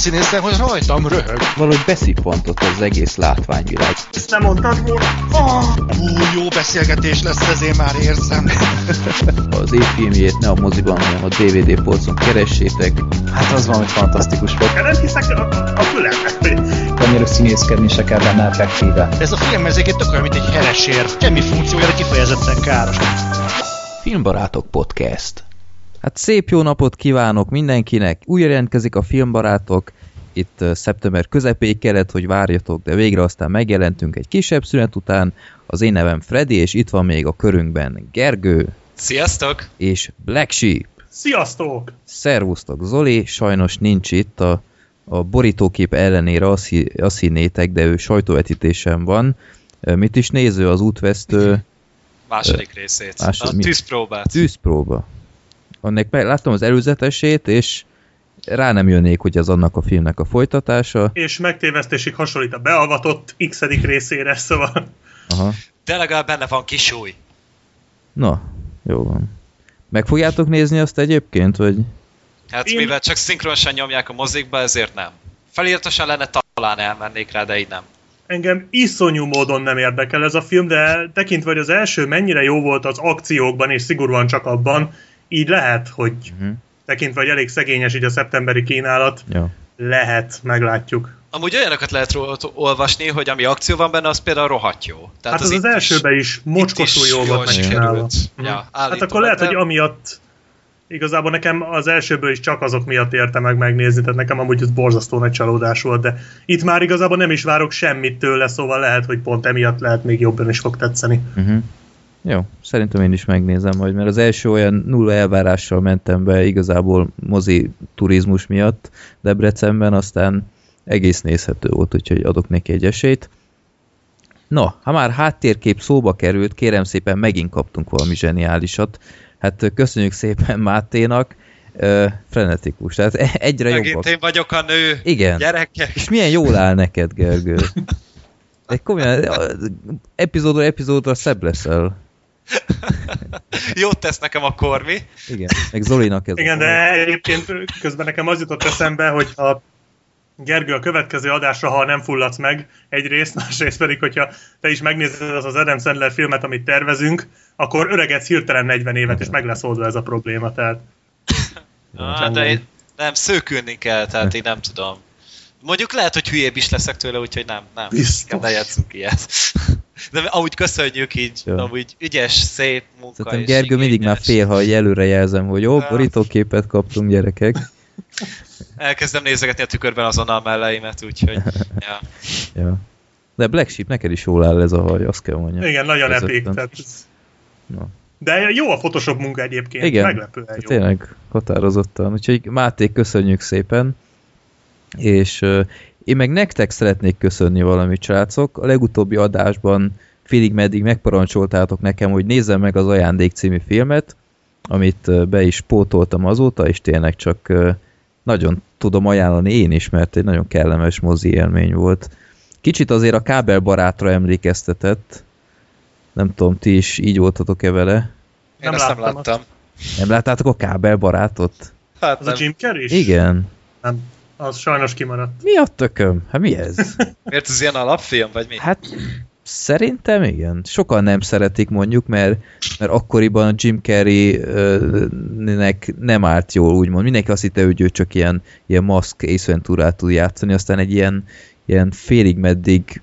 színészem, hogy rajtam röhög. Valahogy beszippantott az egész látványvilág. Ezt nem mondtad volna? Oh, ú, jó beszélgetés lesz, ezért már érzem. Az év filmjét ne a moziban, hanem a DVD polcon keressétek. Hát az valami fantasztikus volt. Nem hiszek a, a fülemnek. Annyira színészkedni se kell benne effektíve. Ez a film ezeket tök olyan, mint egy heresér. Semmi funkciója, de kifejezetten káros. Filmbarátok Podcast. Hát szép jó napot kívánok mindenkinek! Újra jelentkezik a Filmbarátok. Itt szeptember közepéig kellett, hogy várjatok, de végre aztán megjelentünk egy kisebb szünet után. Az én nevem Freddy, és itt van még a körünkben Gergő Sziasztok! és Black Sheep. Sziasztok! Szervusztok, Zoli, sajnos nincs itt a, a borítókép ellenére, azt, hi, azt hinnétek, de ő sajtóvetítésen van. Mit is néző az útvesztő Második részét. Másod- a tűzpróbát. tűzpróba. Annak meg láttam az előzetesét, és rá nem jönnék, hogy az annak a filmnek a folytatása. És megtévesztésig hasonlít a beavatott x részére, szóval... Aha. De legalább benne van kisúj. Na, jó van. Meg fogjátok nézni azt egyébként, vagy... Hát Én- mivel csak szinkronosan nyomják a mozikba, ezért nem. Feliratosan lenne talán elmennék rá, de így nem. Engem iszonyú módon nem érdekel ez a film, de tekintve, hogy az első mennyire jó volt az akciókban, és szigorúan csak abban, így lehet, hogy Uh-huh. tekintve, hogy elég szegényes így a szeptemberi kínálat, Ja. lehet, meglátjuk. Amúgy olyanokat lehet olvasni, hogy ami akció van benne, az például rohadt jó. Tehát Hát az az itt elsőben is mocskosul jó volt jól megcsinálva. sikerült. Mhm. Ja, Hát akkor lehet, de- hogy amiatt igazából nekem az elsőből is csak azok miatt érte meg megnézni, tehát nekem amúgy ez borzasztó nagy csalódás volt, de itt már igazából nem is várok semmit tőle, szóval lehet, hogy pont emiatt lehet még jobban is fog tetszeni. Uh-huh. Jó, szerintem én is megnézem majd, mert az első olyan nulla elvárással mentem be igazából mozi turizmus miatt Debrecenben, aztán egész nézhető volt, úgyhogy adok neki egy esélyt. No, ha már háttérkép szóba került, kérem szépen megint kaptunk valami zseniálisat. Hát köszönjük szépen Máténak, ö, frenetikus, tehát e- egyre Megint jobbak. én vagyok a nő. Igen. Gyerekek. És milyen jól áll neked, Gergő. De komolyan, epizódra epizódra szebb leszel. Jót tesz nekem a kormi. Igen, meg Zolinak ez Igen, a de egyébként közben nekem az jutott eszembe, hogy ha Gergő, a következő adásra, ha nem fulladsz meg, egyrészt, másrészt pedig, hogyha te is megnézed az az Adam Sandler filmet, amit tervezünk, akkor öregedsz hirtelen 40 évet, és meg lesz oldva ez a probléma, tehát Ah, de én, nem, szőkülni kell, tehát én nem tudom. Mondjuk lehet, hogy hülyébb is leszek tőle, úgyhogy nem, nem. Biztos. Ne játszunk ilyet. De ahogy köszönjük így, Jó. amúgy ügyes, szép munka. Szerintem és Gergő mindig már fél, ha előre jelzem, hogy jó, borítóképet kaptunk, gyerekek. Elkezdem nézegetni a tükörben azonnal a melleimet, úgyhogy... Ja. Ja. De Black Sheep, neked is jól áll ez a haj, azt kell mondjam. igen, nagyon epik. Tehát... ez- Na. De jó a Photoshop munka egyébként, Igen, meglepően Hát jó. tényleg határozottan. Úgyhogy Máté, köszönjük szépen. És uh, én meg nektek szeretnék köszönni valamit, srácok. A legutóbbi adásban félig meddig megparancsoltátok nekem, hogy nézzem meg az Ajándék című filmet, amit be is pótoltam azóta, és tényleg csak nagyon tudom ajánlani én is, mert egy nagyon kellemes mozi élmény volt. Kicsit azért a kábelbarátra emlékeztetett. Nem tudom, ti is így voltatok-e vele? Én Nem ezt nem láttam láttam. Nem láttátok a kábelbarátot? Hát Az a nem. Jim Carrey is? Igen. Nem, az sajnos kimaradt. Mi a tököm? Hát mi ez? Miért ez ilyen alapfilm, vagy mi? Hát szerintem igen. Sokan nem szeretik mondjuk, mert, mert akkoriban a Jim Carrey-nek nem állt jól, úgymond. Mindenki azt hitte, hogy ő csak ilyen, ilyen maszk Ace tud játszani, aztán egy ilyen, ilyen félig meddig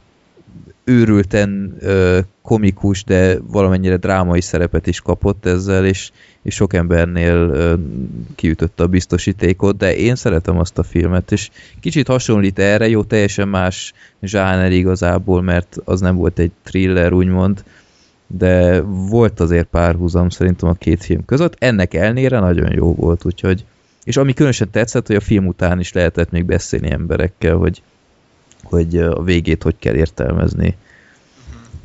őrülten ö, komikus, de valamennyire drámai szerepet is kapott ezzel, és, és sok embernél ö, kiütötte a biztosítékot, de én szeretem azt a filmet, és kicsit hasonlít erre, jó, teljesen más zsáner igazából, mert az nem volt egy thriller, úgymond, de volt azért párhuzam szerintem a két film között, ennek elnére nagyon jó volt, úgyhogy és ami különösen tetszett, hogy a film után is lehetett még beszélni emberekkel, hogy, hogy a végét hogy kell értelmezni.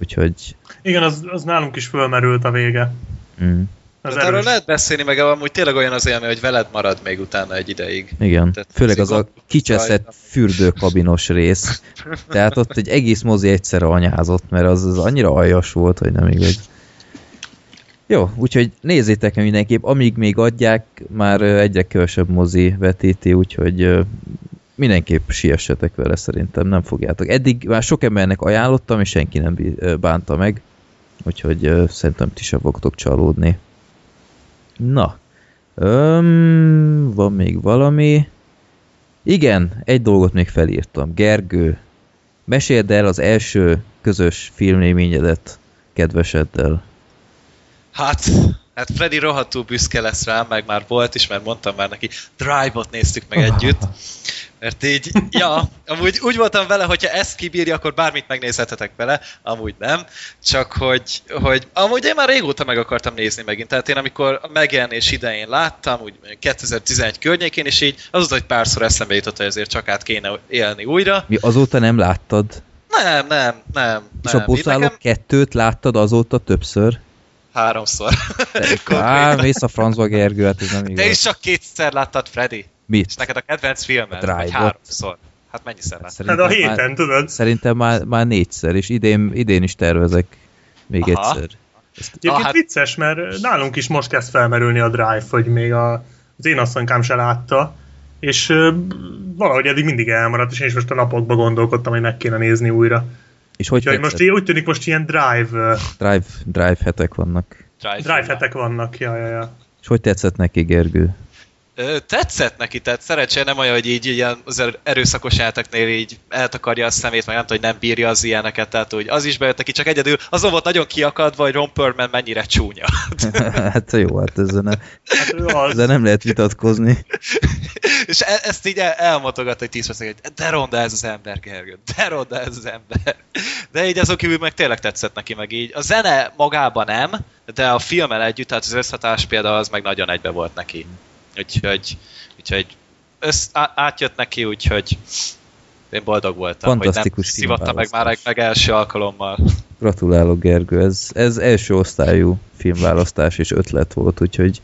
Úgyhogy Igen, az, az nálunk is fölmerült a vége. mm, Az Hát erről erős. lehet beszélni, meg amúgy tényleg olyan az élmény, hogy veled marad még utána egy ideig. igen, Tehát főleg az a kicseszett rajta. fürdőkabinos rész. Tehát ott egy egész mozi egyszerre anyázott, mert az, az annyira aljas volt, hogy nem igaz. Jó, úgyhogy nézzétek meg mindenképp, amíg még adják, már egyre kevesebb mozi vetíti, úgyhogy mindenképp siessetek vele szerintem, nem fogjátok. Eddig már sok embernek ajánlottam, és senki nem bánta meg, úgyhogy szerintem ti sem fogtok csalódni. Na, öm, van még valami. Igen, egy dolgot még felírtam. Gergő, meséld el az első közös filmélményedet kedveseddel. Hát, hát Freddy rohadtul büszke lesz rám, meg már volt is, mert mondtam már neki, Drive-ot néztük meg együtt. Mert így, ja, amúgy úgy voltam vele, hogyha ezt kibírja, akkor bármit megnézhetetek vele, amúgy nem. Csak hogy, hogy amúgy én már régóta meg akartam nézni megint. Tehát én amikor a megjelenés idején láttam, úgy 2011 környékén, és így azóta egy párszor eszembe jutott, hogy ezért csak át kéne élni újra. Mi azóta nem láttad? Nem, nem, nem. És nem. a bosszálók kettőt láttad azóta többször? Háromszor. Á, mész a francba, Gergő, hát ez nem Te igaz. is csak kétszer láttad, Freddy. És Mit? neked a kedvenc filmed, A vagy háromszor. Hát mennyiszer láttad? Hát a héten, már, tudod? szerintem már, már négyszer, és idén, idén is tervezek még Aha. egyszer. Egyébként Ah, hát- vicces, mert nálunk is most kezd felmerülni a Drive, hogy még a, az én asszonykám se látta, és ö, valahogy eddig mindig elmaradt, és én is most a napokban gondolkodtam, hogy meg kéne nézni újra. És hogy Úgyhogy most így, úgy tűnik most ilyen Drive, Drive, drive hetek vannak. Drive, drive hetek vannak, ja, ja, ja. És hogy tetszett neki, Gergő? Tetszett neki, tehát szerencsére nem olyan, hogy így ilyen az er- erőszakos játéknél így eltakarja a szemét, meg nem tudom, hogy nem bírja az ilyeneket, tehát úgy az is bejött neki, csak egyedül azon volt nagyon kiakadva, hogy Ron Perlman mennyire csúnya. hát jó, hát ezzel, ne, Hát ezzel nem lehet vitatkozni. És e- ezt így el- elmotogat, hogy tíz percig, hogy de ronda ez az ember, Gergő, de ronda ez az ember. De így azon kívül meg tényleg tetszett neki, meg így. A zene magában nem, de a filmmel együtt, tehát az összhatás például az meg nagyon egybe volt neki. Úgyhogy, úgyhogy á- átjött neki, úgyhogy én boldog voltam, Fantasztikus hogy nem szivatta meg már meg első alkalommal. Gratulálok, Gergő, ez, ez első osztályú filmválasztás és ötlet volt, úgyhogy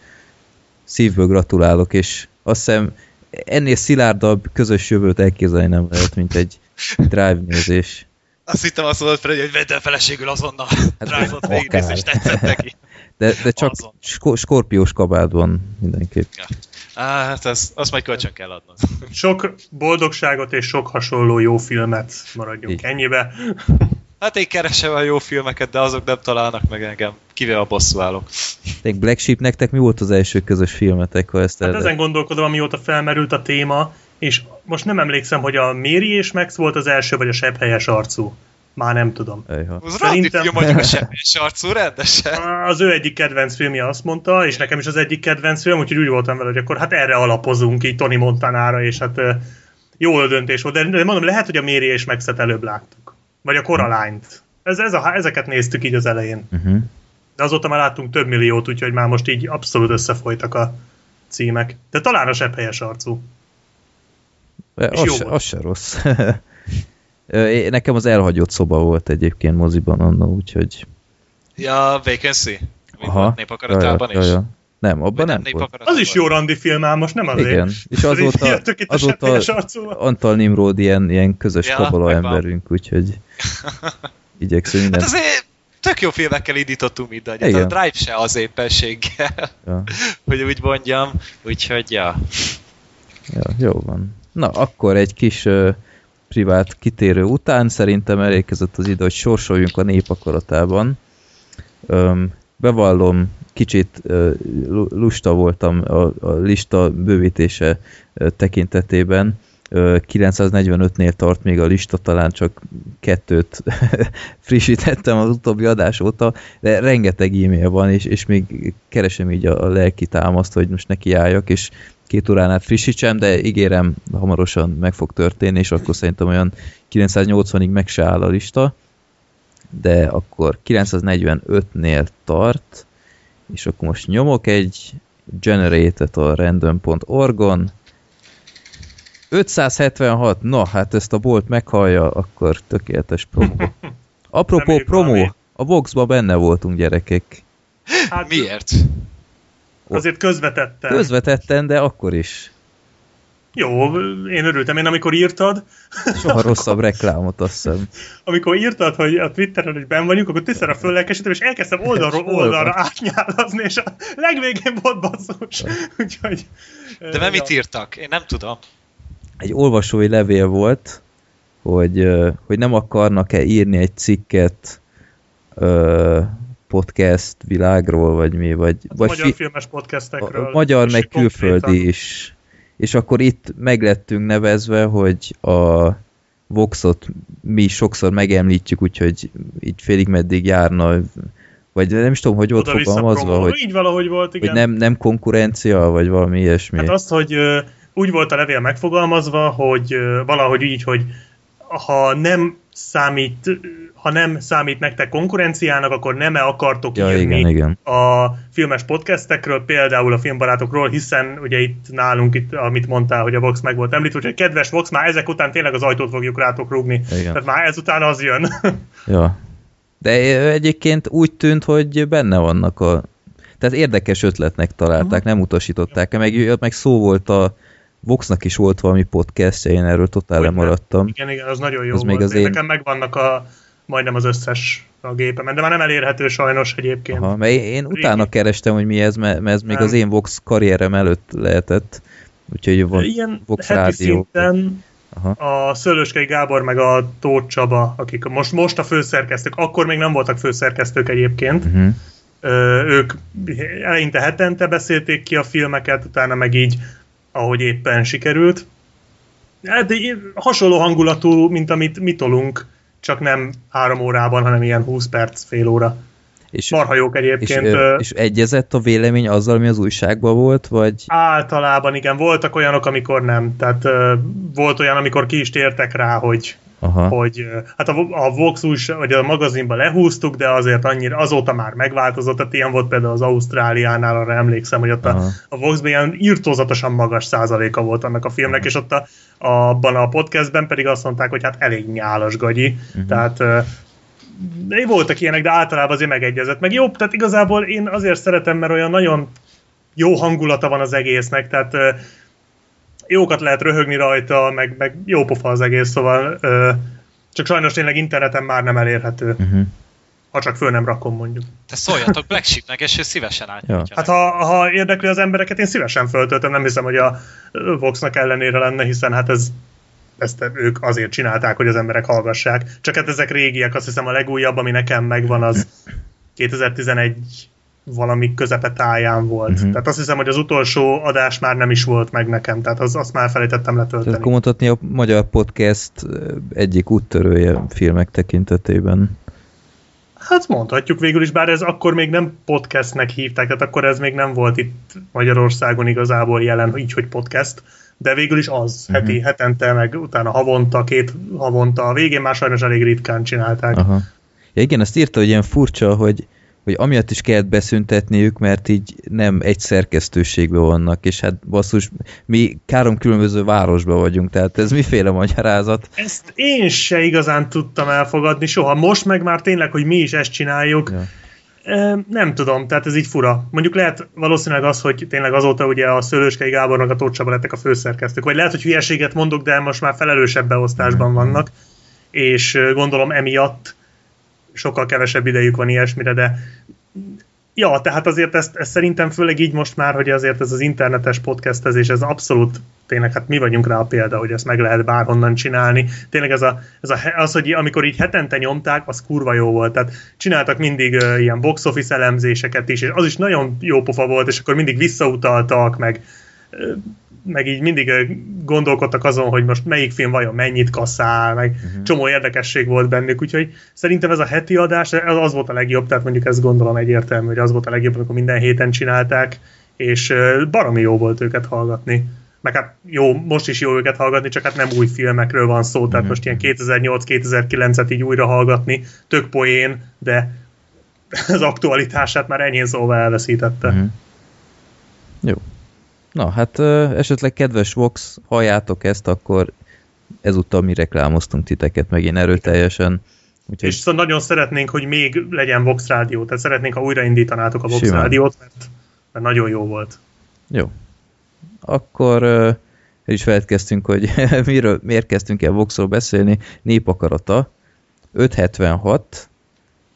szívből gratulálok, és azt hiszem ennél szilárdabb közös jövőt elképzelni nem lehet, mint egy drive nézés. Azt hittem azt mondod, Freddy, hogy vedd el feleségül azonnal. Hát Drive-ot végignéz, és tetszett neki. De, de csak Azon. sko- skorpiós kabátban mindenképp. Á, hát az, azt majd kölcsön kell adnod. sok boldogságot és sok hasonló jó filmet maradjunk Így. ennyibe. Hát én keresem a jó filmeket, de azok nem találnak meg engem. Kivéve a bosszú állok. Tényleg Black Sheep, nektek mi volt az első közös filmetek, ha ezt Hát ezen gondolkodom, amióta felmerült a téma, és most nem emlékszem, hogy a Méri és Max volt az első, vagy a sebb helyes arcú. Már nem tudom. Ejha. Az Szerintem- a semmilyen arcú rendesen. Az ő egyik kedvenc filmje azt mondta, és nekem is az egyik kedvenc film, úgyhogy úgy voltam vele, hogy akkor hát erre alapozunk így Tony Montanára, és hát jó döntés volt. De, de mondom, lehet, hogy a Méri és Maxet előbb láttuk. Vagy a Coraline-t. Ez, ez a, ezeket néztük így az elején. Uh-huh. De azóta már láttunk több milliót, úgyhogy már most így abszolút összefolytak a címek. De talán a sebb helyes arcú. Az, se, az se rossz. Nekem az elhagyott szoba volt egyébként moziban annó, úgyhogy... Ja, Vacancy? Mi Aha. népakaratában ja, is? ja, ja. Nem, abban Vagy nem, volt. Az is jó randi film ám, most nem azért. Igen, és azóta, azóta. Antal Nimród ilyen, ilyen közös Ja, kabala emberünk, úgyhogy igyekszünk Hát mindent. azért tök jó filmekkel indítottunk mindannyian. Igen. A Drive se az éppenséggel, Ja, hogy úgy mondjam. Úgyhogy, ja. ja, jó van. Na, akkor egy kis uh, privát kitérő után szerintem elérkezett az idő, hogy sorsoljunk a népakaratában. Um, bevallom, kicsit lusta voltam a, lista bővítése tekintetében. Ö, 945-nél tart még a lista, talán csak kettőt frissítettem az utóbbi adás óta, de rengeteg e-mail van, és, és még keresem így a, a lelki támaszt, hogy most nekiálljak, és két órán át frissítsem, de ígérem, hamarosan meg fog történni, és akkor szerintem olyan 980-ig meg se áll a lista, de akkor 945-nél tart, és akkor most nyomok egy generated a random.org-on, 576, na hát ezt a bolt meghallja, akkor tökéletes promo. Apropó valami. a Voxba benne voltunk gyerekek. Hát Miért? Azért közvetettem. Közvetetten, de akkor is. Jó, én örültem. Én amikor írtad, Soha rosszabb reklámot, azt hiszem. amikor írtad, hogy a Twitteren, hogy ben vagyunk, akkor tisztára föllelkesítem, és elkezdtem oldalról oldalra átnyálazni, és a legvégén volt basszus. Úgyhogy... De mert mit írtak? Én nem tudom. egy olvasói levél volt, hogy, hogy nem akarnak-e írni egy cikket podcast világról, vagy mi, vagy, Hát vagy magyar fi- filmes podcastekről. a magyar, meg konkrétan- külföldi is. És akkor itt meglettünk nevezve, hogy a Voxot mi sokszor megemlítjük, úgyhogy így félig meddig járna, vagy nem is tudom, hogy volt fogalmazva, hogy, Így valahogy volt, igen. hogy nem, nem konkurencia, vagy valami ilyesmi. Hát azt, hogy úgy volt a levél megfogalmazva, hogy valahogy így, hogy ha nem számít, ha nem számít nektek konkurenciának, akkor nem -e akartok ja, írni igen, igen. a filmes podcastekről, például a filmbarátokról, hiszen ugye itt nálunk, itt, amit mondtál, hogy a Vox meg volt említve, úgyhogy kedves Vox, már ezek után tényleg az ajtót fogjuk rátok rúgni. Igen. Tehát már ezután az jön. Ja. De egyébként úgy tűnt, hogy benne vannak a... Tehát érdekes ötletnek találták, nem utasították meg, meg szó volt a Voxnak is volt valami podcastja, én erről totál lemaradtam. igen, igen, az nagyon jó Az az még volt. az Én... én- Nekem megvannak a, majdnem az összes a gépemen, de már nem elérhető sajnos egyébként. Aha, mert én utána Régi. kerestem, hogy mi ez, mert mert ez még Nem. az én Vox karrierem előtt lehetett. Úgyhogy van Ilyen Vox heti Rádió. szinten Aha. a Szőlőskei Gábor meg a Tóth Csaba, akik most, most a főszerkesztők, akkor még nem voltak főszerkesztők egyébként, Uh-huh. Ö, ők eleinte hetente beszélték ki a filmeket, utána meg így, ahogy éppen sikerült. Hát hasonló hangulatú, mint amit mi tolunk, csak nem három órában, hanem ilyen 20 perc, fél óra. És, Marha jók és, egyébként. ö, és egyezett a vélemény azzal, ami az újságban volt, vagy... Általában igen, voltak olyanok, amikor nem. Tehát ö, volt olyan, amikor ki is tértek rá, hogy Aha. hogy hát a, a Vox újság, vagy a magazinba lehúztuk, de azért annyira, azóta már megváltozott, tehát ilyen volt például az Ausztráliánál, arra emlékszem, hogy ott a, Aha. a Voxban ilyen írtózatosan magas százaléka volt annak a filmnek, és ott a, abban a podcastben pedig azt mondták, hogy hát elég nyálas gagyi, uh-huh. tehát de voltak ilyenek, de általában azért megegyezett. Meg jobb, tehát igazából én azért szeretem, mert olyan nagyon jó hangulata van az egésznek, tehát jókat lehet röhögni rajta, meg, meg jó pofa az egész, szóval ö, csak sajnos tényleg interneten már nem elérhető, Uh-huh. ha csak föl nem rakom mondjuk. Te szóljatok Black Sheepnek, és ő szívesen átnyújtja. Hát ha, ha érdekli az embereket, én szívesen föltöltöm, nem hiszem, hogy a Voxnak ellenére lenne, hiszen hát ez ezt ők azért csinálták, hogy az emberek hallgassák. Csak hát ezek régiek, azt hiszem a legújabb, ami nekem megvan, az 2011 valami közepe táján volt. Uh-huh. Tehát azt hiszem, hogy az utolsó adás már nem is volt meg nekem, tehát az, azt már felejtettem Tehát letölteni. akkor mondhatni a magyar podcast ö, egyik úttörője filmek tekintetében. Hát mondhatjuk végül is, bár ez akkor még nem podcastnek hívták, tehát akkor ez még nem volt itt Magyarországon igazából jelen, így, hogy podcast, de végül is az, Mhm. heti, hetente, meg utána havonta, két havonta, a végén már sajnos elég ritkán csinálták. Aha. Ja igen, azt írta, hogy ilyen furcsa, hogy, hogy amiatt is kellett beszüntetniük, mert így nem egy szerkesztőségben vannak, és hát basszus, mi három különböző városban vagyunk, tehát ez miféle magyarázat? Ezt én se igazán tudtam elfogadni soha. Most meg már tényleg, hogy mi is ezt csináljuk, Ja. Nem tudom, tehát ez így fura. Mondjuk lehet valószínűleg az, hogy tényleg azóta ugye a Szőlőskei Gábornak a Tóth Csaba lettek a főszerkesztők, vagy lehet, hogy hülyeséget mondok, de most már felelősebb beosztásban vannak, és gondolom emiatt sokkal kevesebb idejük van ilyesmire, de ja, tehát azért ezt, ezt szerintem főleg így most már, hogy azért ez az internetes podcastezés, ez abszolút tényleg, hát mi vagyunk rá a példa, hogy ezt meg lehet bárhonnan csinálni. Tényleg ez a, ez a, az, hogy amikor így hetente nyomták, az kurva jó volt. Tehát csináltak mindig uh, ilyen box office elemzéseket is, és az is nagyon jó pofa volt, és akkor mindig visszautaltak, meg ö, meg így mindig gondolkodtak azon, hogy most melyik film vajon mennyit kasszál, meg uh-huh. csomó érdekesség volt bennük, úgyhogy szerintem ez a heti adás, ez az volt a legjobb, tehát mondjuk ezt gondolom egyértelmű, hogy az volt a legjobb, amikor minden héten csinálták, és baromi jó volt őket hallgatni. Meg hát jó, most is jó őket hallgatni, csak hát nem új filmekről van szó, tehát most ilyen 2008-2009-et így újra hallgatni, tök poén, de az aktualitását már enyhén szóval elveszítette. Mhm. Jó. Na, hát esetleg kedves Vox, halljátok ezt, akkor ezúttal mi reklámoztunk titeket megint erőteljesen. Úgyhogy És szóval nagyon szeretnénk, hogy még legyen Vox Rádió, tehát szeretnénk, ha újraindítanátok a Vox Simán. Rádiót, mert, mert nagyon jó volt. jó. Akkor el is feledkeztünk, hogy miről, miért kezdtünk el Voxról beszélni. Népakarata 576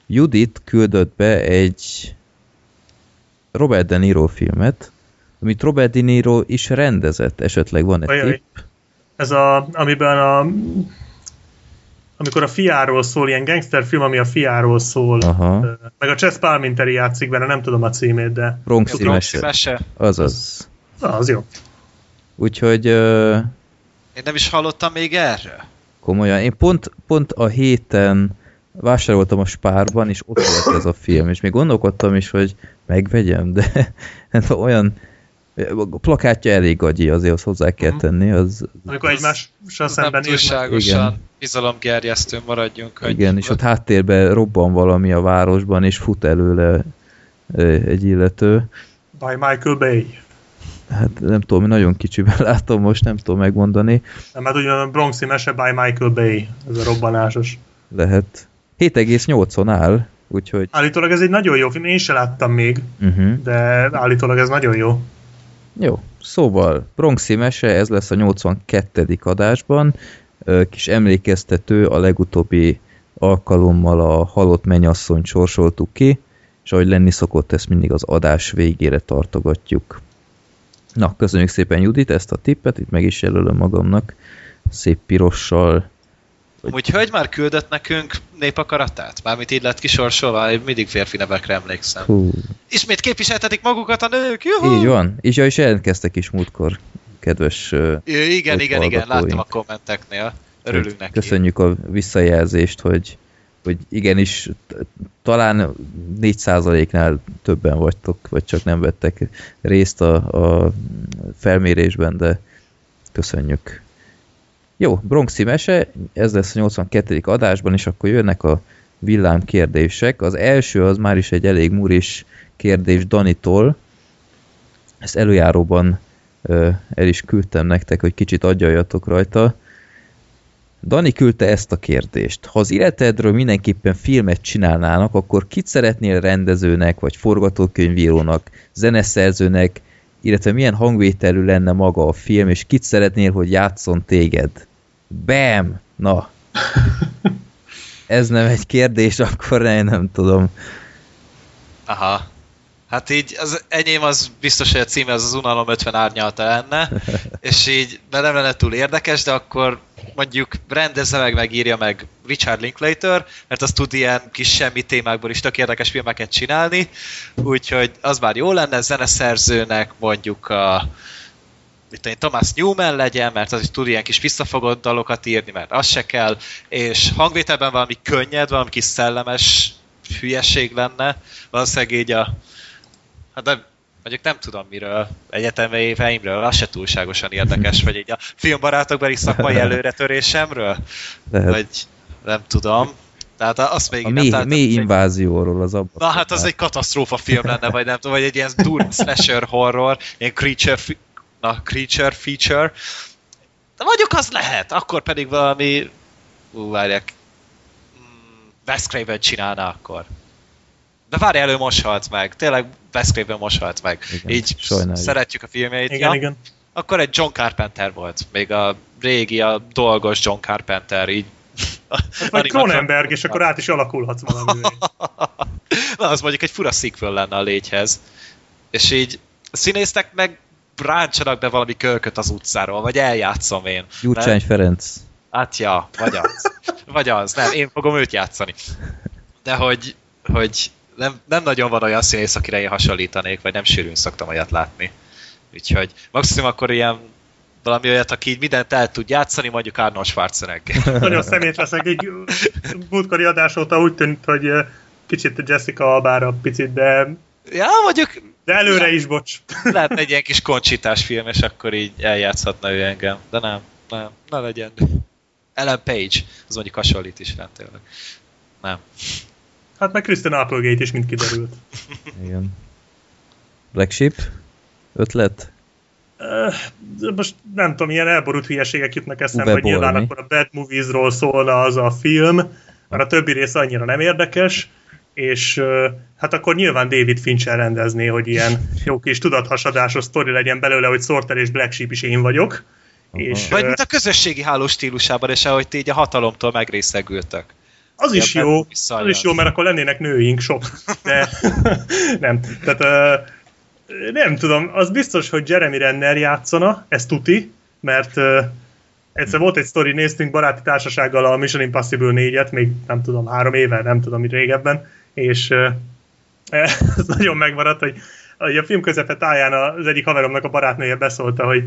Judit küldött be egy Robert De Niro filmet, amit Robert De Niro is rendezett, esetleg van egy Ajaj. tipp. Ez a, amiben a amikor a fiáról szól, ilyen gangsterfilm, ami a fiáról szól. Aha. Meg a Chess Palminteri játszik benne, nem tudom a címét, de Bronxi mese. Azaz. ah, az jó. Úgyhogy ö, Én nem is hallottam még erről. komolyan. Én pont, pont a héten vásároltam a Spárban, és ott volt ez a film, és még gondolkodtam is, hogy megvegyem, de hát olyan a plakátja elég gagyi, azért azt hozzá kell Mhm. tenni, az Amikor egymással szemben túlságosan Igen. bizalomgerjesztő maradjunk. Hogy igen, és ott háttérben robban valami a városban, és fut előle egy illető. By Michael Bay. Hát nem tudom, nagyon kicsiben látom most, nem tudom megmondani. Nem, hát ugyan a Bronxi mese by Michael Bay. Ez a robbanásos. Lehet. 7,8-on áll, úgyhogy Állítólag ez egy nagyon jó film, én se láttam még, uh-huh. de állítólag ez nagyon jó. Jó, szóval Bronxi mese, ez lesz a 82. adásban. Kis emlékeztető, a legutóbbi alkalommal a halott mennyasszonyt sorsoltuk ki, és ahogy lenni szokott, ezt mindig az adás végére tartogatjuk. Na, köszönjük szépen Judit ezt a tippet, itt meg is jelölöm magamnak szép pirossal. Amúgy hölgy már küldött nekünk népakaratát? Mármint így lett kisorsolva, én mindig férfi nevekre emlékszem. Hú, Ismét képviseltetik magukat a nők, juhu! így van. És ja, is jelentkeztek is múltkor, kedves ö, Igen, Hogy igen, igen, láttam a kommenteknél. Örülünk neki. Köszönjük a visszajelzést, hogy, hogy igenis talán 4%-nál többen vagytok, vagy csak nem vettek részt a, a felmérésben, de köszönjük. Jó, Bronxi mese, ez lesz a 82. adásban, és akkor jönnek a villám kérdések. Az első az már is egy elég muris kérdés Danitól. Ezt előjáróban ö, el is küldtem nektek, hogy kicsit agyaljatok rajta. Dani küldte ezt a kérdést. Ha az életedről mindenképpen filmet csinálnának, akkor kit szeretnél rendezőnek, vagy forgatókönyvírónak, zeneszerzőnek, illetve milyen hangvételű lenne maga a film, és kit szeretnél, hogy játszon téged? Bam! Na. Ez nem egy kérdés, akkor én nem tudom. Aha. Hát így az enyém az biztos, hogy a címe az az Unalom 50 árnyalata lenne, és így de nem lenne túl érdekes, de akkor mondjuk rendezze meg, megírja meg Richard Linklater, mert az tud ilyen kis semmi témákból is tök érdekes filmeket csinálni, úgyhogy az már jó lenne zeneszerzőnek mondjuk a mit én, Thomas Newman legyen, mert az is tud ilyen kis visszafogott dalokat írni, mert az se kell, és hangvételben valami könnyed, valami kis szellemes hülyeség lenne, valószínűleg így a hát nem, mondjuk nem tudom miről, egyetemi éveimről, az se túlságosan érdekes, vagy így a filmbarátokbeli szakmai előretörésemről, Lehet. vagy nem tudom. Tehát azt még A nem mély, találtam mély invázióról az abban. Na hát az egy katasztrófa film lenne, vagy nem tudom, vagy egy ilyen durva slasher horror, ilyen creature, na, creature feature. De mondjuk az lehet, akkor pedig valami, ú, várják, mm, Wes Craven csinálna akkor. De várj elő, most halt meg. Tényleg Wes Craven most halt meg. Igen, Így sajnáljuk. szeretjük a filmjeit. Igen, ja? igen. Akkor egy John Carpenter volt. Még a régi, a dolgos John Carpenter, így. Vagy Cronenberg, és akkor át is alakulhatsz valamivé. Na, az mondjuk egy fura sequel lenne a légyhez. És így a színésznek meg ráncsanak be valami kölköt az utcáról, vagy eljátszom én. Gyurcsány Ferenc. Hát ja, vagy az. Vagy az, nem, én fogom őt játszani. De hogy, hogy nem, nem nagyon van olyan színész, akire én hasonlítanék, vagy nem sűrűn szoktam olyat látni. Úgyhogy maximum akkor ilyen valami olyat, aki így mindent el tud játszani, mondjuk Arnold Schwarzenegger. Nagyon szemét leszek. Így múltkori adás óta úgy tűnt, hogy kicsit Jessica Albára picit, de, Ja, mondjuk de előre is, bocs. lehet egy ilyen kis koncsitás film, és akkor így eljátszhatna ő engem. De nem, nem, ne legyen. Ellen Page, az mondjuk hasonlít is rám tényleg. Nem. Hát meg Kristen Applegate is mind kiderült. Igen. Black Sheep? Ötlet? Most nem tudom, ilyen elborult hülyeségek jutnak eszembe, Uwe hogy nyilván mi? akkor a Bad Movies-ról szólna az a film, mert a többi rész annyira nem érdekes, és hát akkor nyilván David Fincher rendezné, hogy ilyen jó kis tudathasadásos sztori legyen belőle, hogy Sorter és Black Sheep is én vagyok. És Vagy mint a közösségi háló stílusában, és ahogy ti így a hatalomtól megrészegültök. az is jó, az is jó, mert akkor lennének nőink sok. De nem. Tehát nem tudom, az biztos, hogy Jeremy Renner játszana, ez tuti, mert Egyszer volt egy sztori, néztünk baráti társasággal a Mission Impossible 4-et, még nem tudom, három éve, nem tudom, mi régebben, és ez nagyon megmaradt, hogy, hogy a film közepe táján az egyik haveromnak a barátnője beszólta, hogy,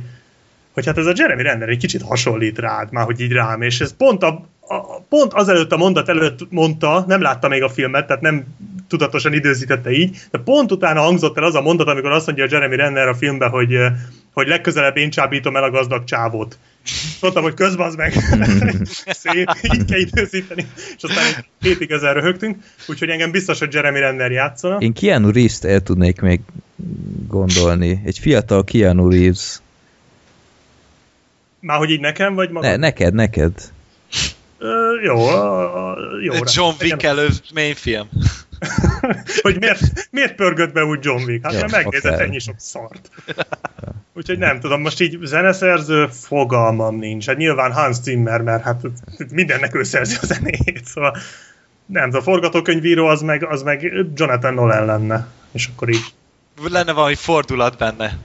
hogy hát ez a Jeremy Renner egy kicsit hasonlít rád, már hogy így rám, és ez pont, a, a, pont azelőtt a mondat előtt mondta, nem látta még a filmet, tehát nem tudatosan időzítette így, de pont utána hangzott el az a mondat, amikor azt mondja a Jeremy Renner a filmben, hogy, hogy legközelebb én csábítom el a gazdag csávót. Mondtam, hogy közben az meg szép, így kell időzíteni, és aztán hétig ezzel röhögtünk, úgyhogy engem biztos, hogy Jeremy Renner játszana. Én Keanu Reeves-t el tudnék még gondolni. Egy fiatal Keanu Reeves. Már hogy így nekem, vagy magad? Ne, neked, neked. Ö, jó, a, jó. John Wick előtt film. hogy miért, miért pörgött be úgy John Wick? Hát Ja, mert megnézett akár. ennyi sok szart. Úgyhogy nem tudom, most így zeneszerző fogalmam nincs. Hát nyilván Hans Zimmer, mert hát mindennek ő szerzi a zenét, szóval nem a forgatókönyvíró az meg, az meg Jonathan Nolan lenne. És akkor így. Lenne valami fordulat benne.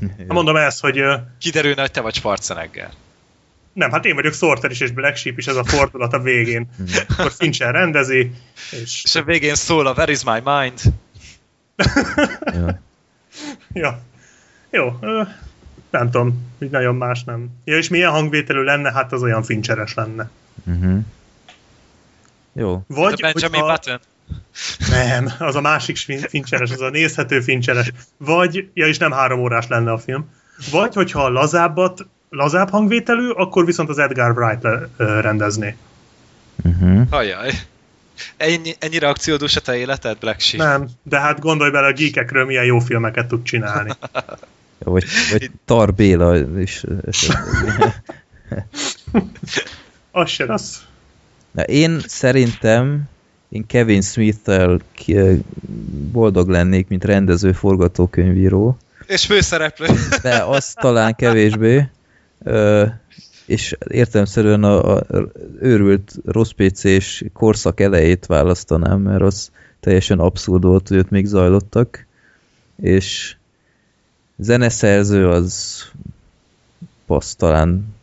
Ja. Mondom ezt, hogy Kiderülne, hogy te vagy Schwarzenegger. Nem, hát én vagyok Sorter is, és Black Sheep is, ez a fordulat a végén. akkor Fincher rendezi, és És a végén szól a Where is my mind? Ja. Ja. Jó, nem tudom, így nagyon más nem. Ja, és milyen hangvételű lenne, hát az olyan fincseres lenne. Uh-huh. Jó. Vagy, a Benjamin hogyha- Button? Nem, az a másik fin- fincseres, az a nézhető fincseres. Vagy, ja, és nem három órás lenne a film. Vagy, hogyha a lazábbat, lazább hangvételű, akkor viszont az Edgar Wright le- ö, rendezné. Uh-huh. Ajaj. Ennyi, ennyire akciódús a te életed, Black Sheep? Nem, de hát gondolj bele, a geekekről milyen jó filmeket tud csinálni. Vagy, vagy Tar Béla is. Az se az. Na, én szerintem én Kevin Smith-tel boldog lennék, mint rendező, forgatókönyvíró, És főszereplő. de az talán kevésbé. És értelemszerűen a, a őrült rossz PC-s korszak elejét választanám, mert az teljesen abszurd volt, hogy ott még zajlottak. És zeneszerző az passz talán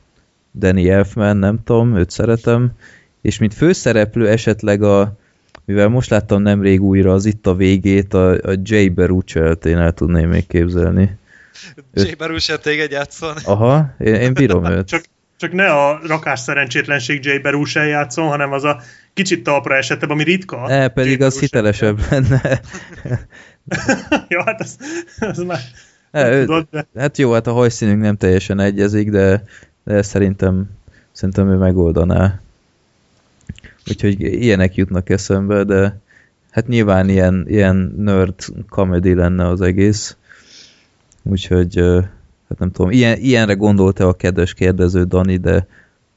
Danny Elfman, nem tudom, őt szeretem. És mint főszereplő esetleg a mivel most láttam nemrég újra az itt a végét, a, a Jay Beruchelt én el tudném még képzelni. Jay Baruchel téged játszon. Aha, én, én bírom őt. Csak, csak ne a rakás szerencsétlenség Jay Berusen játszon, hanem az a kicsit talpra esetebb, ami ritka. E, pedig Jay az hitelesebb lenne. ja, hát az, az már E, ő, tudod, de hát jó, hát a hajszínünk nem teljesen egyezik, de, de szerintem, szerintem ő megoldaná. Úgyhogy ilyenek jutnak eszembe, de hát nyilván ilyen, ilyen nerd comedy lenne az egész. Úgyhogy hát nem tudom, ilyen, ilyenre gondolta a kedves kérdező Dani, de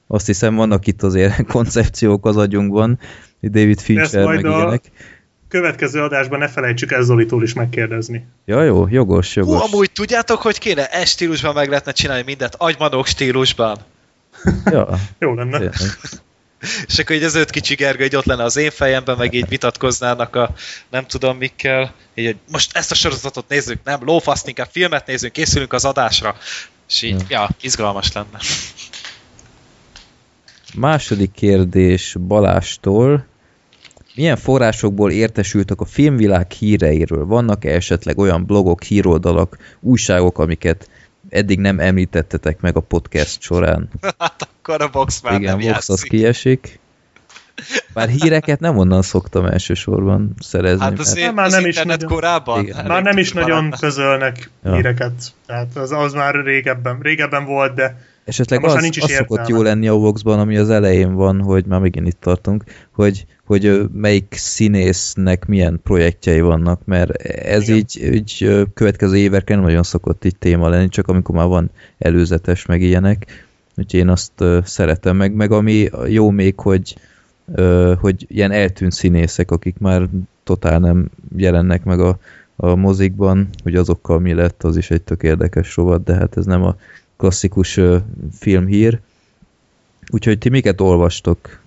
azt hiszem vannak itt azért koncepciók az agyunkban, hogy David Fincher majd meg a- ilyenek. következő adásban ne felejtsük el Zolitól is megkérdezni. Ja, jó, jogos, Hú, jogos. amúgy tudjátok, hogy kéne? E stílusban meg lehetne csinálni mindent. Agymanok stílusban. Ja, Jó lenne. tényleg. És akkor így az öt kicsi Gergő így ott lenne az én fejemben, meg így vitatkoznának a nem tudom mikkel. Így, hogy most ezt a sorozatot nézzük, nem, lófaszt, inkább filmet nézzünk, készülünk az adásra. És így, ja, izgalmas lenne. Második kérdés Balástól. Milyen forrásokból értesültek a filmvilág híreiről? Vannak-e esetleg olyan blogok, híroldalak, újságok, amiket eddig nem említettetek meg a podcast során? Hát akkor a box már Igen, nem Vox az kiesik. Bár híreket nem onnan szoktam elsősorban szerezni. Hát mert- azért Hát már az nem is nagyon. korábban. Igen. Már nem is nagyon közölnek ja. híreket. Tehát az, az már régebben, régebben volt, de Esetleg az, nincs is az szokott értelme. jó lenni a Voxban, ami az elején van, hogy már megint itt tartunk, hogy, hogy melyik színésznek milyen projektjei vannak, mert ez Igen. így, így következő évekre nem nagyon szokott így téma lenni, csak amikor már van előzetes, meg ilyenek. Úgyhogy én azt szeretem meg, meg ami jó még, hogy, hogy ilyen eltűnt színészek, akik már totál nem jelennek meg a, a mozikban, hogy azokkal mi lett, az is egy tök érdekes rovat, de hát ez nem a klasszikus ö, filmhír. Úgyhogy ti miket olvastok?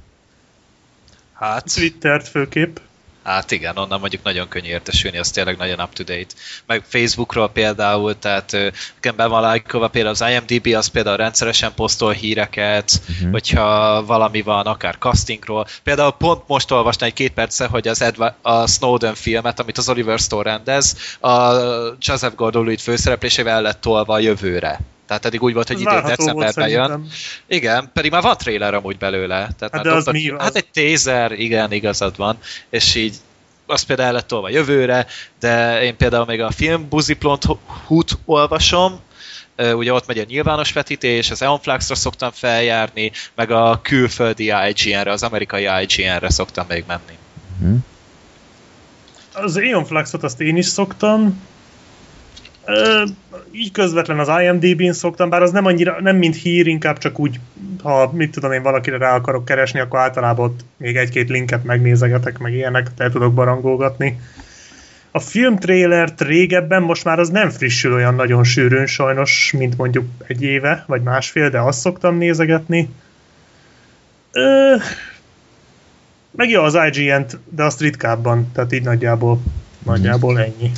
Hát, Twittert főképp. Hát igen, onnan mondjuk nagyon könnyű értesülni, az tényleg nagyon up-to-date. Meg Facebookról például, tehát nekem be van lájkolva például az IMDB, az például rendszeresen posztol híreket, uh-huh. hogyha valami van, akár castingról. Például pont most olvastam egy két perce, hogy az Edward, a Snowden filmet, amit az Oliver Stone rendez, a Joseph Gordon-Levitt főszereplésével lett tolva a jövőre. Tehát eddig úgy volt, hogy idén decemberben jön. Igen, pedig már van trailer amúgy belőle. Tehát hát de az mi? Hát egy tézer, igen, igazad van. És így azt például el lett tolva jövőre, de én például még a film Buziplont-hut olvasom, ugye ott megy a nyilvános vetítés, az Eonflaxra szoktam feljárni, meg a külföldi IGN-re, az amerikai IGN-re szoktam még menni. Hmm. Az Eonflaxot azt én is szoktam, így közvetlen az IMDb-n szoktam, bár az nem annyira, nem mint hír, inkább csak úgy, ha mit tudom én valakire rá akarok keresni, akkor általában ott még egy-két linket megnézegetek, meg ilyenek, el tudok barangolgatni. A film trailert régebben most már az nem frissül olyan nagyon sűrűn sajnos, mint mondjuk egy éve, vagy másfél, de azt szoktam nézegetni. Ö, meg jó az IGN-t, de azt ritkábban, tehát így nagyjából, nagyjából ennyi.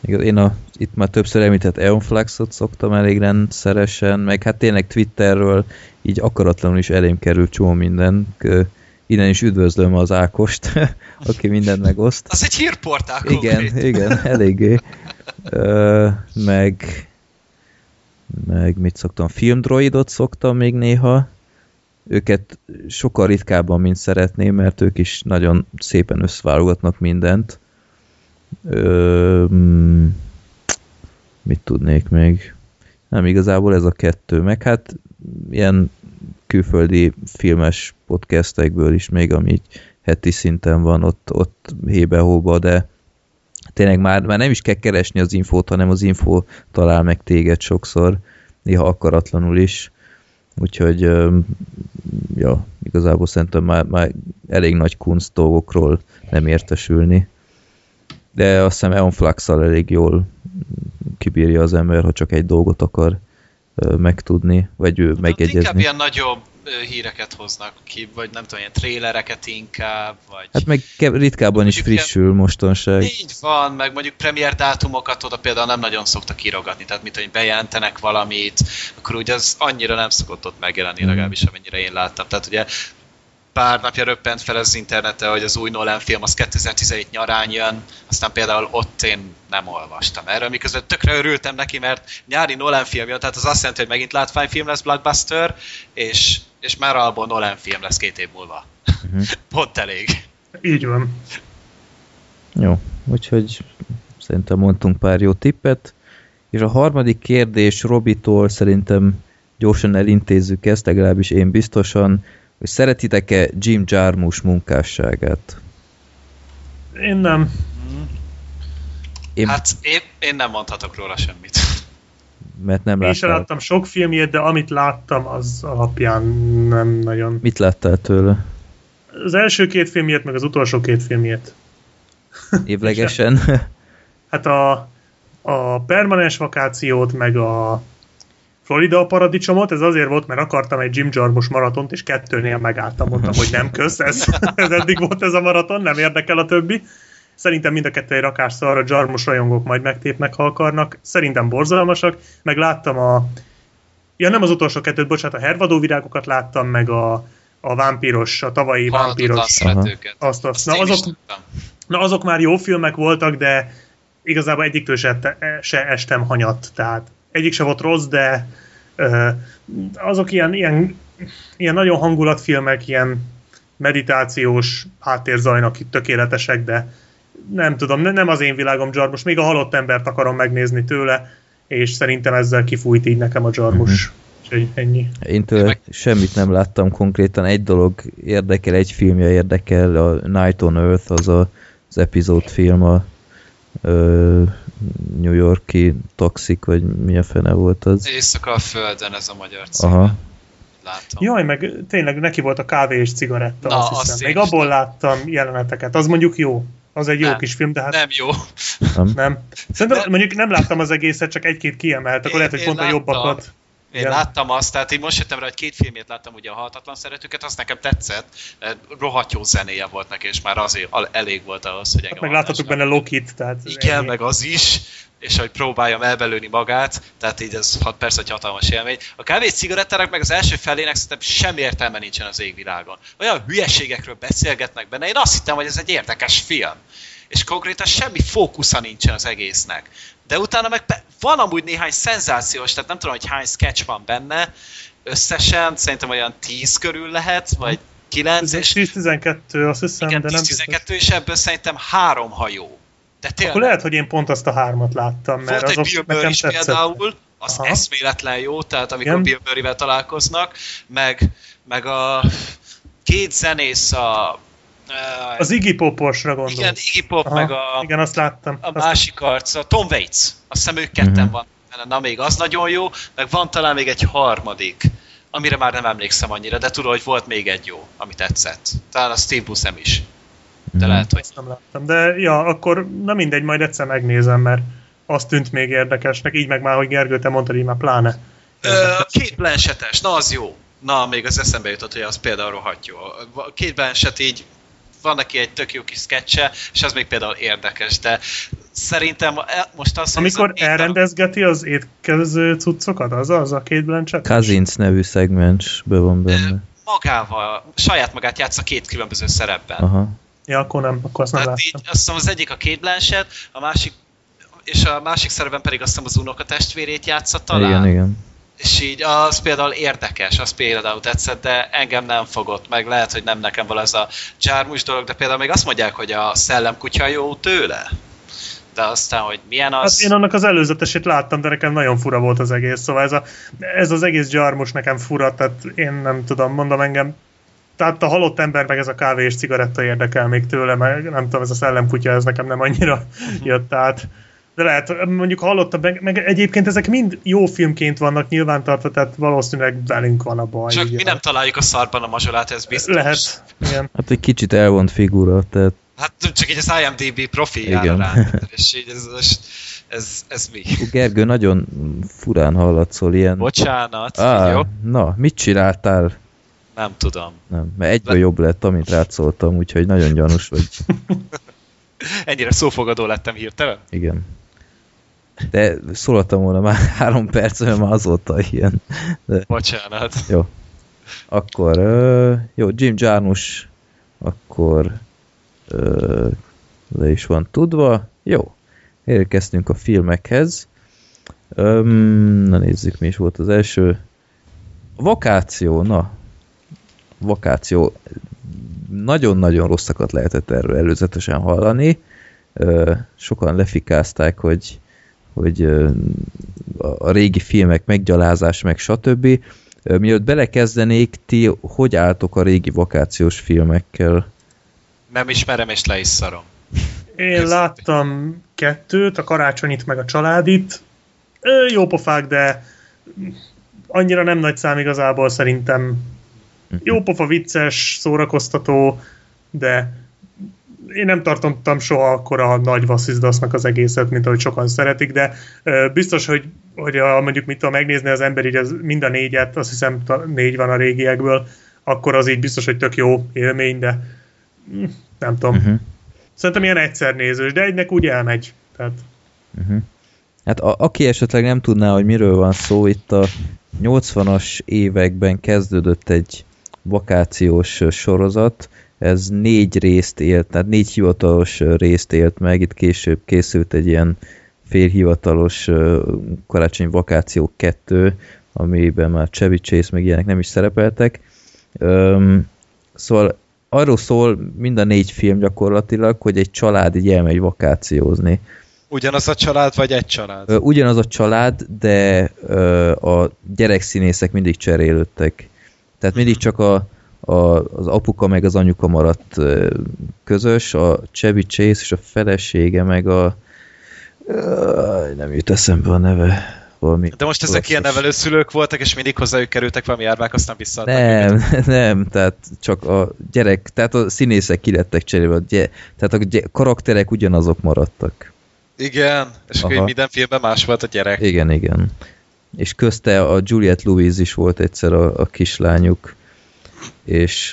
Én a, itt már többször említett Eonflaxot szoktam elég rendszeresen, meg hát tényleg Twitterről így akaratlanul is elém kerül csomó minden. Innen is üdvözlöm az Ákost, aki mindent megoszt. Az egy hírportál Igen, konkrét. igen, eléggé. Ö, meg meg mit szoktam, filmdroidot szoktam még néha. Őket sokkal ritkábban, mint szeretném, mert ők is nagyon szépen összeválogatnak mindent. Ö, mm, mit tudnék még? Nem, igazából ez a kettő. Meg hát ilyen külföldi filmes podcastekből is még, ami így heti szinten van ott, ott hébe-hóba, de tényleg már, már nem is kell keresni az infót, hanem az info talál meg téged sokszor, néha akaratlanul is. Úgyhogy ja, igazából szerintem már, már elég nagy kunst dolgokról nem értesülni de azt hiszem Eon flux elég jól kibírja az ember, ha csak egy dolgot akar megtudni, vagy hát megjegyezni. Inkább ilyen nagyobb híreket hoznak ki, vagy nem tudom, ilyen trélereket inkább, vagy... Hát meg ritkábban is frissül mostanság. Így van, meg mondjuk premier dátumokat oda például nem nagyon szoktak írogatni, tehát mit, hogy bejelentenek valamit, akkor ugye az annyira nem szokott ott megjelenni, mm. legalábbis amennyire én láttam. Tehát ugye pár napja röppent fel az interneten, hogy az új Nolan film az 2017 nyarán jön, aztán például ott én nem olvastam erről, miközben tökre örültem neki, mert nyári Nolan film jön, tehát az azt jelenti, hogy megint látványfilm lesz blockbuster, és, és már alból Nolan film lesz két év múlva. Uh-huh. Pont elég. Így van. Jó, úgyhogy szerintem mondtunk pár jó tippet, és a harmadik kérdés Robitól szerintem gyorsan elintézzük ezt, legalábbis én biztosan hogy szeretitek-e Jim Jarmusch munkásságát? Én nem. Én... Hát én, én nem mondhatok róla semmit. Mert nem láttam. Én sem láttam sok filmjét, de amit láttam, az alapján nem nagyon. Mit láttál tőle? Az első két filmjét, meg az utolsó két filmjét. Évlegesen? hát a, a permanens vakációt, meg a Florida a paradicsomot, ez azért volt, mert akartam egy Jim Jarmusch maratont, és kettőnél megálltam, mondtam, hogy nem kösz, ez, ez eddig volt ez a maraton, nem érdekel a többi. Szerintem mind a kettő egy rakás arra Jarmusch rajongók majd megtépnek, ha akarnak. Szerintem borzalmasak, meg láttam a... Ja, nem az utolsó kettőt, bocsánat, a hervadó virágokat láttam, meg a, a vámpíros, a tavalyi vámpíros. Azt, azt. Na, azok, na, azok már jó filmek voltak, de igazából egyiktől se, se estem hanyat, tehát egyik se volt rossz, de uh, azok ilyen, ilyen, ilyen nagyon hangulatfilmek, ilyen meditációs háttérzajnak tökéletesek, de nem tudom, nem az én világom Jarmus, még a halott embert akarom megnézni tőle, és szerintem ezzel kifújt így nekem a Jarmus. Mm-hmm. Úgyhogy ennyi. Én tőle semmit nem láttam konkrétan, egy dolog érdekel, egy filmje érdekel, a Night on Earth, az a, az epizódfilm a ö, New Yorki Toxic, vagy mi a fene volt az? Éjszaka a Földön ez a magyar cím. Aha. Látom. Jaj, meg tényleg neki volt a kávé és cigaretta, Na, azt hiszem. Még abból láttam jeleneteket. Az mondjuk jó. Az egy nem, jó kis film, de hát... Nem jó. Nem. nem. Szerintem nem. mondjuk nem láttam az egészet, csak egy-két kiemelt, akkor én, lehet, hogy pont láttam. a jobbakat. Én Igen. láttam azt, tehát én most jöttem rá, hogy két filmét láttam, ugye a Haltatlan Szeretőket, azt nekem tetszett, eh, rohadt jó zenéje volt neki, és már azért elég volt ahhoz, hogy engem Meg láthatok hallgasson. benne Lokit, tehát... Igen, ennyi. meg az is, és hogy próbáljam elbelőni magát, tehát így ez hat persze egy hatalmas élmény. A kávés cigarettának meg az első felének szerintem semmi értelme nincsen az égvilágon. Olyan hülyeségekről beszélgetnek benne, én azt hittem, hogy ez egy érdekes film. És konkrétan semmi fókusza nincsen az egésznek. De utána meg van amúgy néhány szenzációs, tehát nem tudom, hogy hány sketch van benne, összesen szerintem olyan 10 körül lehet, vagy 9, és 10-12, azt hiszem, igen, de nem biztos. 10-12, és ebből szerintem három hajó. De tényleg. Akkor lehet, hogy én pont azt a hármat láttam, mert Volt egy azok Bill Murray is tetszett. például, az Aha. eszméletlen jó, tehát amikor Igen. Bill Murray-vel találkoznak, meg, meg a két zenész a... Uh, Az Iggy Poposra gondolsz. igen, Iggy Pop, Aha, meg a, Igen, azt láttam. a Azt- másik arc, a Tom Waits. Azt hiszem ők ketten Mhm. van. Na még az nagyon jó, meg van talán még egy harmadik, amire már nem emlékszem annyira, de tudom, hogy volt még egy jó, ami tetszett. Talán a Steve Buscemi is. De Mhm. lehet, hogy Azt nem láttam. De ja, akkor na mindegy, majd egyszer megnézem, mert azt tűnt még érdekesnek, így meg már, hogy Gergő, te mondtad, így már pláne. Ö, A két Blanchettes, na az jó. Na, még az eszembe jutott, hogy az például rohadt jó. A két Blanchett így van neki egy tök jó kis sketche, és az még például érdekes, de szerintem e- most az, hogy ez Amikor a darab- elrendezgeti az étkező cuccokat, az az a két Blanchett? Cousins nevű szegmensbe van benne. magával, saját magát játsza két különböző szerepben. Aha. Ja, akkor nem, akkor azt nem Tehát így, azt hiszem az egyik a Kate Blanchett, a másik és a másik szerepben pedig azt hiszem az unokatestvérét játsza talán. Igen, igen. És így az például érdekes, az például tetszett, de engem nem fogott meg. Lehet, hogy nem nekem van ez a csármus dolog, de például még azt mondják, hogy a szellemkutya jó tőle. De aztán, hogy milyen Hát az... én annak az előzetesét láttam, de nekem nagyon fura volt az egész, szóval ez, a, ez az egész gyarmus nekem fura, tehát én nem tudom, mondom engem, tehát a halott ember meg ez a kávé és cigaretta érdekel még tőle, meg nem tudom, ez a szellemkutya, ez nekem nem annyira jött át. De lehet, mondjuk hallottam, meg, meg egyébként ezek mind jó filmként vannak nyilvántartva, tehát valószínűleg velünk van a baj. Csak ugye. mi nem találjuk a szarban a mazsolát, ez biztos. Lehet, igen. Hát egy kicsit elvont figura, tehát Hát csak így az IMDB profiljára Igen. rá. És így ez, ez, ez, ez mi? Gergő, nagyon furán hallatszol ilyen... Bocsánat, Á, jó? na, mit csináltál? Nem tudom. Nem, mert egyből jobb lett, amit rád szóltam, úgyhogy nagyon gyanús vagy. Ennyire szófogadó lettem hirtelen? Igen. De szóltam volna már három perc, mert már azóta ilyen. De Bocsánat. jó. Akkor, ö, jó, Jim Jarmusch, akkor le is van tudva. Jó, érkeztünk a filmekhez. Na nézzük, mi is volt az első. Vakáció, na. Vakáció. Nagyon-nagyon rosszakat lehetett erről előzetesen hallani. Sokan lefikázták, hogy, hogy a régi filmek meggyalázás, meg stb. Mielőtt belekezdenék, ti hogy álltok a régi vakációs filmekkel? Nem ismerem és le is szarom. Én láttam kettőt, a karácsonyit meg a családit. Jó pofák, de annyira nem nagy szám igazából szerintem. Jó pofa, vicces, szórakoztató, de én nem tartottam soha akkor a nagy vasszizdasznak az egészet, mint ahogy sokan szeretik, de ö, biztos, hogy, hogy a, mondjuk mit tudom megnézni az ember így az, mind a négyet, azt hiszem négy van a régiekből, akkor az így biztos, hogy tök jó élmény, de mm, nem tudom. Uh-huh. Szerintem ilyen egyszer nézős, de egynek úgy elmegy. Tehát Uh-huh. Hát a, aki esetleg nem tudná, hogy miről van szó, itt a 80-as években kezdődött egy vakációs sorozat, ez négy részt élt, tehát négy hivatalos részt élt meg, itt később készült egy ilyen félhivatalos karácsonyi vakáció 2, amiben már Chevy Chase meg ilyenek nem is szerepeltek. Öm, szóval arról szól mind a négy film gyakorlatilag, hogy egy család így elmegy vakációzni. Ugyanaz a család, vagy egy család? Ö, Ugyanaz a család, de ö, a gyerekszínészek mindig cserélődtek. Tehát mindig csak a, a, az apuka meg az anyuka maradt közös, a Chevy Chase és a felesége meg a nem jut eszembe a neve. Valami De most ezek ilyen nevelőszülők voltak, és mindig hozzájuk kerültek valami árvák, aztán visszaadtak Nem, őket. nem, tehát csak a gyerek, tehát a színészek kilettek cserélve, gy- tehát a gy- karakterek ugyanazok maradtak. Igen, és akkor Aha. így minden filmben más volt a gyerek. Igen, igen. és közte a Juliette Louise is volt egyszer a, a kislányuk, és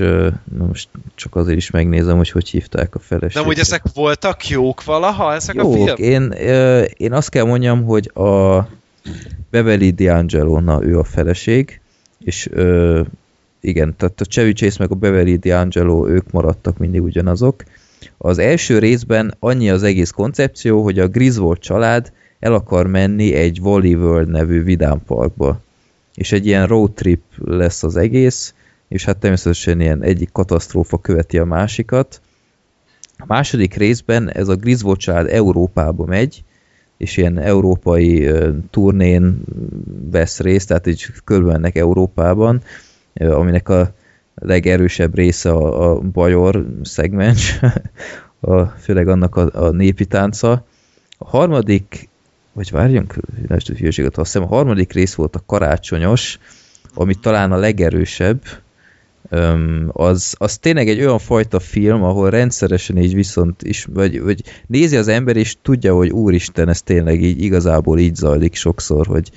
na most csak azért is megnézem, hogy hogy hívták a feleséget. De hogy ezek voltak jók valaha, ezek jók. a film? Én, én azt kell mondjam, hogy a Beverly D'Angelo, na ő a feleség, és igen, tehát a Chevy Chase meg a Beverly D'Angelo, ők maradtak mindig ugyanazok. Az első részben annyi az egész koncepció, hogy a Griswold család el akar menni egy Wally World nevű vidámparkba. És egy ilyen road trip lesz az egész, és hát természetesen ilyen egyik katasztrófa követi a másikat. A második részben ez a Griswold család Európába megy, és ilyen európai turnén vesz részt, tehát így körülmennek Európában, aminek a legerősebb része a, a bajor szegmens, a, főleg annak a, a népi tánca. A harmadik, vagy várjunk, hülyeséget, azt hiszem a harmadik rész volt a karácsonyos, ami talán a legerősebb, az, az tényleg egy olyan fajta film, ahol rendszeresen így viszont is, vagy, vagy nézi az ember, és tudja, hogy úristen, ez tényleg így igazából így zajlik sokszor, hogy,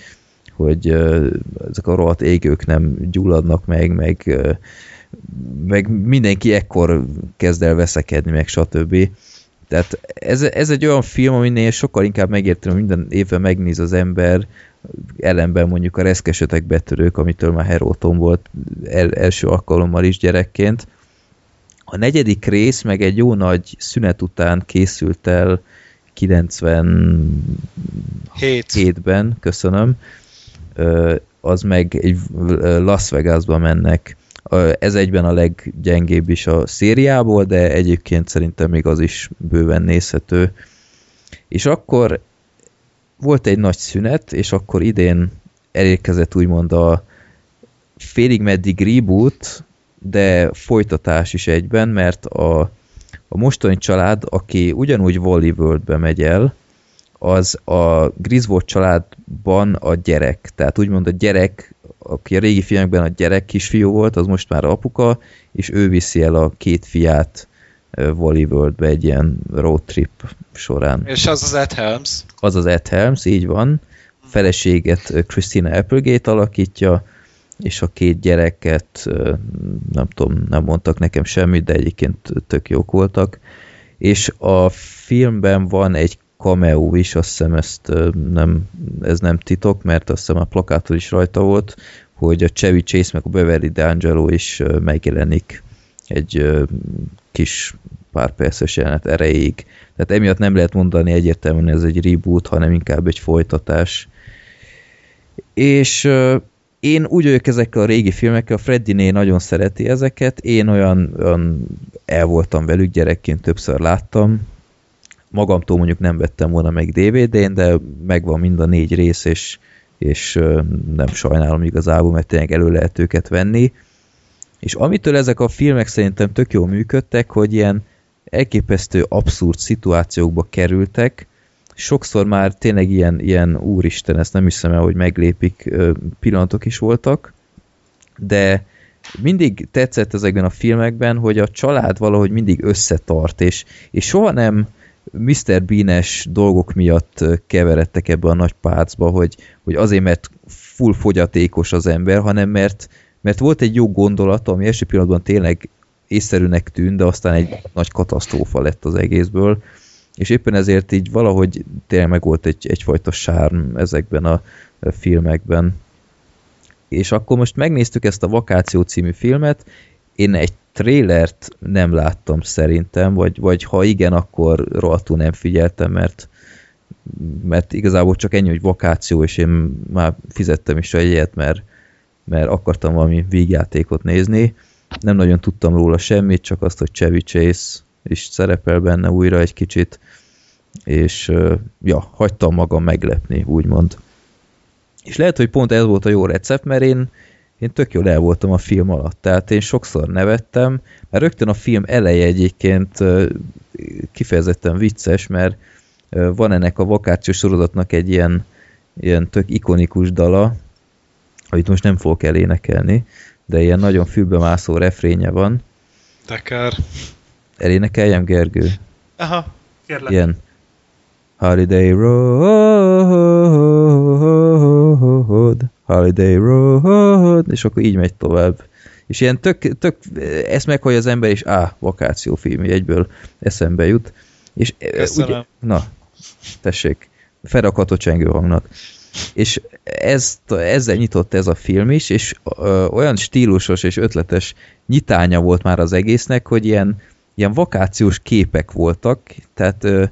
hogy ezek a rohadt égők nem gyulladnak meg, meg, meg mindenki ekkor kezd el veszekedni, meg stb. Tehát ez, ez egy olyan film, aminél sokkal inkább megértem, hogy minden évben megnéz az ember, ellenben mondjuk a reszkesetek betörők, amitől már Heróton volt el, első alkalommal is gyerekként. A negyedik rész meg egy jó nagy szünet után készült el 97-ben, köszönöm, az meg egy Las Vegasba mennek. Ez egyben a leggyengébb is a szériából, de egyébként szerintem még az is bőven nézhető. És akkor volt egy nagy szünet, és akkor idén elérkezett úgymond a félig meddig reboot, de folytatás is egyben, mert a, a mostani család, aki ugyanúgy Wally Worldbe megy el, az a Griswold családban a gyerek. Tehát úgymond a gyerek, aki a régi filmekben a gyerek kisfiú volt, az most már apuka, és ő viszi el a két fiát Wally Worldbe egy ilyen road trip során. És az az Ed Helms. Az az Ed Helms, így van. Feleséget Christina Applegate alakítja, és a két gyereket, nem tudom, nem mondtak nekem semmit, de egyébként tök jók voltak. És a filmben van egy cameo is, azt hiszem ezt nem, ez nem titok, mert azt hiszem a plakátor is rajta volt, hogy a Chevy Chase meg a Beverly D'Angelo is megjelenik egy kis pár perces jelenet erejéig. Tehát emiatt nem lehet mondani egyértelműen ez egy reboot, hanem inkább egy folytatás. És én úgy vagyok ezekkel a régi filmekkel, a Freddy nagyon szereti ezeket, én olyan, olyan el voltam velük gyerekként, többször láttam, magamtól mondjuk nem vettem volna meg DVD-n, de megvan mind a négy rész, és, és nem sajnálom igazából, mert tényleg elő lehet őket venni. És amitől ezek a filmek szerintem tök jól működtek, hogy ilyen elképesztő abszurd szituációkba kerültek, sokszor már tényleg ilyen, ilyen úristen, ezt nem hiszem el, hogy meglépik pillanatok is voltak, de mindig tetszett ezekben a filmekben, hogy a család valahogy mindig összetart, és, és soha nem Mr. Bean-es dolgok miatt keveredtek ebbe a nagy párcba, hogy, hogy azért, mert full fogyatékos az ember, hanem mert, mert volt egy jó gondolat, ami első pillanatban tényleg észszerűnek tűnt, de aztán egy nagy katasztrófa lett az egészből, és éppen ezért így valahogy tényleg meg volt egy, egyfajta sárm ezekben a filmekben. És akkor most megnéztük ezt a Vakáció című filmet, én egy trélert nem láttam szerintem, vagy, vagy ha igen, akkor rohadtul nem figyeltem, mert mert igazából csak ennyi, hogy vakáció, és én már fizettem is egy ilyet, mert, mert akartam valami vígjátékot nézni. Nem nagyon tudtam róla semmit, csak azt, hogy Chevy Chase is szerepel benne újra egy kicsit, és ja, hagytam magam meglepni, úgymond. És lehet, hogy pont ez volt a jó recept, mert én, én tök jól el voltam a film alatt, tehát én sokszor nevettem, mert rögtön a film eleje egyébként kifejezetten vicces, mert van ennek a vakációs sorozatnak egy ilyen, ilyen tök ikonikus dala, amit most nem fogok elénekelni, de ilyen nagyon fülbemászó refrénye van. Tekár. Elénekeljem, Gergő? Aha. Kérlek. Ilyen Holiday Road Holiday Road, és akkor így megy tovább. És ilyen tök, tök ezt meghallja az ember, és á, vakációfilm, egyből eszembe jut. És Köszönöm. ugye, na, tessék, felrakható csengő hangnak. És ezt, ezzel nyitott ez a film is, és ö, olyan stílusos és ötletes nyitánya volt már az egésznek, hogy ilyen, ilyen vakációs képek voltak, tehát ö,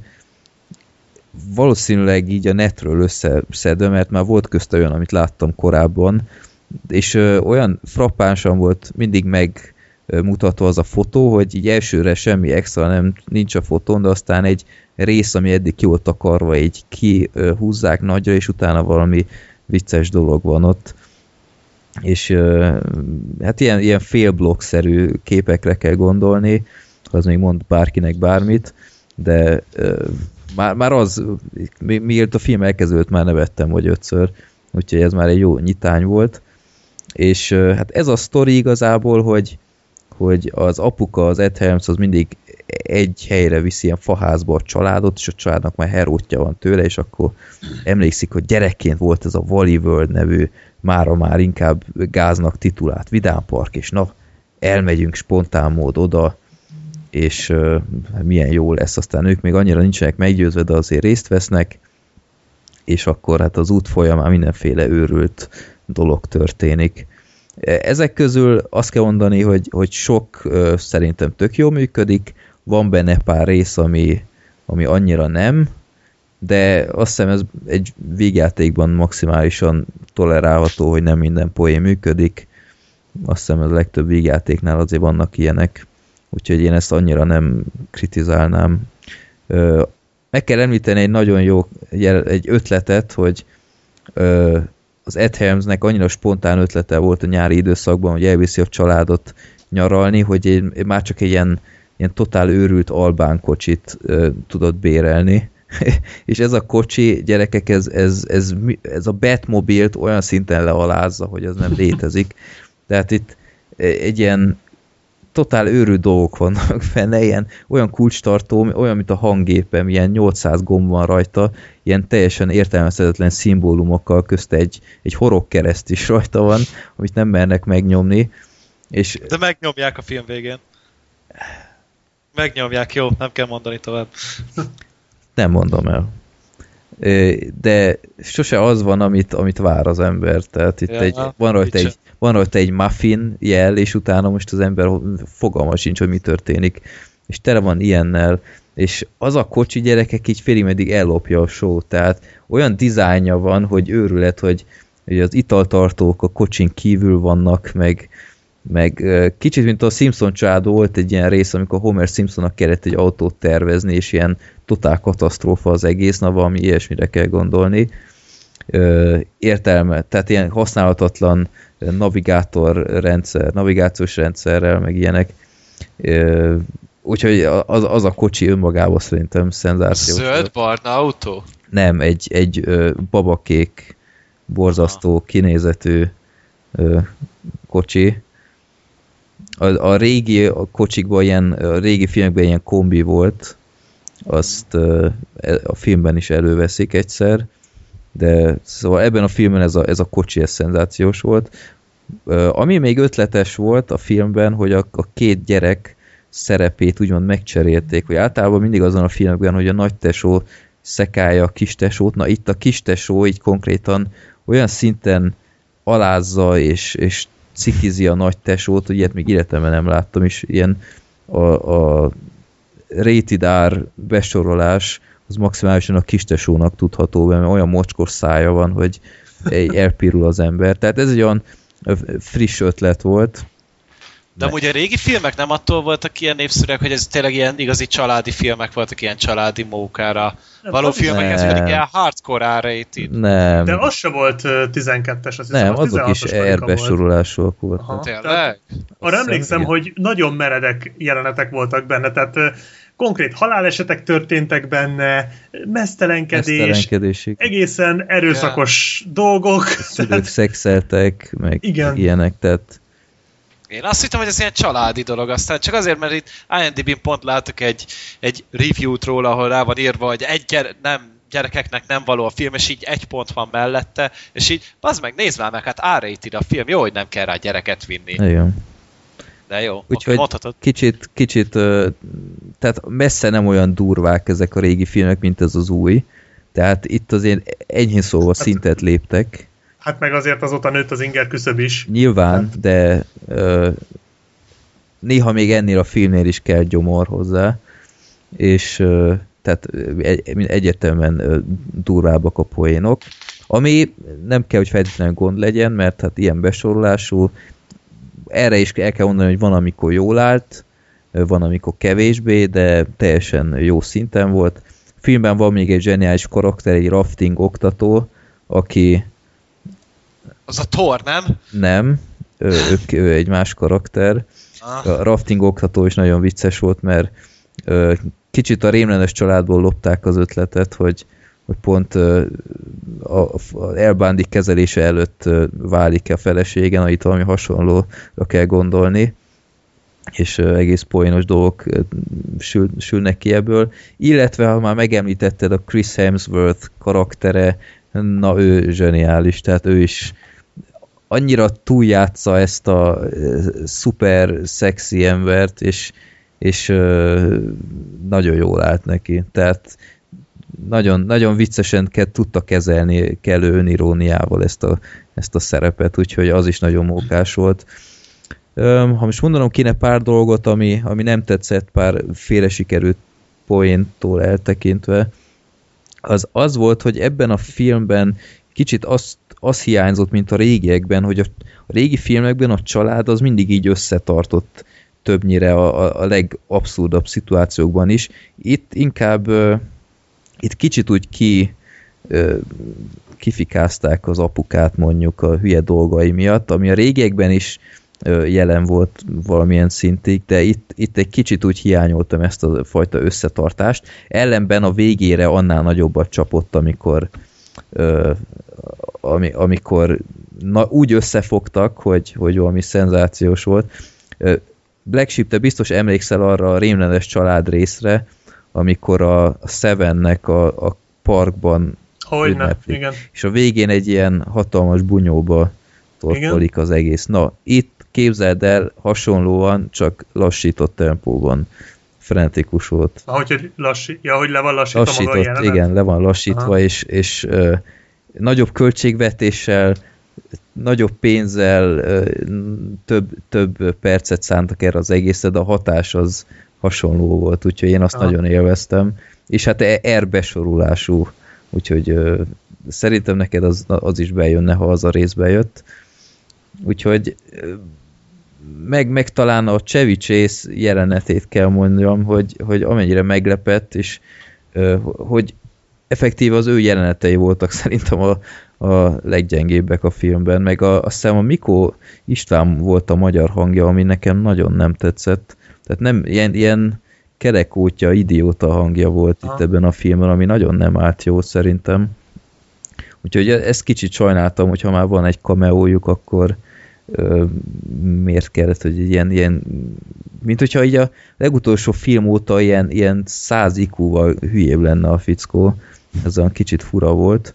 valószínűleg így a netről összeszedve, mert már volt közt olyan, amit láttam korábban, és ö, olyan frappánsan volt mindig megmutatva az a fotó, hogy így elsőre semmi extra nem nincs a fotón, de aztán egy rész, ami eddig ki volt akarva, így kihúzzák nagyra, és utána valami vicces dolog van ott. És hát ilyen, ilyen félblokszerű képekre kell gondolni, az még mond bárkinek bármit, de már, már az, mi, miért a film elkezdődött, már nevettem, vagy ötször, úgyhogy ez már egy jó nyitány volt. És hát ez a sztori igazából, hogy, hogy az apuka, az Ed Helms, az mindig egy helyre viszi ilyen faházba a családot, és a családnak már herótja van tőle, és akkor emlékszik, hogy gyerekként volt ez a Wally World nevű, mára már inkább gáznak titulált vidámpark, és na, elmegyünk spontán mód oda, és uh, milyen jó lesz, aztán ők még annyira nincsenek meggyőzve, de azért részt vesznek, és akkor hát az út folyamán mindenféle őrült dolog történik. Ezek közül azt kell mondani, hogy, hogy sok szerintem tök jó működik, van benne pár rész, ami, ami annyira nem, de azt hiszem ez egy végjátékban maximálisan tolerálható, hogy nem minden poén működik. Azt hiszem ez a legtöbb végjátéknál azért vannak ilyenek, úgyhogy én ezt annyira nem kritizálnám. Meg kell említeni egy nagyon jó egy ötletet, hogy az Ed Helmsnek annyira spontán ötlete volt a nyári időszakban, hogy elviszi a családot nyaralni, hogy egy, már csak egy ilyen, ilyen totál őrült albán kocsit ö, tudott bérelni. és ez a kocsi, gyerekek, ez, ez, ez, ez a Batmobilt olyan szinten lealázza, hogy az nem létezik. Tehát itt egy ilyen totál őrült dolgok vannak benne, ilyen olyan kulcstartó, olyan, mint a hanggépem, ilyen 800 gomb van rajta, ilyen teljesen értelmezhetetlen szimbólumokkal, közt egy, egy horog kereszt is rajta van, amit nem mernek megnyomni. És De megnyomják a film végén. Megnyomják, jó, nem kell mondani tovább. nem mondom el. De sose az van, amit, amit vár az ember. Tehát itt Ja, egy, van, rajta egy, van rajta egy muffin jel, és utána most az ember fogalma sincs, hogy mi történik. És tele van ilyennel, és az a kocsi gyerekek így félig meddig ellopja a show, tehát olyan dizájnja van, hogy őrület, hogy, hogy az italtartók a kocsin kívül vannak, meg, meg kicsit, mint a Simpson család volt egy ilyen rész, amikor Homer Simpsonnak kellett egy autót tervezni, és ilyen totál katasztrófa az egész, na valami ilyesmire kell gondolni. Értelme, tehát ilyen használhatatlan navigátor rendszer, navigációs rendszerrel, meg ilyenek. Úgyhogy az, az a kocsi önmagában szerintem szenzációs. Zöld-barna autó? Nem, egy, egy babakék, borzasztó kinézetű kocsi. A, a régi a kocsikban ilyen, a régi filmekben ilyen kombi volt, azt e- a filmben is előveszik egyszer, de szóval ebben a filmben ez a, ez a kocsi ez szenzációs volt. Ami még ötletes volt a filmben, hogy a, a két gyerek szerepét úgymond megcserélték, hogy általában mindig azon a filmekben, hogy a nagy tesó szekálja a kis tesót, na itt a kis tesó így konkrétan olyan szinten alázza és, és cikizi a nagy tesót, hogy ilyet még életemben nem láttam, és ilyen a, a rated R besorolás az maximálisan a kis tesónak tudható, mert olyan mocskos szája van, hogy elpirul az ember. Tehát ez egy olyan friss ötlet volt. De amúgy a régi filmek nem attól voltak ilyen népszerűek, hogy ez tényleg ilyen igazi családi filmek voltak, ilyen családi mókára. Való az filmek, ez pedig ilyen hardcore R-rated. Nem, De az se volt ö, 12-es, azt hiszem, nem, az azok is 16-os karika volt. R-besorolásúak Aha. voltak. Tényleg? Arra emlékszem, hogy nagyon meredek jelenetek voltak benne, tehát konkrét halálesetek történtek benne, mesztelenkedés, Mesztelenkedésig. egészen erőszakos dolgok. Szülők szexeltek, meg Igen. ilyenek, tehát Én azt hittem, hogy ez ilyen családi dolog, aztán csak azért, mert itt IMDb-n pont látok egy, egy review-t róla, ahol rá van írva, hogy egy gyere, nem gyerekeknek nem való a film, és így egy pont van mellette, és így, az meg, nézd már meg, hát r a film, jó, hogy nem kell rá gyereket vinni. Igen. De jó, Úgyhogy mondhatod. kicsit, kicsit, tehát messze nem olyan durvák ezek a régi filmek, mint ez az új. Tehát itt azért enyhén szólva szintet léptek. Hát meg azért azóta nőtt az inger küszöb is. Nyilván, de ö, néha még ennél a filmnél is kell gyomor hozzá, és ö, tehát egy, egyértelműen ö, durvábbak a poénok, ami nem kell, hogy feltétlenül gond legyen, mert hát ilyen besorolású, erre is el kell mondani, hogy van, amikor jól állt, van, amikor kevésbé, de teljesen jó szinten volt. A filmben van még egy zseniális karakter, egy rafting oktató, aki Az a Thor, nem? nem, ő, ő, ő egy más karakter, Ah, a rafting oktató is nagyon vicces volt, mert kicsit a rémlenes családból lopták az ötletet, hogy, hogy pont a, a elbándi kezelése előtt válik a feleségen, itt valami hasonlóra kell gondolni, és egész poénos dolgok sül, sülnek ki ebből. Illetve, ha már megemlítetted a Chris Hemsworth karaktere, na ő zseniális, tehát ő is annyira túljátsza ezt a szuper szexi embert, és, és nagyon jól állt neki. Tehát nagyon, nagyon viccesen kell, tudta kezelni kellő öniróniával ezt a, ezt a szerepet, úgyhogy az is nagyon mókás volt. Ha most mondanom kéne pár dolgot, ami, ami nem tetszett, pár félre sikerült poéntól eltekintve, az az volt, hogy ebben a filmben kicsit azt, az hiányzott, mint a régiekben, hogy a, a régi filmekben a család az mindig így összetartott többnyire a, a, a legabszurdabb szituációkban is. Itt inkább itt kicsit úgy ki ö, kifikázták az apukát mondjuk a hülye dolgai miatt, ami a régiekben is ö, jelen volt valamilyen szintig, de itt, itt egy kicsit úgy hiányoltam ezt a fajta összetartást. Ellenben a végére annál nagyobbat csapott, amikor ö, ami, amikor na, úgy összefogtak, hogy, hogy valami szenzációs volt. Black Sheep, te biztos emlékszel arra a rémlenes család részre, amikor a, a Sevennek a, a parkban Hogyne, ünneplik. igen. és a végén egy ilyen hatalmas bunyóba torkolik az egész. Na, itt képzeld el, hasonlóan, csak lassított tempóban. Frenetikus volt. Ahogy hogy lassít, ja, hogy le van lassítva maga a Lassított, igen, le van lassítva, Aha. és, és ö, nagyobb költségvetéssel, nagyobb pénzzel, ö, több, több percet szántak erre az egészet, de a hatás az hasonló volt, úgyhogy én azt Aha. nagyon élveztem. És hát e- R besorolású, úgyhogy ö, szerintem neked az, az is bejönne, ha az a rész bejött. Úgyhogy ö, meg, meg talán a Chevy Chase jelenetét kell mondjam, hogy, hogy amennyire meglepett, és ö, hogy effektíve az ő jelenetei voltak szerintem a, a leggyengébbek a filmben, meg a, azt hiszem a Mikó István volt a magyar hangja, ami nekem nagyon nem tetszett. Tehát nem ilyen, ilyen kerekótya, idióta hangja volt Aha. itt ebben a filmben, ami nagyon nem állt jó szerintem. Úgyhogy ezt kicsit sajnáltam, hogy ha már van egy kameójuk, akkor ö, miért kellett, hogy ilyen, ilyen mint hogyha így a legutolsó film óta ilyen, ilyen száz IQ-val hülyébb lenne a fickó. Ez olyan kicsit fura volt.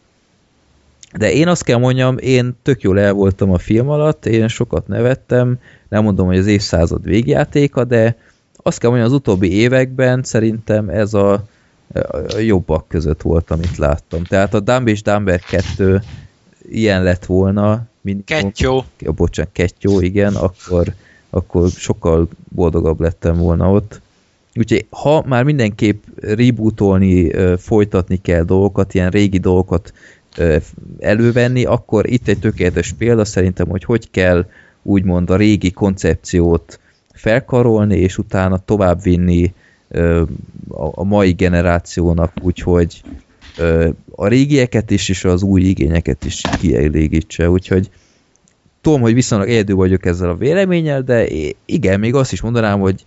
De én azt kell mondjam, én tök jól el voltam a film alatt, én sokat nevettem, nem mondom, hogy az évszázad végjátéka, de azt kell mondjam, az utóbbi években szerintem ez a, a jobbak között volt, amit láttam. Tehát a Dumb és Dumber 2 ilyen lett volna, mint Kettyó. ja, bocsánat, kettyó, igen, akkor, akkor sokkal boldogabb lettem volna ott. Úgyhogy ha már mindenképp rebootolni, folytatni kell dolgokat, ilyen régi dolgokat elővenni, akkor itt egy tökéletes példa szerintem, hogy hogy kell úgymond a régi koncepciót felkarolni, és utána továbbvinni a, mai generációnak, úgyhogy a régieket is, és az új igényeket is kielégítse, úgyhogy tudom, hogy viszonylag egyedül vagyok ezzel a véleménnyel, de igen, még azt is mondanám, hogy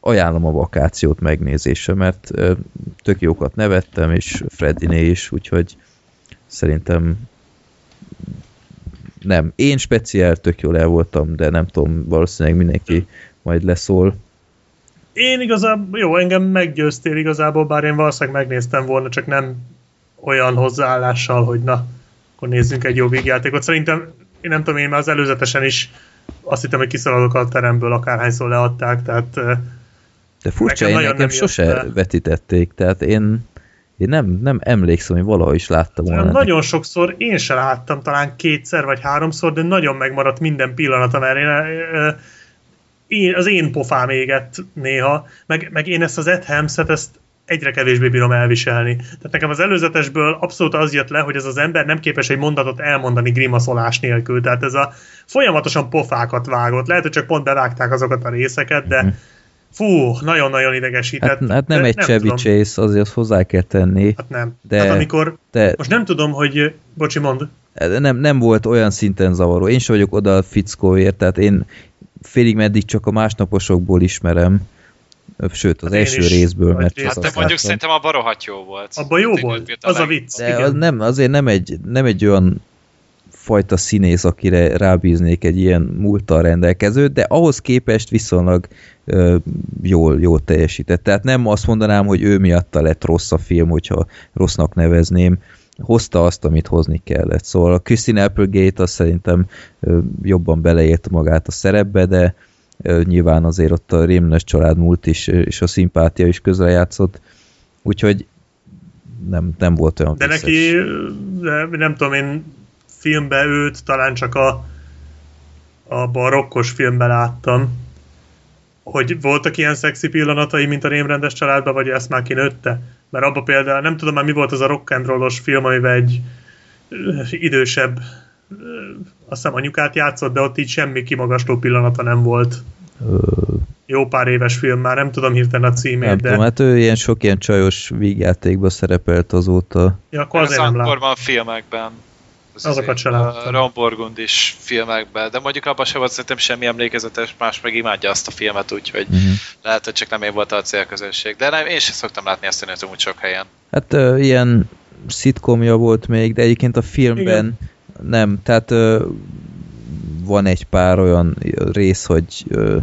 ajánlom a vakációt megnézésre, mert tök jókat nevettem, és Freddiné is, úgyhogy szerintem nem. Én speciál tök jól el voltam, de nem tudom, valószínűleg mindenki majd leszól. Én igazából, jó, engem meggyőztél igazából, bár én valószínűleg megnéztem volna, csak nem olyan hozzáállással, hogy na, akkor nézzünk egy jó vígjátékot. Szerintem, én nem tudom, én már az előzetesen is azt hittem, hogy kiszaladok a teremből, akárhányszor leadták, tehát De furcsa, én nekem sose vetítették, tehát én, én nem, nem emlékszem, hogy valaha is láttam volna. ennek. nagyon sokszor én se láttam, talán kétszer vagy háromszor, de nagyon megmaradt minden pillanata, mert én, én, az én pofám égett néha, meg, meg én ezt az Ed Helms-et, ezt egyre kevésbé bírom elviselni. Tehát nekem az előzetesből abszolút az jött le, hogy ez az ember nem képes egy mondatot elmondani grimaszolás nélkül. Tehát ez a folyamatosan pofákat vágott. Lehet, hogy csak pont bevágták azokat a részeket, de fú, nagyon-nagyon idegesített. Hát, hát nem De egy Chevy tudom. Chase, azért hozzá kell tenni, Hát nem. De-. Hát amikor, de most nem tudom, hogy, bocsi, mond, nem, nem volt olyan szinten zavaró. Én sem vagyok oda a fickóért, tehát én félig meddig csak a másnaposokból ismerem, sőt az Hát első is. részből, mert Hát de mondjuk láttam. szerintem abban rohadt jó volt. abban jó Hát, volt. Az a vicc. De igen. az nem, azért nem egy, nem egy olyan fajta színész, akire rábíznék egy ilyen múlttal rendelkező, de ahhoz képest viszonylag ö, jól, jól teljesített. Tehát nem azt mondanám, hogy ő miatta lett rossz a film, hogyha rossznak nevezném. Hozta azt, amit hozni kellett. Szóval a Christine Applegate azt szerintem ö, jobban beleért magát a szerepbe, de ö, nyilván azért ott a rémnes család múlt is, és a szimpátia is közrejátszott. Úgyhogy nem, nem volt olyan De vicces. neki, de nem tudom én, filmbe őt talán csak a abban a rokkos filmben láttam, hogy voltak ilyen szexi pillanatai, mint a rémrendes családban, vagy ezt már kinőtte? Mert abban például, nem tudom már mi volt az a rock and rollos film, amiben egy idősebb azt hiszem anyukát játszott, de ott így semmi kimagasló pillanata nem volt. Ö, Jó pár éves film már, nem tudom hirtelen a címét, nem de tudom, hát ő ilyen sok ilyen csajos vígjátékban szerepelt azóta. ja, akkor Az azért nem láttam. Ankorban filmekben. Az Azokat izé, se láttam. A Ron Burgund is filmekben, de mondjuk abban sem volt szerintem semmi emlékezetes, más meg imádja azt a filmet, úgyhogy Uh-huh. lehet, hogy csak nem én voltam a célközönség. De nem, én sem szoktam látni ezt a nőt amúgy sok helyen. Hát ö, ilyen szitkomja volt még, de egyébként a filmben Igen. nem, tehát ö, van egy pár olyan rész, hogy ö,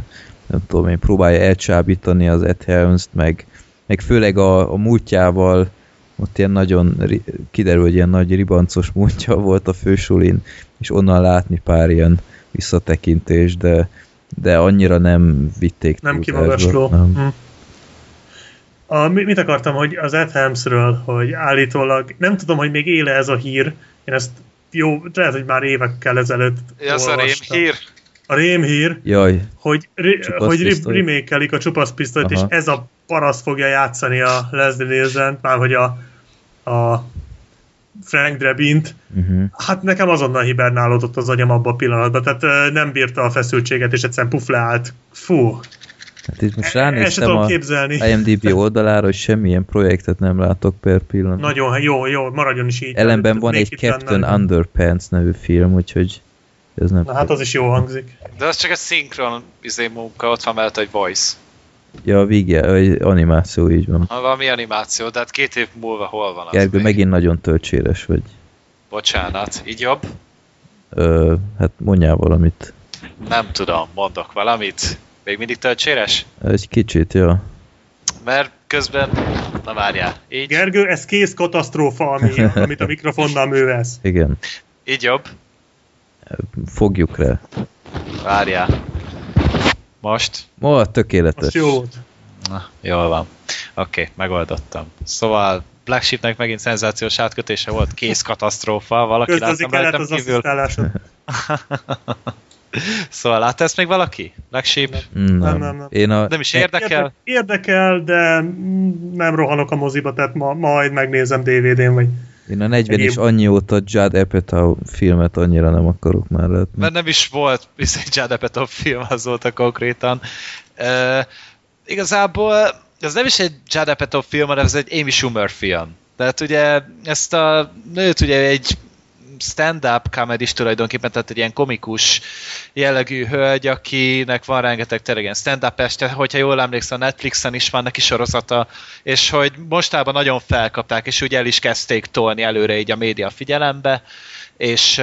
nem tudom én, próbálja elcsábítani az Ed Helms-t, meg, meg főleg a, a múltjával ott ilyen nagyon, kiderül, hogy ilyen nagy ribancos múltja volt a fősulin, és onnan látni pár ilyen visszatekintés, de, de annyira nem vitték Nem kimagasló. Nem. Hm. A, mi- mit akartam, hogy az Ed Helmsről, hogy állítólag, nem tudom, hogy még éle ez a hír, én ezt jó, lehet, hogy már évekkel ezelőtt Ez a rém olvastam. hír. A rémhír, Jaj, hogy, ri, hogy remékelik a csupasz pisztolyt, és ez a paraszt fogja játszani a Leslie Nielsen, már hogy a, a Frank Drebint. uh-huh. Hát nekem azonnal hibernálódott az agyam abban a pillanatban, tehát nem bírta a feszültséget, és egyszerűen puf leállt. Fú, Hát itt most ránéztem a képzelni. IMDb oldalára, hogy semmilyen projektet nem látok per pillanat. Nagyon jó, jó, maradjon is így. Ellenben van egy Captain. Underpants nevű film, úgyhogy ez nem... Na hát az is jó hangzik. De az csak egy szinkron izé munka, ott van mellett egy voice. Ja, a vigye, vagy animáció így van. Ha valami animáció, de hát két év múlva hol van az Gergő, még? megint nagyon töltséres vagy. Bocsánat, így jobb? Ö, hát mondjál valamit. Nem tudom, mondok valamit. Még mindig töltséres? Egy kicsit, ja. Mert közben... Na várjál, így, Gergő, ez kész katasztrófa, ami, amit a mikrofonnal művelsz. Igen. így jobb. Fogjuk rá. Várjál. Most? Ma tökéletes. Az jó volt. Na, jól van. Oké, okay, megoldottam. Szóval Black Sheepnek megint szenzációs átkötése volt, kész katasztrófa, valaki Közlözi láttam az kívül. szóval látta ezt még valaki? Black Sheep? Nem. Nem, nem, nem. Én a... Nem is érdekel? Érdekel, de nem rohanok a moziba, tehát ma, majd megnézem DVD-n, vagy Én a 40 és Egyéb- annyi óta Judd Apatow filmet annyira nem akarok már látni. Mert nem is volt viszont egy Judd Apatow film, az volt a konkrétan. Uh, igazából ez nem is egy Judd Apatow film, hanem ez egy Amy Schumer film. Tehát ugye ezt a nőt ugye egy stand-up comedy tulajdonképpen, tehát egy ilyen komikus jellegű hölgy, akinek van rengeteg ilyen stand-up este, hogyha jól emlékszem, Netflixen is van neki sorozata, és hogy mostában nagyon felkapták, és úgy el is kezdték tolni előre így a média figyelembe, és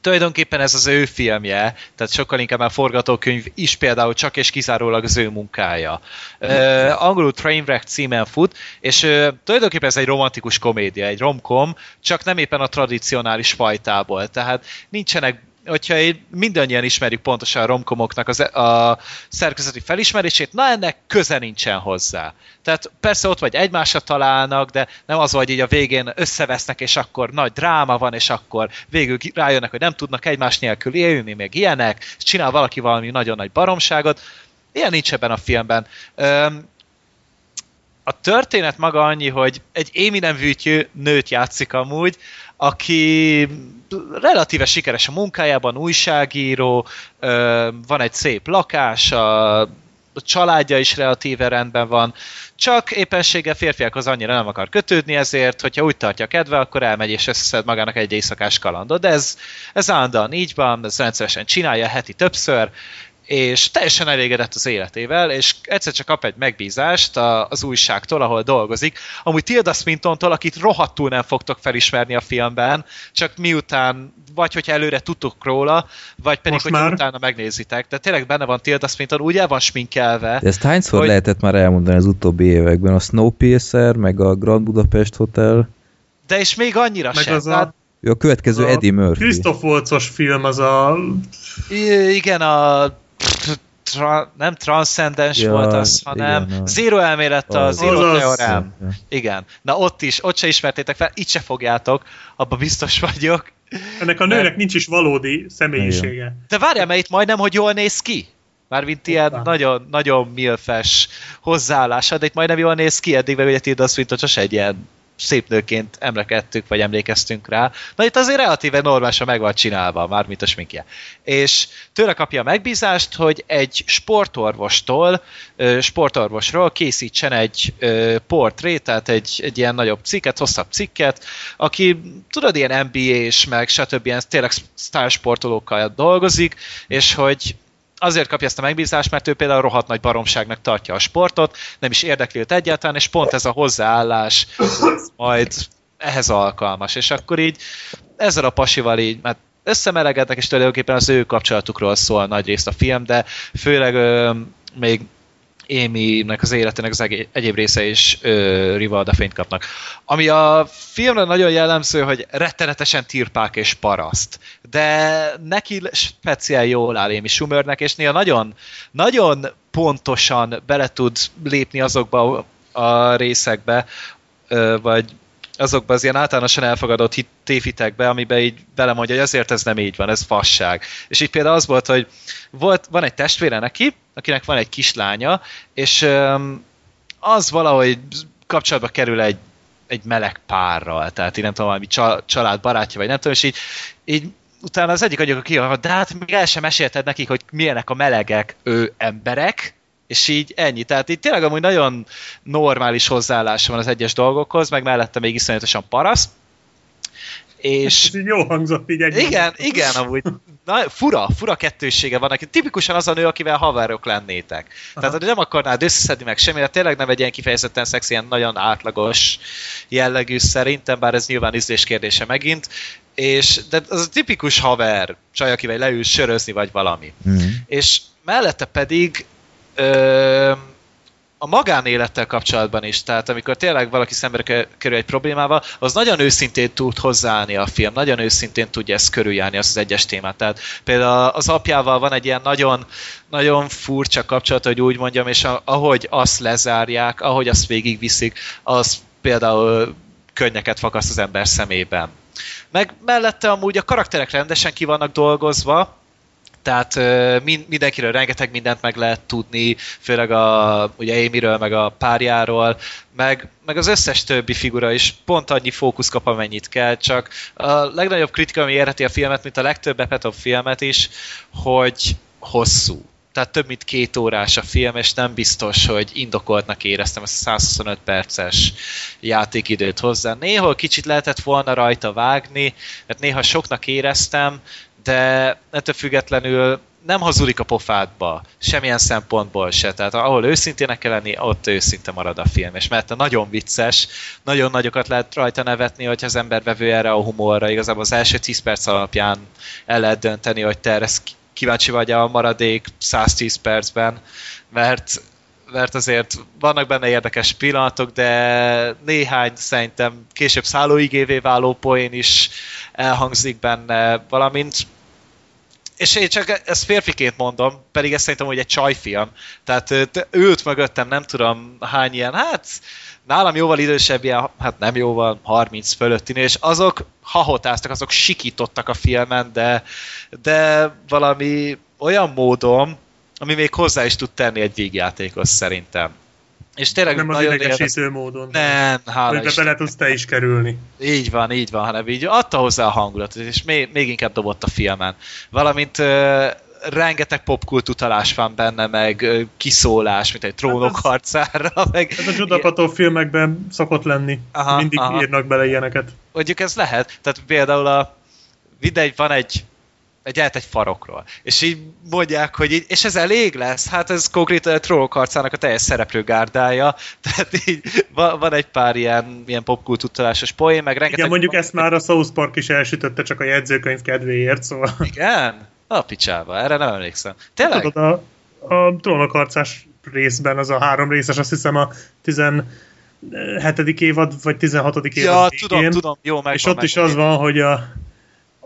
tulajdonképpen ez az ő filmje, tehát sokkal inkább a forgatókönyv is például csak és kizárólag az ő munkája. Uh, angolul Trainwreck címen fut, és uh, tulajdonképpen ez egy romantikus komédia, egy romkom, csak nem éppen a tradicionális fajtából, tehát nincsenek hogyha mindannyian ismerjük pontosan a romkomoknak az, a szerkezeti felismerését, na ennek köze nincsen hozzá. Tehát persze ott vagy egymásra találnak, de nem az, hogy így a végén összevesznek, és akkor nagy dráma van, és akkor végül rájönnek, hogy nem tudnak egymás nélkül élni, még ilyenek, és csinál valaki valami nagyon nagy baromságot. Ilyen nincs ebben a filmben. Öm, a történet maga annyi, hogy egy Amy nem nőt játszik amúgy, aki relatíve sikeres a munkájában, újságíró, van egy szép lakás, a családja is relatíve rendben van, csak éppenséggel férfiakhoz annyira nem akar kötődni, ezért, hogyha úgy tartja kedve, akkor elmegy és összeszed magának egy éjszakás kalandot. De ez, ez állandóan így van, ez rendszeresen csinálja heti többször, és teljesen elégedett az életével, és egyszer csak kap egy megbízást az újságtól, ahol dolgozik, amúgy Tilda Swintontól, akit rohadtul nem fogtok felismerni a filmben, csak miután, vagy hogy előre tudtok róla, vagy pedig, hogy utána megnézitek. De tényleg benne van Tilda Swinton, úgy el van sminkelve. De ezt hányszor hogy... lehetett már elmondani az utóbbi években? A Snowpiercer, meg a Grand Budapest Hotel? De és még annyira meg sem. Az a... a következő a Eddie Murphy. Christoph Waltzos film, az a... I- igen, a tra, nem transzcendens ja, volt az, hanem igen, Zero elmélet a Zero Theorem. Igen. Na ott is, ott se ismertétek fel, itt se fogjátok, abba biztos vagyok. Ennek a nőnek nincs is valódi személyisége. De várjál, mert itt majdnem, hogy jól néz ki. Mármint ilyen nagyon, nagyon milfes hozzáállása, de itt majdnem jól néz ki, eddig meg ugye Tilda Swinton csak egy ilyen szép nőként emlekedtük, vagy emlékeztünk rá. Na itt azért relatíve normálisan meg van csinálva, már mint a sminkje. És tőle kapja a megbízást, hogy egy sportorvostól, sportorvosról készítsen egy portrét, tehát egy, egy ilyen nagyobb cikket, hosszabb cikket, aki tudod, ilyen NBA-s, meg stb. ilyen tényleg sztársportolókkal dolgozik, és hogy azért kapja ezt a megbízást, mert ő például rohadt nagy baromságnak tartja a sportot, nem is érdekli őt egyáltalán, és pont ez a hozzáállás majd ehhez alkalmas. És akkor így ezzel a pasival így, mert összemelegednek, és tulajdonképpen az ő kapcsolatukról szól nagy részt a film, de főleg ö, még Amy-nek az életének az egyéb része is ö, Rivalda fényt kapnak. Ami a filmre nagyon jellemző, hogy rettenetesen tirpák és paraszt, de neki speciál jól áll Amy Schumernek, és néha nagyon, nagyon pontosan bele tud lépni azokba a részekbe, ö, vagy azokban az ilyen általánosan elfogadott hit, tévhitekbe, amiben így belemondja, hogy azért ez nem így van, ez fasság. És így például az volt, hogy volt, van egy testvére neki, akinek van egy kislánya, és um, az valahogy kapcsolatba kerül egy, egy meleg párral, tehát így nem tudom, valami család barátja, vagy nem tudom, és így, így utána az egyik agyok ki, de hát még el sem mesélted nekik, hogy milyenek a melegek ő emberek, és így ennyi. Tehát itt tényleg amúgy nagyon normális hozzáállása van az egyes dolgokhoz, meg mellette még iszonyatosan paraszt. És... Ez így jó hangzott így egy Igen, igen, amúgy na, fura, fura kettősége van neki. Tipikusan az a nő, akivel haverok lennétek. Aha. Tehát, hogy nem akarnád összeszedni meg semmi, de tényleg nem egy ilyen kifejezetten szexi, ilyen nagyon átlagos jellegű szerintem, bár ez nyilván ízlés kérdése megint. És, de az a tipikus haver, csaj, akivel leül sörözni, vagy valami. Mm. És mellette pedig ö, a magánélettel kapcsolatban is, tehát amikor tényleg valaki szembe kerül egy problémával, az nagyon őszintén tud hozzáállni a film, nagyon őszintén tudja ezt körüljárni, az, az egyes témát. Tehát például az apjával van egy ilyen nagyon, nagyon furcsa kapcsolat, hogy úgy mondjam, és ahogy azt lezárják, ahogy azt végigviszik, az például könnyeket fakaszt az ember szemében. Meg mellette amúgy a karakterek rendesen ki vannak dolgozva, tehát mindenkiről rengeteg mindent meg lehet tudni, főleg a, ugye Amy-ről, meg a párjáról, meg, meg az összes többi figura is pont annyi fókusz kap, amennyit kell, csak a legnagyobb kritika, ami érheti a filmet, mint a legtöbb Epetov filmet is, hogy hosszú. Tehát több mint két órás a film, és nem biztos, hogy indokoltnak éreztem ezt a 125 perces játékidőt hozzá. Néhol kicsit lehetett volna rajta vágni, mert néha soknak éreztem, de ettől függetlenül nem hazudik a pofádba, semmilyen szempontból se. Tehát ahol őszintének kell lenni, ott őszinte marad a film. És mert nagyon vicces, nagyon nagyokat lehet rajta nevetni, hogy az ember vevő erre a humorra. Igazából az első 10 perc alapján el lehet dönteni, hogy te erre kíváncsi vagy a maradék 110 percben, mert mert azért vannak benne érdekes pillanatok, de néhány szerintem később szállóigévé váló poén is elhangzik benne, valamint és én csak ezt férfiként mondom, pedig ezt szerintem, hogy egy csajfilm. Tehát ült mögöttem, nem tudom hány ilyen, hát nálam jóval idősebb, ilyen, hát nem jóval, 30 fölöttinél, és azok hahotáztak, azok sikítottak a filmen, de, de valami olyan módon, ami még hozzá is tud tenni egy vígjátékos szerintem. És tényleg nem az idegesítő érde... módon. Nem, hála Hogy bele tudsz te is kerülni. Így van, így van, hanem így adta hozzá a hangulatot, és még, még inkább dobott a filmen. Valamint uh, rengeteg popkult utalás van benne, meg uh, kiszólás, mint egy trónok hát harcára. Meg... Ez a Judapato filmekben szokott lenni. Aha, Mindig aha. írnak bele ilyeneket. Mondjuk ez lehet. Tehát például a videgy van egy egy egy farokról. És így mondják, hogy így, és ez elég lesz? Hát ez konkrétan a Trollok harcának a teljes szereplőgárdája, tehát így van egy pár ilyen, ilyen popkult utalásos poén, meg rengeteg... Igen, mondjuk ezt már a South Park is elsütötte csak a jegyzőkönyv kedvéért, szóval... Igen? A picsába, erre nem emlékszem. Tényleg? Tudod, a, a Trollok harcás részben, az a három részes, azt hiszem a 17. évad, vagy 16. évad Ja, végén, tudom, tudom, jó, megvan, És ott megvan, is az van, hogy a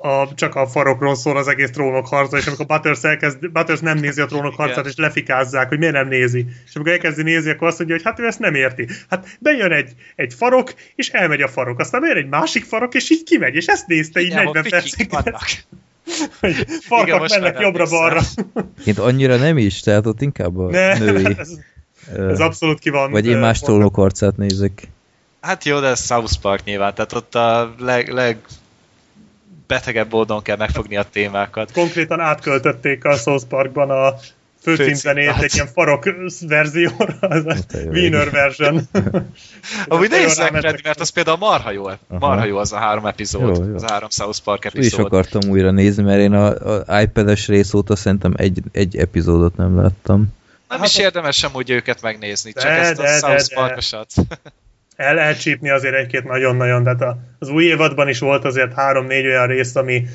a, csak a farokról szól az egész trónok harca, és amikor Butters, elkezd, Butters nem nézi a trónok harcát, és lefikázzák, hogy miért nem nézi. És amikor elkezdi nézni, akkor azt mondja, hogy hát ő ezt nem érti. Hát bejön egy, egy farok, és elmegy a farok. Aztán bejön egy másik farok, és így kimegy, és ezt nézte így Igen, 40 percig. hogy farkak mennek jobbra-balra. Én annyira nem is, tehát ott inkább a ne, női. Ez, ez abszolút ki van. Vagy én más trónok harcát nézek. Hát jó, de ez South Park nyilván, tehát ott a leg, leg betegebb módon kell megfogni a témákat. Konkrétan átköltötték a South Parkban a főcímzenét egy ilyen farok verzióra, az a Wiener version. Amúgy nézzek, Freddy, mert az például marha jó, marha jó az a három epizód, jó, jó. az a három South Park epizód. is akartam újra nézni, mert én a, a iPad-es rész óta szerintem egy, egy epizódot nem láttam. Nem hát is érdemes sem úgy őket megnézni, csak de, ezt a de, South Parkosat. el lehet csípni azért egy-két nagyon-nagyon, tehát az új évadban is volt azért három-négy olyan rész, ami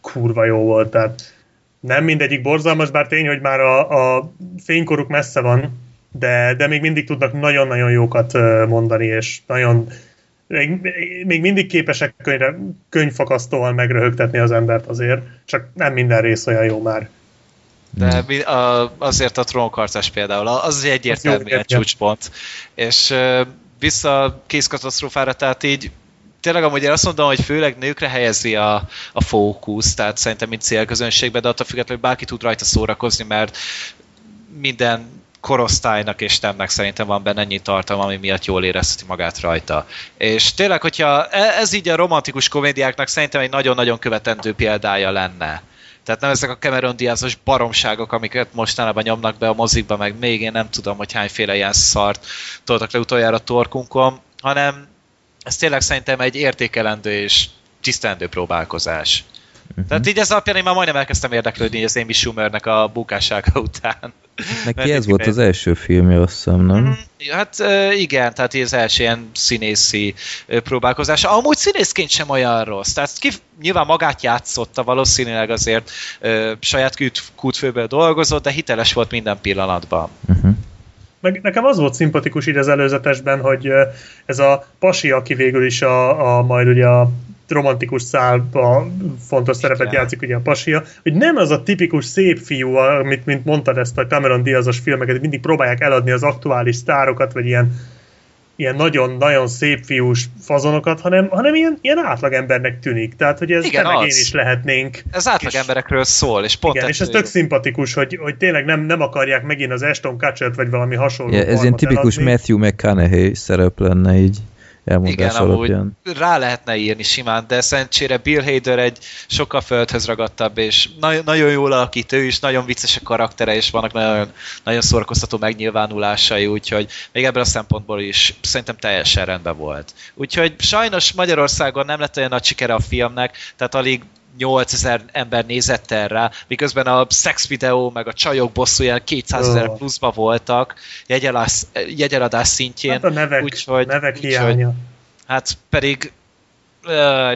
kurva jó volt, tehát nem mindegyik borzalmas, bár tény, hogy már a, a fénykoruk messze van, de, de még mindig tudnak nagyon-nagyon jókat mondani, és nagyon még, még mindig képesek könyvre, könyvfakasztóan megröhögtetni az embert azért, csak nem minden rész olyan jó már. De mi, a, azért a trónkarcás például, az egyértelműen csúcspont. És vissza a kézkatasztrófára, tehát így tényleg amúgy én azt mondom, hogy főleg nőkre helyezi a, a fókusz, tehát szerintem mint célközönségben, de attól függetlenül bárki tud rajta szórakozni, mert minden korosztálynak és temnek szerintem van benne ennyi tartalma, ami miatt jól érezheti magát rajta. És tényleg, hogyha e, ez így a romantikus komédiáknak szerintem egy nagyon-nagyon követendő példája lenne. Tehát nem ezek a Cameron Diazos baromságok, amiket mostanában nyomnak be a mozikba, meg még én nem tudom, hogy hányféle ilyen szart toltak le utoljára torkunkon, hanem ez tényleg szerintem egy értékelendő és tisztelendő próbálkozás. Uh-huh. Tehát így ez alapján én már majdnem elkezdtem érdeklődni az Amy Schumernek a bukássága után. Neki ez volt az első filmje, azt hiszem, nem? Mm, hát igen, tehát ez első ilyen színészi próbálkozás. Amúgy színészként sem olyan rossz. Tehát ki, nyilván magát játszotta, valószínűleg azért ö, saját kútfőből dolgozott, de hiteles volt minden pillanatban. Uh-huh. Meg nekem az volt szimpatikus így az előzetesben, hogy ez a pasi, aki végül is a, a majd ugye a romantikus szálba fontos szerepet Igen. játszik ugye a pasia, hogy nem az a tipikus szép fiú, amit mint mondtad ezt a Cameron Diazos filmeket, mindig próbálják eladni az aktuális sztárokat, vagy ilyen ilyen nagyon-nagyon szép fiús fazonokat, hanem, hanem ilyen, ilyen átlagembernek tűnik. Tehát, hogy ez Igen, meg én is lehetnénk. Ez átlagemberekről szól, és pont Igen, és ez tök szimpatikus, hogy, hogy tényleg nem, nem akarják megint az Ashton Kutcher vagy valami hasonló. Ja, ez ilyen tipikus eladni. Matthew McConaughey szerep lenne így elmondás Igen, alapján. amúgy rá lehetne írni simán, de szerencsére Bill Hader egy sokkal földhöz ragadtabb, és na- nagyon jól alakít ő is, nagyon vicces a karaktere, és vannak nagyon, nagyon szórakoztató megnyilvánulásai, úgyhogy még ebből a szempontból is szerintem teljesen rendben volt. Úgyhogy sajnos Magyarországon nem lett olyan nagy sikere a filmnek, tehát alig 8000 ember nézett erre, miközben a sex videó meg a csajok bosszúján 200 ezer Ó. pluszba voltak jegyeladás, jegyeladás szintjén. Hát a nevek, úgyhogy- nevek úgyhogy- hiánya. Hát pedig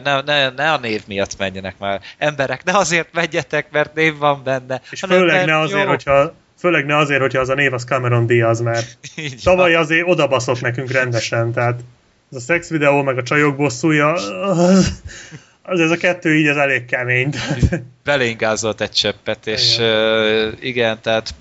ne, ne, ne a név miatt menjenek már. Emberek, ne azért menjetek, mert név van benne. És hanem főleg ne azért, jó. hogyha Főleg ne azért, hogyha az a név az Cameron Diaz, mert Így tavaly van. azért odabaszott nekünk rendesen, tehát ez a szex videó, meg a csajok bosszúja, az, az ez a kettő így, ez elég kemény. Tehát, beléngázolt egy cseppet, és Igen. uh, igen tehát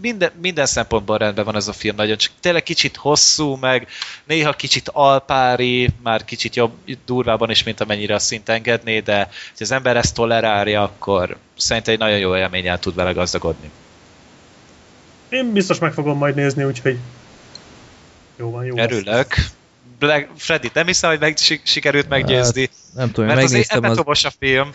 minden, minden szempontból rendben van ez a film nagyon, csak tényleg kicsit hosszú, meg néha kicsit alpári, már kicsit jobb, durvában is, mint amennyire a szint engedné, de ha az ember ezt tolerálja, akkor szerintem egy nagyon jó élménnyel tud vele gazdagodni. én biztos meg fogom majd nézni, úgyhogy jó van, jó. lesz. Black, Freddy, nem hiszem, hogy meg, si- sikerült meggyőzni, Nem tudom, mert megnéztem az, tobos a film.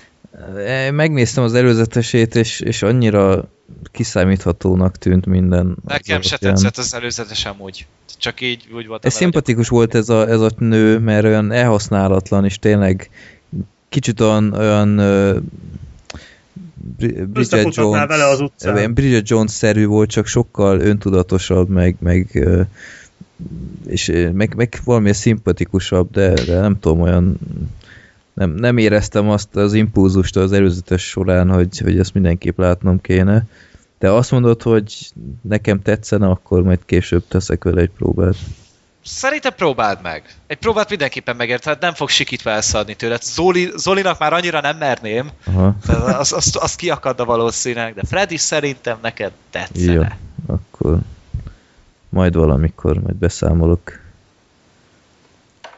megnéztem az előzetesét, és, és annyira kiszámíthatónak tűnt minden. Nekem az se alapján. tetszett az előzetes amúgy. Csak így úgy volt. Ez szimpatikus volt ez a, ez a nő, mert olyan elhasználatlan, és tényleg kicsit olyan, olyan uh, Bridget Jones, vele az utcán. Bridget Jones-szerű volt, csak sokkal öntudatosabb, meg, meg ö, és meg, meg valami szimpatikusabb, de, de nem tudom, olyan nem, nem éreztem azt az impulzust az előzetes során, hogy, hogy ezt mindenképp látnom kéne. De azt mondod, hogy nekem tetszene, akkor majd később teszek vele egy próbát. Szerintem próbáld meg. Egy próbát mindenképpen megért, hát nem fog sikítva elszadni tőled. Zoli, Zolinak már annyira nem merném, Aha. tehát az, az, az kiakadna valószínűleg, de Freddy szerintem neked tetszene. Jó, akkor majd valamikor, majd beszámolok.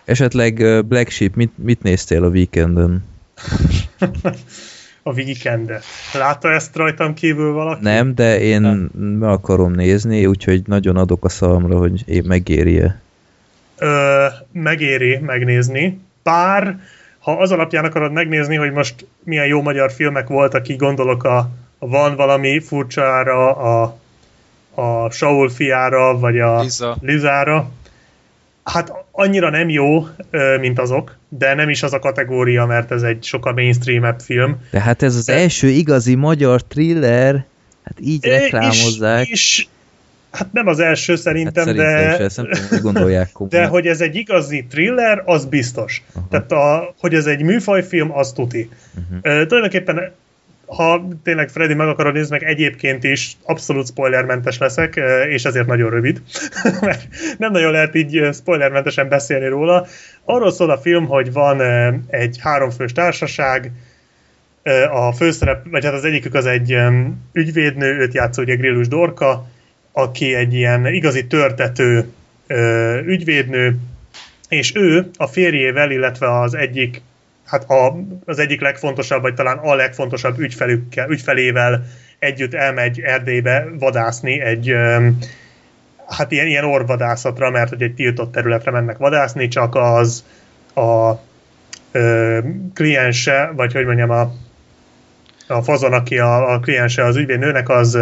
Esetleg Black Sheep, mit, mit néztél a weekenden? a weekendet. Látta ezt rajtam kívül valaki? Nem, de én meg akarom nézni, úgyhogy nagyon adok a szalomra, hogy én megéri-e. Ö, megéri megnézni. Bár, ha az alapján akarod megnézni, hogy most milyen jó magyar filmek voltak, így gondolok a, a Van valami furcsára, a, a Saul fiára, vagy a Liza. Lizára. Hát annyira nem jó, ö, mint azok, de nem is az a kategória, mert ez egy sokkal mainstream film. De hát ez az De- első igazi magyar thriller, hát így reklámozzák. És, és hát nem az első hát szerintem, szerintem de... is nem tudom, gondolják komolyan. De hogy ez egy igazi thriller, az biztos. Aha. Tehát, a, hogy ez egy műfajfilm, az tuti. Uh-huh. tulajdonképpen, ha tényleg Freddy meg akarod nézni, meg egyébként is abszolút spoilermentes leszek, ö, és ezért nagyon rövid, mert nem nagyon lehet így ö, spoilermentesen beszélni róla. Arról szól a film, hogy van ö, egy háromfős társaság, a főszerep, vagy hát az egyikük az egy ügyvédnő, őt játszó ugye Grillus Dorka, aki egy ilyen igazi törtető ügyvédnő, és ő a férjével, illetve az egyik, hát a, az egyik legfontosabb, vagy talán a legfontosabb ügyfelükkel, ügyfelével együtt elmegy Erdélybe vadászni egy, hát ilyen, ilyen orvadászatra, mert hogy egy tiltott területre mennek vadászni, csak az a ö, kliense, vagy hogy mondjam, a, a fazon, aki a, a kliense az ügyvédnőnek, az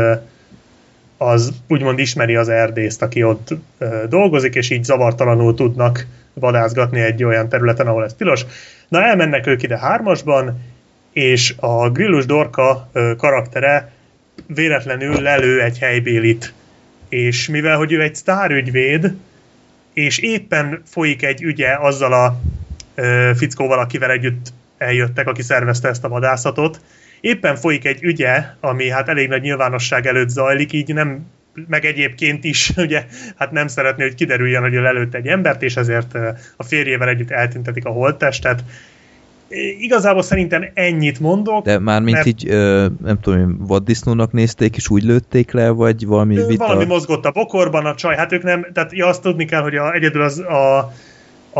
az úgymond ismeri az erdészt, aki ott ö, dolgozik, és így zavartalanul tudnak vadászgatni egy olyan területen, ahol ez tilos. Na, elmennek ők ide hármasban, és a Grillus Dorka karaktere véletlenül lelő egy helybélit. És mivel, hogy ő egy sztárügyvéd, és éppen folyik egy ügye azzal a ö, fickóval, akivel együtt eljöttek, aki szervezte ezt a vadászatot, éppen folyik egy ügye, ami hát elég nagy nyilvánosság előtt zajlik, így nem, meg egyébként is, ugye, hát nem szeretné, hogy kiderüljön, hogy ő lelőtt egy embert, és ezért a férjével együtt eltüntetik a holttestet. Igazából szerintem ennyit mondok. De már mint mert- így, ö, nem tudom, vaddisznónak nézték, és úgy lőtték le, vagy valami vita? Valami mozgott a bokorban, a csaj, hát ők nem, tehát ja, azt tudni kell, hogy a, egyedül az a,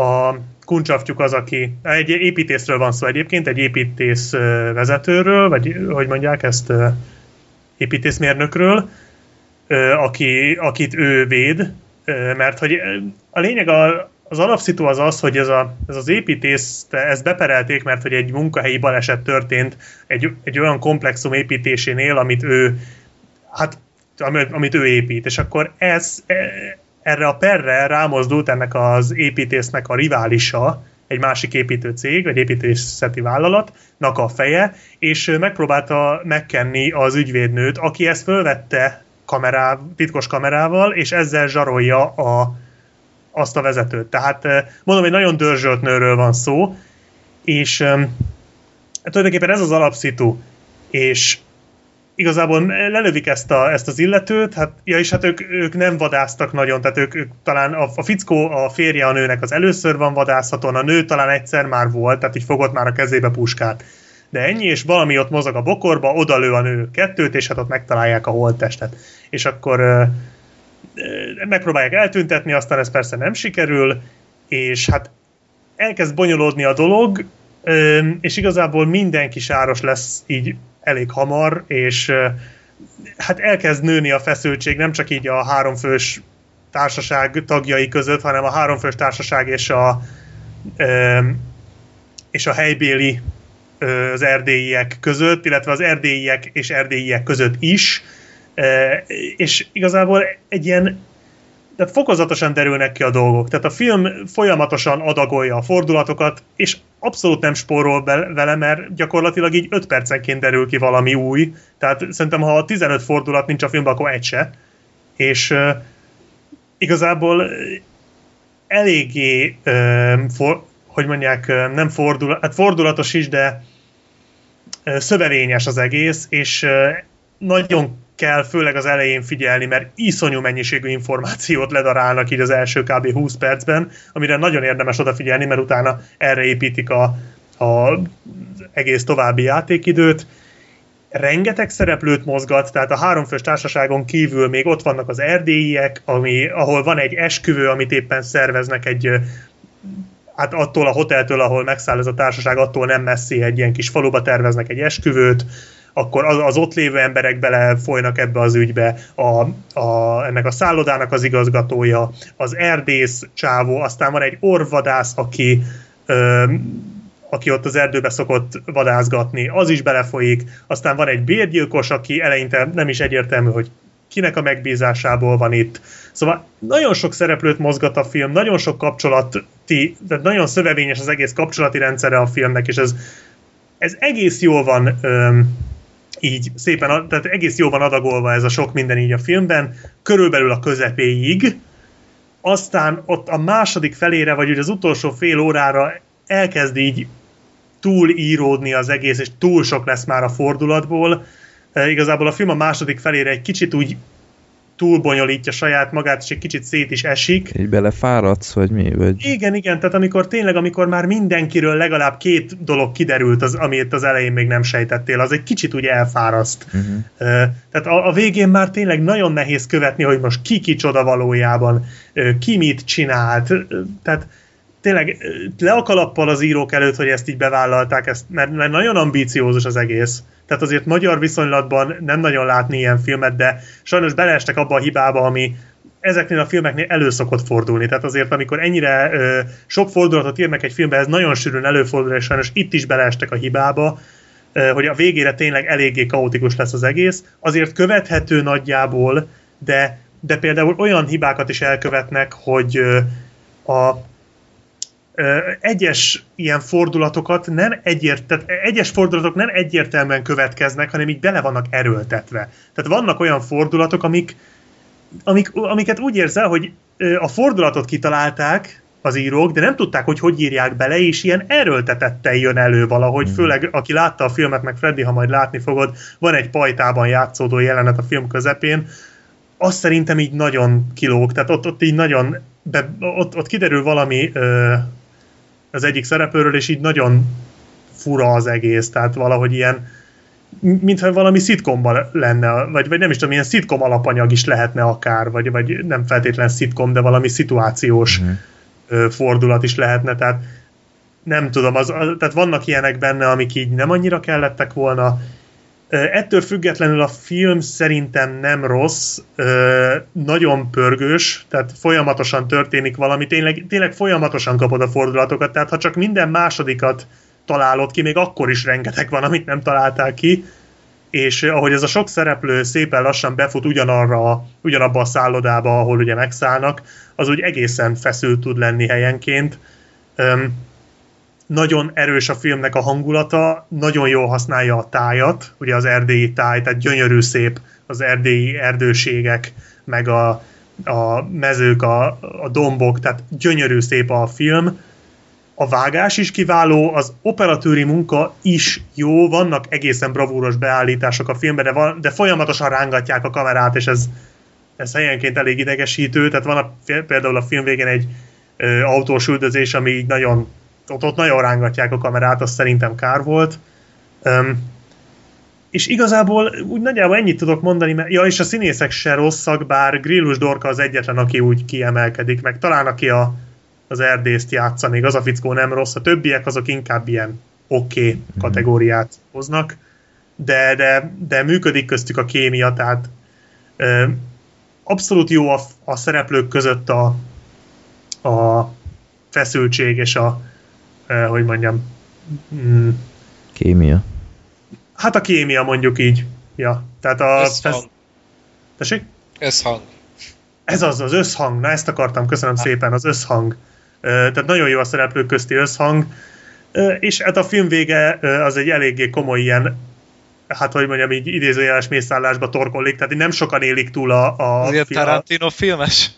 a kuncsaftjuk az, aki, egy építészről van szó egyébként, egy építész vezetőről, vagy hogy mondják ezt, építészmérnökről, aki, akit ő véd, mert hogy a lényeg a, az alapszitu az az, hogy ez, a, ez az építész, ezt beperelték, mert hogy egy munkahelyi baleset történt egy, egy olyan komplexum építésénél, amit ő hát amit, ő épít, és akkor ez, e, erre a perre rámozdult ennek az építésznek a riválisa, egy másik építő cég, vagy építészeti vállalatnak a feje, és megpróbálta megkenni az ügyvédnőt, aki ezt fölvette kamerá, titkos kamerával, és ezzel zsarolja a, azt a vezetőt. Tehát mondom, egy nagyon dörzsölt nőről van szó, és um, tulajdonképpen ez az alapszitu, és igazából lelövik ezt, a, ezt az illetőt, hát, ja, és hát ők, ők nem vadásztak nagyon, tehát ők, ők talán a, a fickó, a férje a nőnek az először van vadászhaton, a nő talán egyszer már volt, tehát így fogott már a kezébe puskát. De ennyi, és valami ott mozog a bokorba, odalő a nő kettőt, és hát ott megtalálják a holttestet. És akkor ö, ö, megpróbálják eltüntetni, aztán ez persze nem sikerül, és hát elkezd bonyolódni a dolog, ö, és igazából mindenki sáros lesz így elég hamar, és hát elkezd nőni a feszültség, nem csak így a háromfős társaság tagjai között, hanem a háromfős társaság és a, és a helybéli az erdélyiek között, illetve az erdélyiek és erdélyiek között is, és igazából egy ilyen tehát fokozatosan derülnek ki a dolgok. Tehát a film folyamatosan adagolja a fordulatokat, és abszolút nem spórol vele, mert gyakorlatilag így 5 percenként derül ki valami új. Tehát szerintem, ha 15 fordulat nincs a filmben, akkor egy se. És uh, igazából eléggé, uh, for, hogy mondják, nem fordul, hát fordulatos is, de szövevényes az egész, és nagyon kell főleg az elején figyelni, mert iszonyú mennyiségű információt ledarálnak így az első kb. 20 percben, amire nagyon érdemes odafigyelni, mert utána erre építik a, a egész további játékidőt. Rengeteg szereplőt mozgat, tehát a háromfős társaságon kívül még ott vannak az erdélyiek, ami, ahol van egy esküvő, amit éppen szerveznek egy hát attól a hoteltől, ahol megszáll ez a társaság, attól nem messzi egy ilyen kis faluba terveznek egy esküvőt, akkor az, az ott lévő emberek bele folynak ebbe az ügybe, a, a, ennek a szállodának az igazgatója, az erdész csávó, aztán van egy orvadász, aki ö, aki ott az erdőbe szokott vadászgatni, az is belefolyik, aztán van egy bérgyilkos, aki eleinte nem is egyértelmű, hogy kinek a megbízásából van itt. Szóval nagyon sok szereplőt mozgat a film, nagyon sok kapcsolati, tehát nagyon szövevényes az egész kapcsolati rendszere a filmnek, és ez, ez egész jól van öm, így szépen, tehát egész jó van adagolva ez a sok minden így a filmben, körülbelül a közepéig, aztán ott a második felére, vagy ugye az utolsó fél órára elkezd így túl íródni az egész, és túl sok lesz már a fordulatból. E, igazából a film a második felére egy kicsit úgy túlbonyolítja saját magát, és egy kicsit szét is esik. Így belefáradsz, vagy mi? Vagy... Igen, igen, tehát amikor tényleg, amikor már mindenkiről legalább két dolog kiderült, az, amit az elején még nem sejtettél, az egy kicsit úgy elfáraszt. Uh-huh. Tehát a, a végén már tényleg nagyon nehéz követni, hogy most ki kicsoda valójában, ki mit csinált, tehát tényleg le a kalappal az írók előtt, hogy ezt így bevállalták, ezt, mert, mert nagyon ambíciózus az egész tehát azért magyar viszonylatban nem nagyon látni ilyen filmet, de sajnos beleestek abba a hibába, ami ezeknél a filmeknél elő szokott fordulni. Tehát azért, amikor ennyire ö, sok fordulatot írnak egy filmbe, ez nagyon sűrűn előfordul, és sajnos itt is beleestek a hibába, ö, hogy a végére tényleg eléggé kaotikus lesz az egész. Azért követhető nagyjából, de, de például olyan hibákat is elkövetnek, hogy ö, a egyes ilyen fordulatokat nem egyért, tehát egyes fordulatok nem egyértelműen következnek, hanem így bele vannak erőltetve. Tehát vannak olyan fordulatok, amik, amik, amiket úgy érzel, hogy a fordulatot kitalálták az írók, de nem tudták, hogy hogy írják bele, és ilyen erőltetettel jön elő valahogy, mm. főleg aki látta a filmet, meg Freddy, ha majd látni fogod, van egy pajtában játszódó jelenet a film közepén, azt szerintem így nagyon kilóg, tehát ott, ott így nagyon, be, ott, ott kiderül valami ö, az egyik szereplőről, és így nagyon fura az egész, tehát valahogy ilyen mintha valami szitkomban lenne, vagy, vagy nem is tudom, ilyen szitkom alapanyag is lehetne akár, vagy, vagy nem feltétlen szitkom, de valami szituációs mm. fordulat is lehetne, tehát nem tudom, az, az, tehát vannak ilyenek benne, amik így nem annyira kellettek volna, Ettől függetlenül a film szerintem nem rossz, nagyon pörgős, tehát folyamatosan történik valami, tényleg, tényleg folyamatosan kapod a fordulatokat, tehát ha csak minden másodikat találod ki, még akkor is rengeteg van, amit nem találtál ki, és ahogy ez a sok szereplő szépen lassan befut ugyanarra, ugyanabba a szállodába, ahol ugye megszállnak, az úgy egészen feszült tud lenni helyenként. Nagyon erős a filmnek a hangulata, nagyon jól használja a tájat, ugye az erdélyi táj, tehát gyönyörű szép az erdélyi erdőségek, meg a, a mezők, a, a dombok, tehát gyönyörű szép a film. A vágás is kiváló, az operatőri munka is jó, vannak egészen bravúros beállítások a filmben, de, van, de folyamatosan rángatják a kamerát, és ez, ez helyenként elég idegesítő, tehát van a, például a film végén egy ö, autós üldözés, ami így nagyon, ott, ott nagyon rángatják a kamerát, az szerintem kár volt. Öm, és igazából úgy nagyjából ennyit tudok mondani, mert ja, és a színészek se rosszak, bár Grillus Dorka az egyetlen, aki úgy kiemelkedik, meg talán aki a, az erdészt játsza, még az a fickó nem rossz, a többiek azok inkább ilyen oké okay kategóriát hoznak, de, de, de működik köztük a kémia, tehát ö, abszolút jó a, a szereplők között a, a feszültség és a, ö, hogy mondjam, mm, Kémia. Hát a kémia mondjuk így. Ja, tehát a... Összhang. Fesz... Tessék? Összhang. Ez az, az összhang. Na ezt akartam, köszönöm szépen, az összhang. Tehát nagyon jó a szereplők közti összhang. És hát a film vége az egy eléggé komoly ilyen hát hogy mondjam, így idézőjeles mészállásba torkollik, tehát nem sokan élik túl a, a film- Tarantino filmes?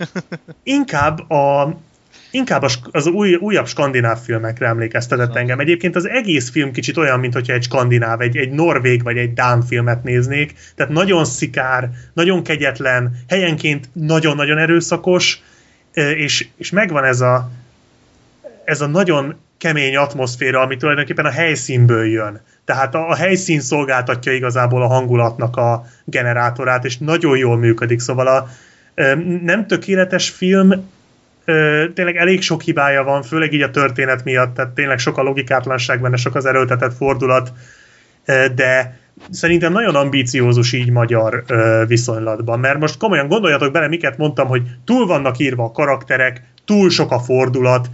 inkább a inkább az új, újabb skandináv filmekre emlékeztetett engem. Egyébként az egész film kicsit olyan, mint hogyha egy skandináv, egy, egy norvég vagy egy dán filmet néznék. Tehát nagyon szikár, nagyon kegyetlen, helyenként nagyon-nagyon erőszakos, és, és megvan ez a, ez a nagyon kemény atmoszféra, ami tulajdonképpen a helyszínből jön. Tehát a, a helyszín szolgáltatja igazából a hangulatnak a generátorát, és nagyon jól működik. Szóval a nem tökéletes film, tényleg elég sok hibája van, főleg így a történet miatt, tehát tényleg sok a logikátlanság benne, sok az erőltetett fordulat, de szerintem nagyon ambíciózus így magyar viszonylatban, mert most komolyan gondoljatok bele, miket mondtam, hogy túl vannak írva a karakterek, túl sok a fordulat,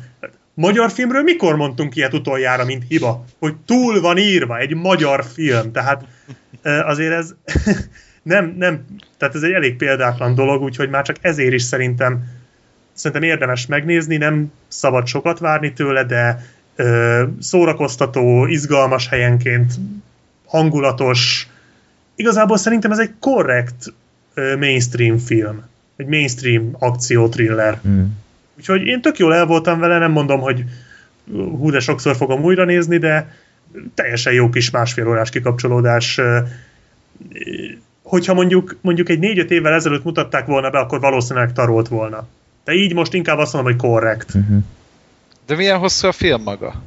Magyar filmről mikor mondtunk ilyet utoljára, mint hiba? Hogy túl van írva egy magyar film, tehát azért ez nem, nem, tehát ez egy elég példátlan dolog, úgyhogy már csak ezért is szerintem szerintem érdemes megnézni, nem szabad sokat várni tőle, de ö, szórakoztató, izgalmas helyenként, hangulatos. Igazából szerintem ez egy korrekt ö, mainstream film. Egy mainstream akció-thriller. Mm. Úgyhogy én tök jól el voltam vele, nem mondom, hogy hú, de sokszor fogom újra nézni, de teljesen jó kis másfél órás kikapcsolódás. Hogyha mondjuk, mondjuk egy négy-öt évvel ezelőtt mutatták volna be, akkor valószínűleg tarolt volna. De így most inkább azt mondom, hogy korrekt. Uh-huh. De milyen hosszú a film maga?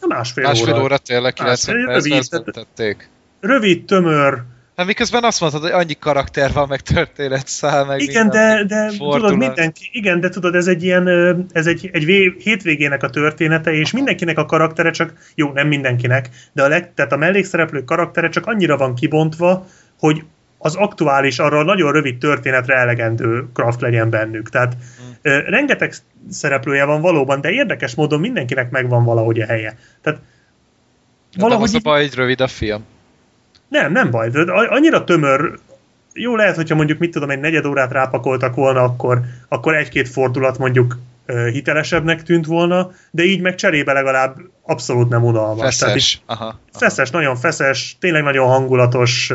Na, Másfél, Másfél óra. óra tényleg, 90 Másfél, percben tették. Rövid, tömör. Hát miközben azt mondtad, hogy annyi karakter van, meg történetszál, meg Igen, minden. de, de fordulat. tudod, mindenki, igen, de tudod, ez egy ilyen, ez egy, egy vé, hétvégének a története, és mindenkinek a karaktere csak, jó, nem mindenkinek, de a, leg, tehát a mellékszereplő karaktere csak annyira van kibontva, hogy az aktuális, arra a nagyon rövid történetre elegendő craft legyen bennük. Tehát ö, rengeteg szereplője van valóban, de érdekes módon mindenkinek megvan valahogy a helye. Tehát Valahogy valahogy az a baj, hogy rövid a film. nem, nem baj. De annyira tömör, jó lehet, hogyha mondjuk, mit tudom, egy negyed órát rápakoltak volna, akkor, akkor egy-két fordulat mondjuk hitelesebbnek tűnt volna, de így meg cserébe legalább abszolút nem unalmas. Tehát Feszes. Aha. aha. feszes, nagyon feszes, tényleg nagyon hangulatos,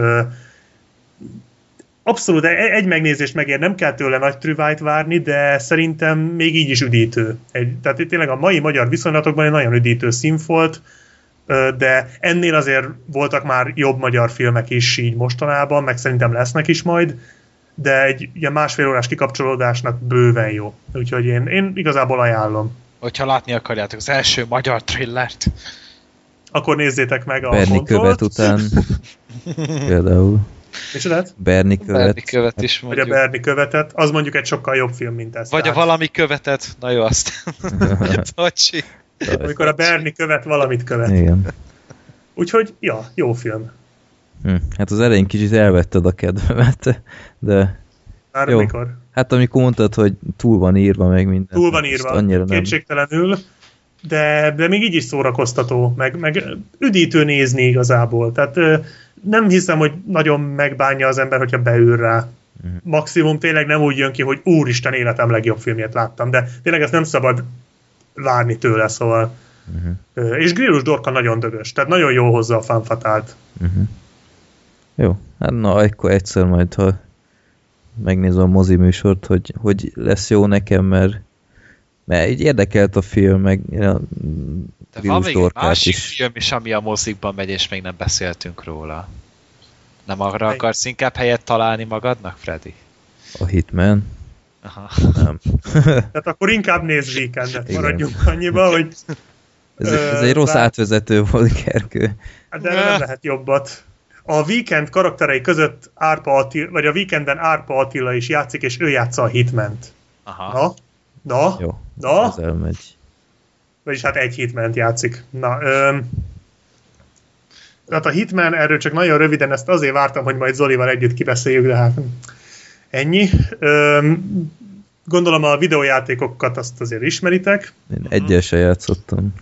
abszolút e- egy megnézést megér, nem kell tőle nagy trüvájt várni, de szerintem még így is üdítő. Egy, tehát itt tényleg a mai magyar viszonylatokban egy nagyon üdítő színfolt, de ennél azért voltak már jobb magyar filmek is így mostanában, meg szerintem lesznek is majd, de egy ilyen másfél órás kikapcsolódásnak bőven jó. Úgyhogy én, én igazából ajánlom. Hogyha látni akarjátok az első magyar thrillert. Akkor nézzétek meg a Berni kontrollt. követ után például. És lehet? Berni követ. Berni követ is Vagy a mondjuk. Berni követet, az mondjuk egy sokkal jobb film, mint ez. Vagy a Tehát, valami követet. Na jó, azt. A Tocsi. Amikor a Berni követ, valamit követ. Igen. Úgyhogy, ja, jó film. Hm. Hát az elején kicsit elvetted a kedvemet, de Már Jó. mikor? hát amikor mondtad, hogy túl van írva meg minden. Túl van írva, Annyira nem. De, de még így is szórakoztató, meg, meg üdítő nézni igazából. Tehát nem hiszem, hogy nagyon megbánja az ember, hogyha beül rá. Mhm. Maximum tényleg nem úgy jön ki, hogy úristen életem legjobb filmjét láttam, de tényleg ezt nem szabad várni tőle, szóval Uh-huh. És Grillus Dorka nagyon dögös, tehát nagyon jól hozza a fanfatált. Uh-huh. Jó, hát na, akkor egyszer majd, ha megnézem a mozi műsort, hogy, hogy lesz jó nekem, mert, mert így érdekelt a film, meg a De van még egy másik is. film is, ami a mozikban megy, és még nem beszéltünk róla. Nem arra akarsz inkább helyet találni magadnak, Freddy? A Hitman? Aha. Nem. Tehát akkor inkább nézz weekendet, maradjunk annyiba, hogy... Ez, ez egy rossz átvezető volt, Gergő. Hát de nem lehet jobbat. A Weekend karakterei között Árpa Attila, vagy a Weekenden Árpa Attila is játszik, és ő játsza a Hitment. Aha. Na? Na? Jó, Na? ez elmegy. Vagyis hát egy Hitment játszik. Na, öm, hát a Hitman, erről csak nagyon röviden ezt azért vártam, hogy majd Zolival együtt kibeszéljük, de hát ennyi. Öm, gondolom a videójátékokat azt azért ismeritek. Én egyesre játszottam.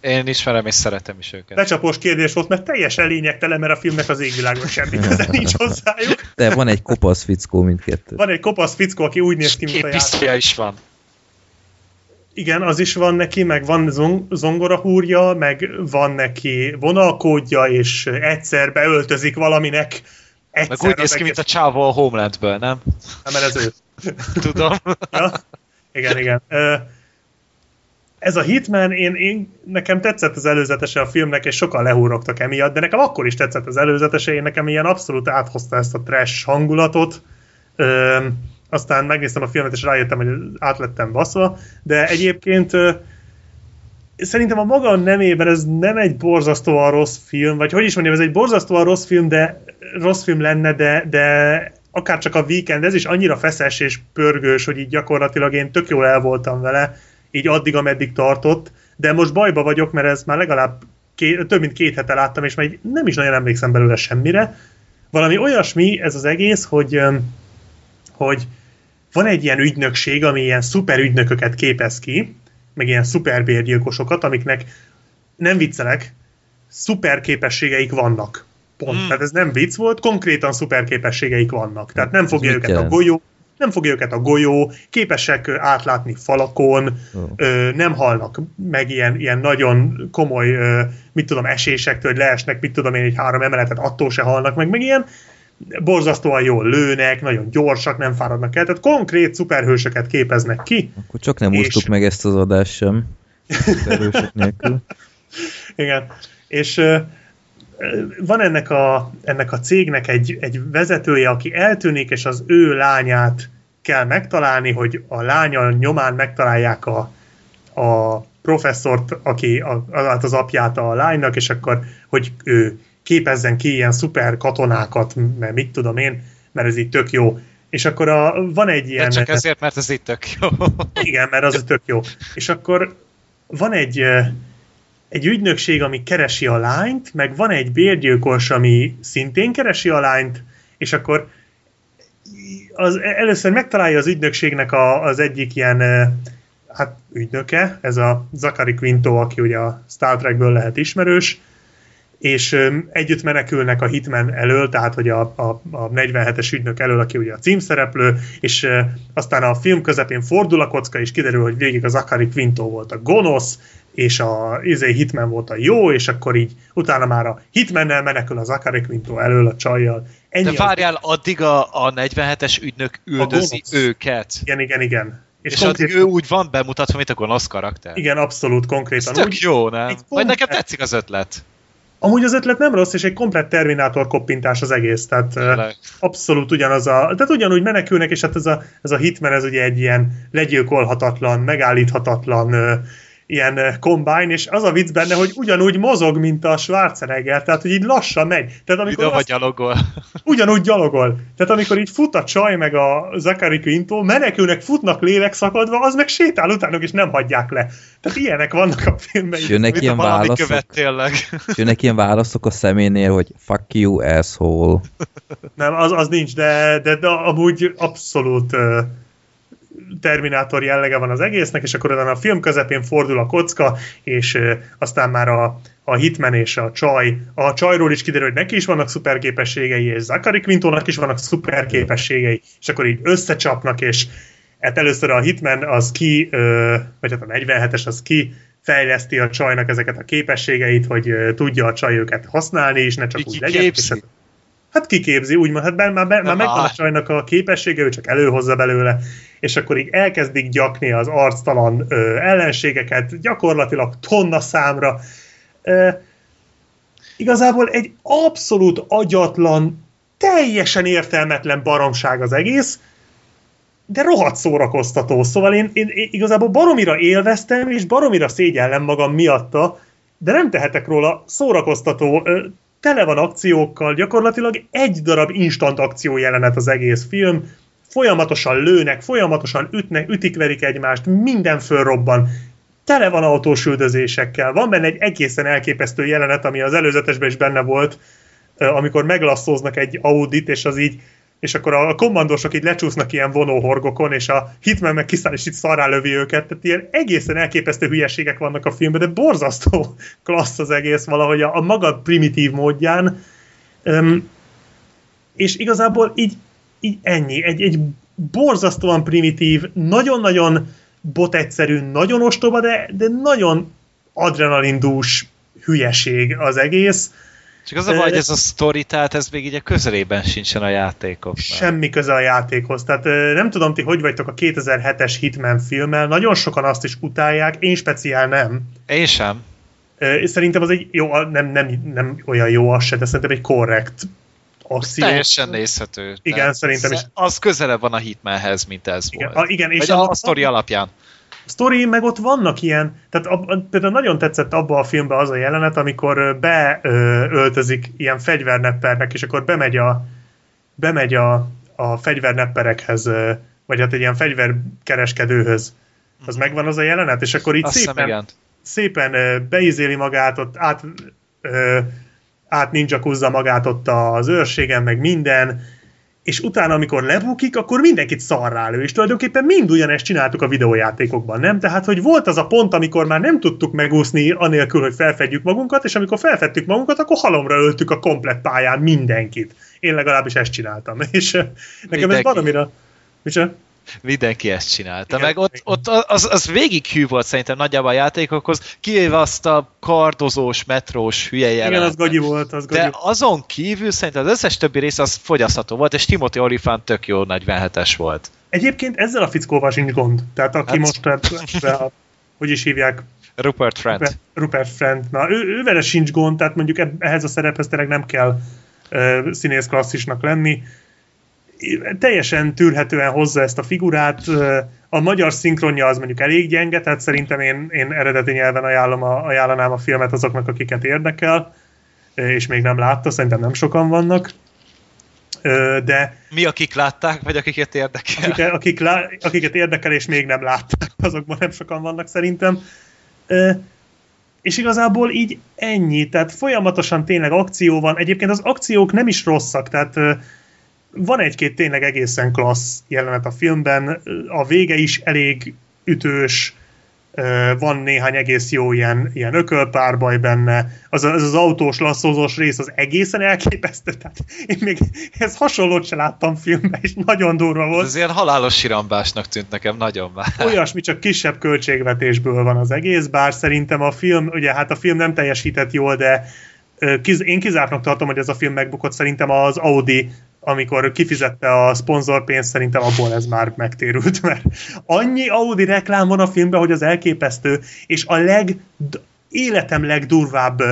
Én ismerem és szeretem is őket. Becsapós kérdés volt, mert teljesen lényegtelen, mert a filmnek az égvilágon semmi köze nincs hozzájuk. De van egy kopasz fickó mindkettő. Van egy kopasz fickó, aki úgy néz ki, mint a játék. is van. Igen, az is van neki, meg van zong- zongorahúrja, meg van neki vonalkódja, és egyszer beöltözik valaminek. Egyszer Meg úgy néz ki, mint a csávó a Homelandből, nem? Nem, mert ez ő. Tudom. Ja? Igen, igen. Ez a Hitman, én, én, nekem tetszett az előzetese a filmnek, és sokan lehúrogtak emiatt, de nekem akkor is tetszett az előzetese, én nekem ilyen abszolút áthozta ezt a trash hangulatot. Ö, aztán megnéztem a filmet, és rájöttem, hogy át lettem baszva, de egyébként szerintem a maga nemében ez nem egy borzasztóan rossz film, vagy hogy is mondjam, ez egy borzasztóan rossz film, de rossz film lenne, de, de akár csak a weekend, ez is annyira feszes és pörgős, hogy így gyakorlatilag én tök jól el voltam vele, így addig, ameddig tartott, de most bajba vagyok, mert ez már legalább ké, több mint két hete láttam, és már nem is nagyon emlékszem belőle semmire. Valami olyasmi ez az egész, hogy, hogy van egy ilyen ügynökség, ami ilyen szuper ügynököket képez ki, meg ilyen szuperbérgyilkosokat, amiknek nem viccelek, szuper képességeik vannak. Pont. Hmm. Tehát ez nem vicc volt, konkrétan szuper képességeik vannak. Tehát nem Ez fogja mit őket a golyó, nem fogja őket a golyó, képesek átlátni falakon, Ó. ö, nem halnak meg ilyen, ilyen nagyon komoly, ö, mit tudom, esésektől, hogy leesnek, mit tudom én, egy három emeletet, attól se halnak meg, meg ilyen borzasztóan jól lőnek, nagyon gyorsak, nem fáradnak el, tehát konkrét szuperhősöket képeznek ki. Akkor csak nem És- úsztuk meg ezt az adást sem. Erősök nélkül. Igen. És van ennek a, ennek a cégnek egy, egy vezetője, aki eltűnik, és az ő lányát kell megtalálni, hogy a lánya nyomán megtalálják a, a professzort, aki a, az, az apját a lánynak, és akkor, hogy ő képezzen ki ilyen szuper katonákat, mert mit tudom én, mert ez így tök jó. És akkor a, van egy De ilyen... csak ezért, mert ez itt tök jó. Igen, mert az tök jó. És akkor van egy, egy ügynökség, ami keresi a lányt, meg van egy bérgyilkos, ami szintén keresi a lányt, és akkor az, először megtalálja az ügynökségnek a, az egyik ilyen hát ügynöke, ez a Zachary Quinto, aki ugye a Star Trekből lehet ismerős, és együtt menekülnek a Hitman elől, tehát hogy a, a, a 47-es ügynök elől, aki ugye a címszereplő, és aztán a film közepén fordul a kocka, és kiderül, hogy végig a Zachary Quinto volt a gonosz, és a izé, Hitman volt a jó, és akkor így utána már a Hitmannel menekül a Zachary Quinto elől a csajjal. Ennyi De az- várjál, addig a, a 47-es ügynök üldözi őket. Igen, igen, igen. És, és addig ő úgy van bemutatva, mint a gonosz karakter. Igen, abszolút Ez konkrétan. tök Úgy, jó, nem? Vagy nekem tetszik az ötlet. Amúgy az ötlet nem rossz, és egy komplett Terminátor koppintás az egész. Tehát Tényleg. abszolút ugyanaz a... Tehát ugyanúgy menekülnek, és hát ez a, ez a Hitman, ez ugye egy ilyen legyilkolhatatlan, megállíthatatlan ilyen ö, combine, és az a vicc benne, hogy ugyanúgy mozog, mint a Schwarzenegger, tehát hogy így lassan megy. Tehát amikor vagy azt, gyalogol. ugyanúgy gyalogol. Tehát amikor így fut a csaj meg a Zachary Quinto, menekülnek, futnak lélek szakadva, az meg sétál utánuk, és nem hagyják le. Tehát ilyenek vannak a filmben. Jönnek ilyen válaszok, követ tényleg. jönnek ilyen válaszok a szeménél, hogy fuck you, asshole. Nem, az, az nincs, de, de, de amúgy abszolút uh, Terminátor jellege van az egésznek, és akkor a film közepén fordul a kocka, és aztán már a, a Hitman és a csaj, a csajról is kiderül, hogy neki is vannak szuperképességei, és Zachary Quintónak is vannak szuperképességei, és akkor így összecsapnak, és hát először a Hitman az ki, vagy hát a 47-es az ki fejleszti a csajnak ezeket a képességeit, hogy tudja a csaj őket használni, és ne csak Ki úgy legyen. képzi? És Hát kiképzi, úgymond, hát már, már, már megvan a csajnak a képessége, ő csak előhozza belőle, és akkor így elkezdik gyakni az arctalan ö, ellenségeket, gyakorlatilag tonna számra. Ö, igazából egy abszolút agyatlan, teljesen értelmetlen baromság az egész, de rohadt szórakoztató. Szóval én, én, én igazából baromira élveztem, és baromira szégyellem magam miatta, de nem tehetek róla szórakoztató, tele van akciókkal, gyakorlatilag egy darab instant akció jelenet az egész film, folyamatosan lőnek, folyamatosan ütnek, ütikverik egymást, minden fölrobban, tele van autós üldözésekkel, van benne egy egészen elképesztő jelenet, ami az előzetesben is benne volt, amikor meglasszóznak egy Audit, és az így és akkor a kommandósok így lecsúsznak ilyen vonóhorgokon, és a Hitman meg kiszáll, és itt szarrá lövi őket, tehát ilyen egészen elképesztő hülyeségek vannak a filmben, de borzasztó klassz az egész valahogy a, a maga primitív módján, Öm, és igazából így, így ennyi, egy, egy borzasztóan primitív, nagyon-nagyon botegyszerű, nagyon ostoba, de, de nagyon adrenalindús hülyeség az egész, Csak az a baj, hogy ez a sztori, tehát ez még így a közelében sincsen a játékoknak. semmi köze a játékhoz. Tehát nem tudom ti, hogy vagytok a 2007-es Hitman filmmel, nagyon sokan azt is utálják, én speciál nem. Én sem. Szerintem az egy jó, nem, nem, nem olyan jó az se, de szerintem egy korrekt akció. Teljesen nézhető. Igen, szerintem is. Az közelebb van a Hitmanhez, mint ez Igen, volt. a, igen és Vagy a, a, a sztori alapján. Sztori, meg ott vannak ilyen, tehát a, a, például nagyon tetszett abba a filmben az a jelenet, amikor beöltözik ilyen fegyverneppernek, és akkor bemegy a, bemegy a, a fegyvernepperekhez, vagy hát egy ilyen fegyverkereskedőhöz. Az megvan az a jelenet, és akkor így Azt szépen, igen. szépen beizéli magát, ott át, ö, át ninja magát ott az őrségen, meg minden, és utána, amikor lebukik, akkor mindenkit szarrá lő, és tulajdonképpen mind ugyanezt csináltuk a videójátékokban, nem? Tehát, hogy volt az a pont, amikor már nem tudtuk megúszni anélkül, hogy felfedjük magunkat, és amikor felfedtük magunkat, akkor halomra öltük a komplett pályán mindenkit. Én legalábbis ezt csináltam, és nekem ez Mindenki. valamira... Micsoda? Mindenki ezt csinálta. Igen, meg ott, igen. ott az, az végig hű volt szerintem nagyjából a játékokhoz, kivéve azt a kardozós, metrós hülye Igen, jelenet. az gagyi volt, az gagyi De azon kívül szerintem az összes többi rész az fogyasztható volt, és Timothy Olyphant tök jó 47-es volt. Egyébként ezzel a fickóval sincs gond. Tehát aki Hát- most a, hogy is hívják, Rupert Friend. Rupert, Rupert Friend, na ő, ő vele sincs gond, tehát mondjuk ehhez a szerephez tényleg nem kell uh, színész klasszisnak lenni. Teljesen tűrhetően hozza ezt a figurát. A magyar szinkronja az mondjuk elég gyenge, tehát szerintem én, én eredeti nyelven ajánlom a, ajánlanám a filmet azoknak, akiket érdekel, és még nem látta, szerintem nem sokan vannak. De Mi, akik látták, vagy akiket érdekel? akik, akik lá, akiket érdekel és még nem látták, azokban nem sokan vannak szerintem. És igazából így ennyi, tehát folyamatosan tényleg akció van. Egyébként az akciók nem is rosszak, tehát van egy-két tényleg egészen klassz jelenet a filmben, a vége is elég ütős, van néhány egész jó ilyen, ilyen ökölpárbaj benne, az, az az autós lasszózós rész az egészen elképesztő, tehát én még ez hasonlót se láttam filmben, és nagyon durva volt. Ez ilyen halálos sirambásnak tűnt nekem nagyon már. olyasmi, csak kisebb költségvetésből van az egész, bár szerintem a film, ugye hát a film nem teljesített jól, de én kizártnak tartom, hogy ez a film megbukott, szerintem az Audi amikor kifizette a szponzorpénzt, szerintem abból ez már megtérült, mert annyi Audi reklám van a filmben, hogy az elképesztő, és a leg, életem legdurvább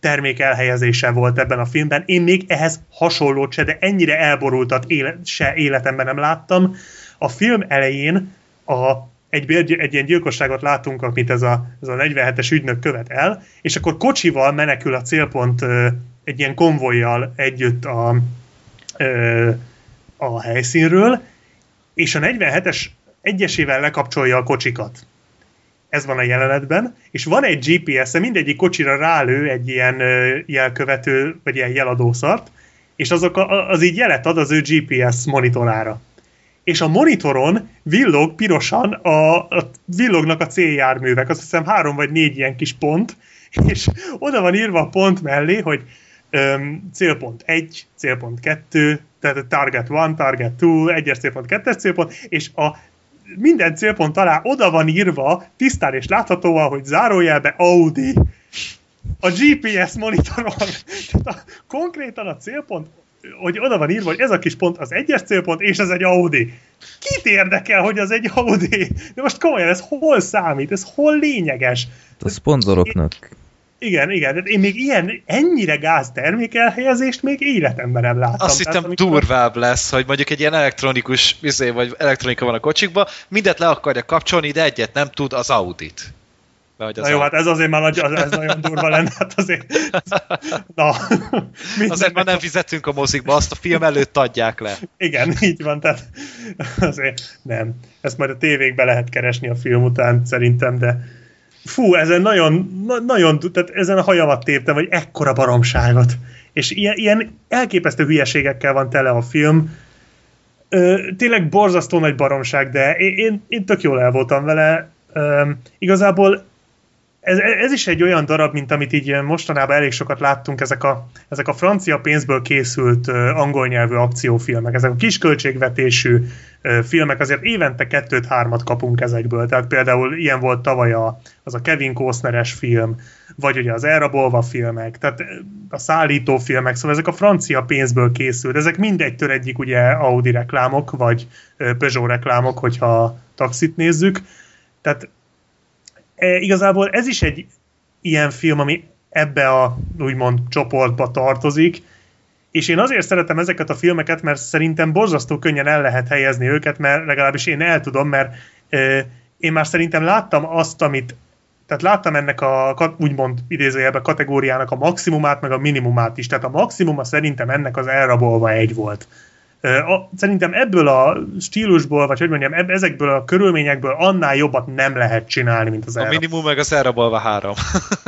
termék elhelyezése volt ebben a filmben. Én még ehhez hasonlót se, de ennyire elborultat éle, se életemben nem láttam. A film elején a, egy, bér- egy ilyen gyilkosságot látunk, amit ez a, ez a 47-es ügynök követ el, és akkor kocsival menekül a célpont egy ilyen konvojjal együtt a, a helyszínről, és a 47-es egyesével lekapcsolja a kocsikat. Ez van a jelenetben, és van egy GPS-e, mindegyik kocsira rálő egy ilyen ö, jelkövető, vagy ilyen jeladószart, és azok a, az így jelet ad az ő GPS monitorára. És a monitoron villog pirosan, a, a villognak a céljárművek, azt hiszem három vagy négy ilyen kis pont, és oda van írva a pont mellé, hogy öm, célpont 1, célpont 2, tehát a target 1, target 2, 1-es célpont, 2-es célpont, és a minden célpont alá oda van írva, tisztán és láthatóan, hogy zárójelbe Audi. A GPS monitoron. Tehát a, konkrétan a célpont hogy oda van írva, hogy ez a kis pont az egyes célpont, és ez egy Audi. Kit érdekel, hogy az egy Audi? De most komolyan, ez hol számít? Ez hol lényeges? A szponzoroknak. Igen, igen. Én még ilyen, ennyire gáz termékelhelyezést még életemben nem láttam. Azt hittem amikor... durvább lesz, hogy mondjuk egy ilyen elektronikus, izé, vagy elektronika van a kocsikban, mindet le akarja kapcsolni, de egyet nem tud az Audit. Vagy az Na jó, hát ez azért már nagy, az, ez nagyon durva lenne, hát azért... Na, azért már nem fizetünk a mozikba, azt a film előtt adják le. Igen, így van, tehát azért nem. Ezt majd a tévékbe lehet keresni a film után szerintem, de fú, ezen nagyon, na, nagyon, tehát ezen a hajamat téptem, hogy ekkora baromságot. És ilyen, ilyen elképesztő hülyeségekkel van tele a film. Ö, tényleg borzasztó nagy baromság, de én, én, én tök jól el voltam vele. Ö, igazából ez, ez is egy olyan darab, mint amit így mostanában elég sokat láttunk, ezek a, ezek a francia pénzből készült uh, angol nyelvű akciófilmek, ezek a kisköltségvetésű uh, filmek, azért évente kettőt-hármat kapunk ezekből, tehát például ilyen volt tavaly a, az a Kevin Costneres film, vagy ugye az elrabolva filmek, tehát a szállító filmek, szóval ezek a francia pénzből készült, ezek mindegytől egyik ugye Audi reklámok, vagy Peugeot reklámok, hogyha taxit nézzük, tehát e, igazából ez is egy ilyen film, ami ebbe a úgymond csoportba tartozik, és én azért szeretem ezeket a filmeket, mert szerintem borzasztó könnyen el lehet helyezni őket, mert legalábbis én el tudom, mert e, én már szerintem láttam azt, amit tehát láttam ennek a úgymond idézőjelben kategóriának a maximumát, meg a minimumát is. Tehát a maximuma szerintem ennek az elrabolva egy volt. A, szerintem ebből a stílusból, vagy hogy mondjam, ebb, ezekből a körülményekből annál jobbat nem lehet csinálni, mint az A minimum meg az elrabolva három.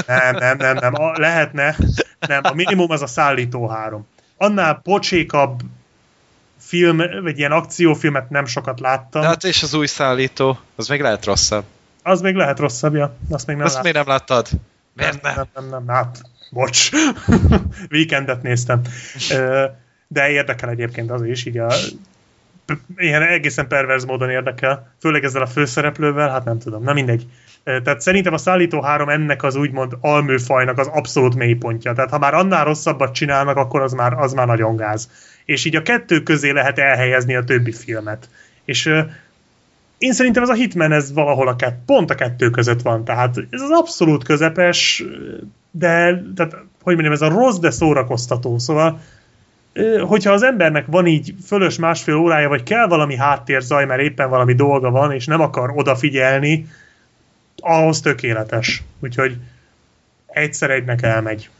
nem, nem, nem, nem. A, lehetne. Nem, a minimum az a szállító három. Annál pocsékabb film, vagy ilyen akciófilmet nem sokat láttam. De hát és az új szállító, az még lehet rosszabb. Az még lehet rosszabb, ja. Azt még nem Azt még nem láttad? Miért nem? Nem, nem, nem, nem. Hát, bocs. Weekendet néztem de érdekel egyébként az is, így a ilyen egészen perverz módon érdekel, főleg ezzel a főszereplővel, hát nem tudom, na mindegy. Tehát szerintem a Szállító 3 ennek az úgymond alműfajnak az abszolút mélypontja. Tehát ha már annál rosszabbat csinálnak, akkor az már, az már nagyon gáz. És így a kettő közé lehet elhelyezni a többi filmet. És én szerintem ez a Hitman, ez valahol a kett, pont a kettő között van. Tehát ez az abszolút közepes, de tehát, hogy mondjam, ez a rossz, de szórakoztató. Szóval hogyha az embernek van így fölös másfél órája, vagy kell valami háttérzaj, mert éppen valami dolga van, és nem akar odafigyelni, ahhoz tökéletes. Úgyhogy egyszer egynek elmegy.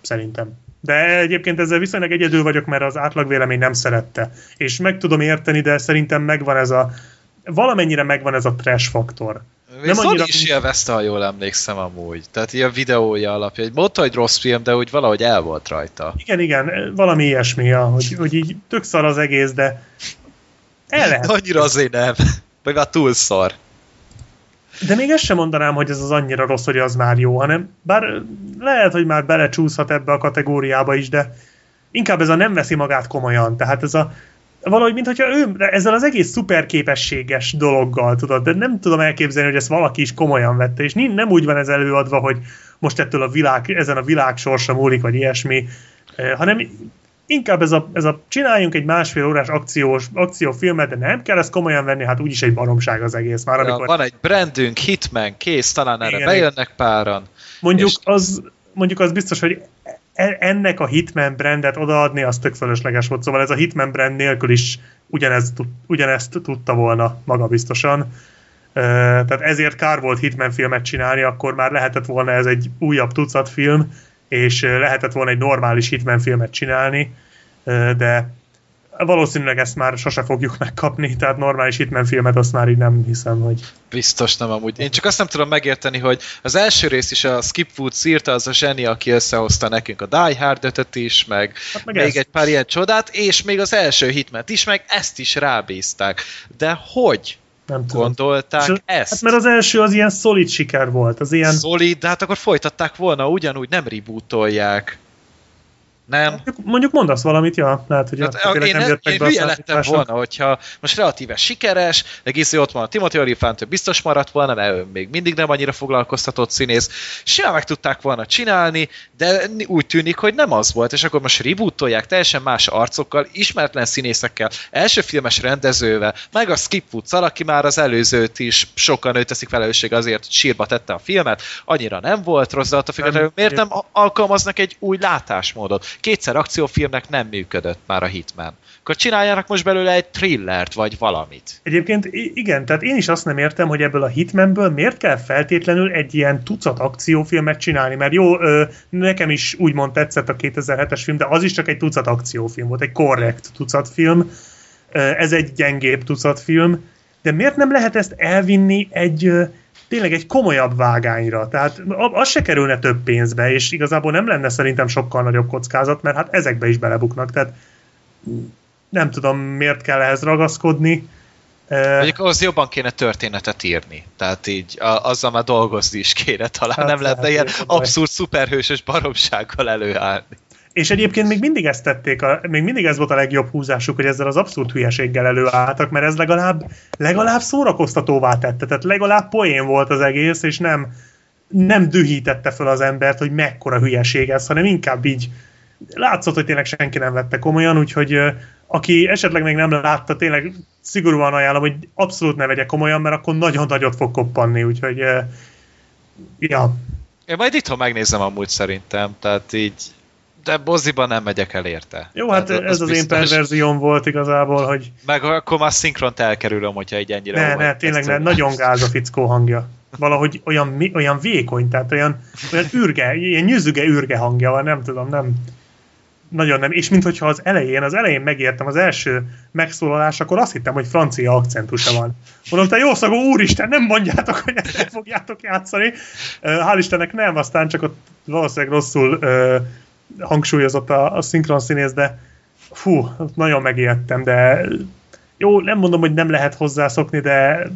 Szerintem. De egyébként ezzel viszonylag egyedül vagyok, mert az átlagvélemény nem szerette. És meg tudom érteni, de szerintem megvan ez a valamennyire megvan ez a trash faktor. Nem annyira... is élvezte, ha jól emlékszem amúgy. Tehát ilyen videója alapja. Mondta, hogy rossz film, de úgy valahogy el volt rajta. Igen, igen, valami ilyesmi, hogy, hogy így tök szar az egész, de el lehet. Annyira azért nem. Meg már túl szar. De még ezt sem mondanám, hogy ez az annyira rossz, hogy az már jó, hanem bár lehet, hogy már belecsúszhat ebbe a kategóriába is, de inkább ez a nem veszi magát komolyan. Tehát ez a valahogy, mintha ő ezzel az egész szuperképességes dologgal, tudod, de nem tudom elképzelni, hogy ezt valaki is komolyan vette, és nem úgy van ez előadva, hogy most ettől a világ, ezen a világ sorsa múlik, vagy ilyesmi, hanem inkább ez a, ez a csináljunk egy másfél órás akciós, akciófilmet, de nem kell ezt komolyan venni, hát úgyis egy baromság az egész. Már amikor... Ja, van egy brandünk, Hitman, kész, talán erre Igen, bejönnek páran. Mondjuk, és... az, mondjuk az biztos, hogy ennek a Hitman brandet odaadni, az tök fölösleges volt. Szóval ez a Hitman brand nélkül is ugyanezt, ugyanezt tudta volna maga biztosan. Tehát ezért kár volt Hitman filmet csinálni, akkor már lehetett volna ez egy újabb tucat film, és lehetett volna egy normális Hitman filmet csinálni, de valószínűleg ezt már sose fogjuk megkapni, tehát normális Hitman filmet azt már így nem hiszem, hogy... Biztos nem amúgy. Én csak azt nem tudom megérteni, hogy az első rész is a Skip Food írta, az a zseni, aki összehozta nekünk a Die Hard 5 is, meg, hát meg még ezt. egy pár ilyen csodát, és még az első hitmet is, meg ezt is rábízták. De hogy? Nem tudom. gondolták és, ezt? Hát mert az első az ilyen szolid siker volt, az ilyen... Szolid, de hát akkor folytatták volna ugyanúgy, nem rebootolják. Nem. Mondjuk, mondjuk mondasz valamit, ja, lehet, hogy Hát, én nem jöttek én be hülye lettem volna, hogyha most relatíve sikeres, meg izé ott van a Timothy Olyphant, ő biztos maradt volna, mert ő még mindig nem annyira foglalkoztatott színész. Simán meg tudták volna csinálni, de úgy tűnik, hogy nem az volt, és akkor most rebootolják teljesen más arcokkal, ismeretlen színészekkel, első filmes rendezővel, meg a Skip woods aki már az előzőt is sokan őt teszik felelősség azért, hogy sírba tette a filmet, annyira nem volt rossz, de attól függetlenül miért nem alkalmaznak egy új látásmódot? Kétszer akciófilmnek nem működött már a Hitman. Akkor csináljanak most belőle egy thrillert, vagy valamit. Egyébként igen, tehát én is azt nem értem, hogy ebből a Hitmanből miért kell feltétlenül egy ilyen tucat akciófilmet csinálni, mert jó, ö, nekem is úgymond tetszett a 2007-es film, de az is csak egy tucat akciófilm volt, egy korrekt tucatfilm, Ö, ez egy gyengébb tucatfilm, de miért nem lehet ezt elvinni egy tényleg egy komolyabb vágányra. Tehát az se kerülne több pénzbe, és igazából nem lenne szerintem sokkal nagyobb kockázat, mert hát ezekbe is belebuknak. Tehát nem tudom, miért kell ehhez ragaszkodni. Mondjuk ahhoz jobban kéne történetet írni. Tehát így a, azzal már dolgozni is kéne talán. Hát nem lehetne lehet, ilyen abszurd, szuperhősös baromsággal előállni. És egyébként még mindig ezt tették, a, még mindig ez volt a legjobb húzásuk, hogy ezzel az abszurd hülyeséggel előálltak, mert ez legalább, legalább szórakoztatóvá tette, tehát legalább poén volt az egész, és nem, nem dühítette fel az embert, hogy mekkora hülyeség ez, hanem inkább így látszott, hogy tényleg senki nem vette komolyan, úgyhogy aki esetleg még nem látta, tényleg szigorúan ajánlom, hogy abszolút ne vegye komolyan, mert akkor nagyon nagyot fog koppanni, úgyhogy ja, Én majd itthon megnézem amúgy szerintem, tehát így de moziban nem megyek el érte. jó, hát Tehát ez az én biztos. perverzióm volt igazából, hogy Meg akkor már szinkront elkerülöm, hogyha egy ennyire... Ne, ne, tényleg ne, nagyon gáz a fickó hangja. Valahogy olyan, olyan vékony, tehát olyan, olyan ürge, ilyen nyüzüge ürge hangja van, nem tudom, nem. Nagyon nem. És minthogyha az elején, az elején megértem az első megszólalás, akkor azt hittem, hogy francia akcentusa van. Mondom, te jó szagú úristen, nem mondjátok, hogy ezt fogjátok játszani. Hál' Istennek nem, aztán csak ott valószínűleg rosszul hangsúlyozott a, a szinkron színész, de fú, nagyon megijedtem, de jó, nem mondom, hogy nem lehet hozzászokni, de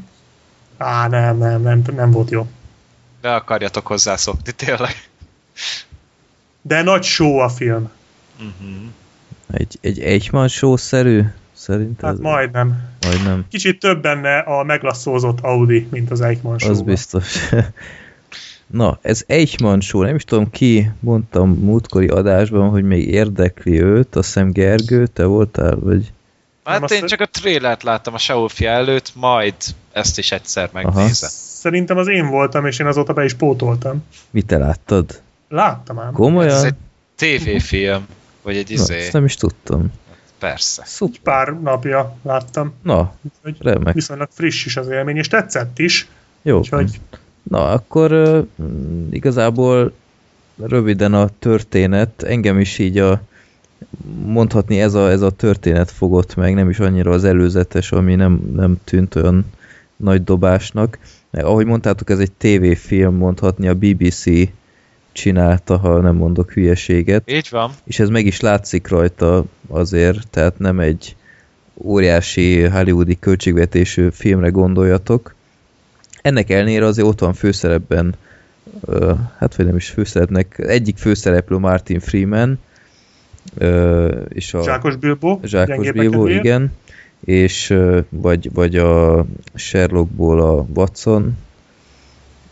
á, nem, nem, nem, nem volt jó. Be akarjatok hozzászokni, tényleg. De nagy show a film. Uh-huh. Egy, egy Eichmann show-szerű? Szerintem. Hát majdnem. Majdnem. Kicsit több benne a meglasszózott Audi, mint az Eichmann show Az biztos. Na, ez Eichmann show, nem is tudom ki, mondtam múltkori adásban, hogy még érdekli őt, azt hiszem Gergő, te voltál, vagy... Hát én csak a trélert láttam a Seolfi előtt, majd ezt is egyszer megnézem. Szerintem az én voltam, és én azóta be is pótoltam. Mit te láttad? Láttam ám. Komolyan? Ez egy tévéfilm, vagy egy Na, izé, ezt nem is tudtam. persze. Szuper. Pár napja láttam. Na, Úgyhogy remek. viszonylag friss is az élmény, és tetszett is. Jó. Úgyhogy Na, akkor uh, igazából röviden a történet, engem is így a mondhatni ez a, ez a történet fogott meg, nem is annyira az előzetes, ami nem, nem tűnt olyan nagy dobásnak. Mert ahogy mondtátok, ez egy tévéfilm, mondhatni a BBC csinálta, ha nem mondok hülyeséget Így van. és ez meg is látszik rajta azért, tehát nem egy óriási hollywoodi költségvetésű filmre gondoljatok. Ennek ellenére azért ott van főszerepben, ö, hát vagy nem is főszerepnek, egyik főszereplő Martin Freeman, ö, és a Zsákos Bilbo. Zsákos Bilbo, igen, és ö, vagy, vagy a Sherlockból a Watson,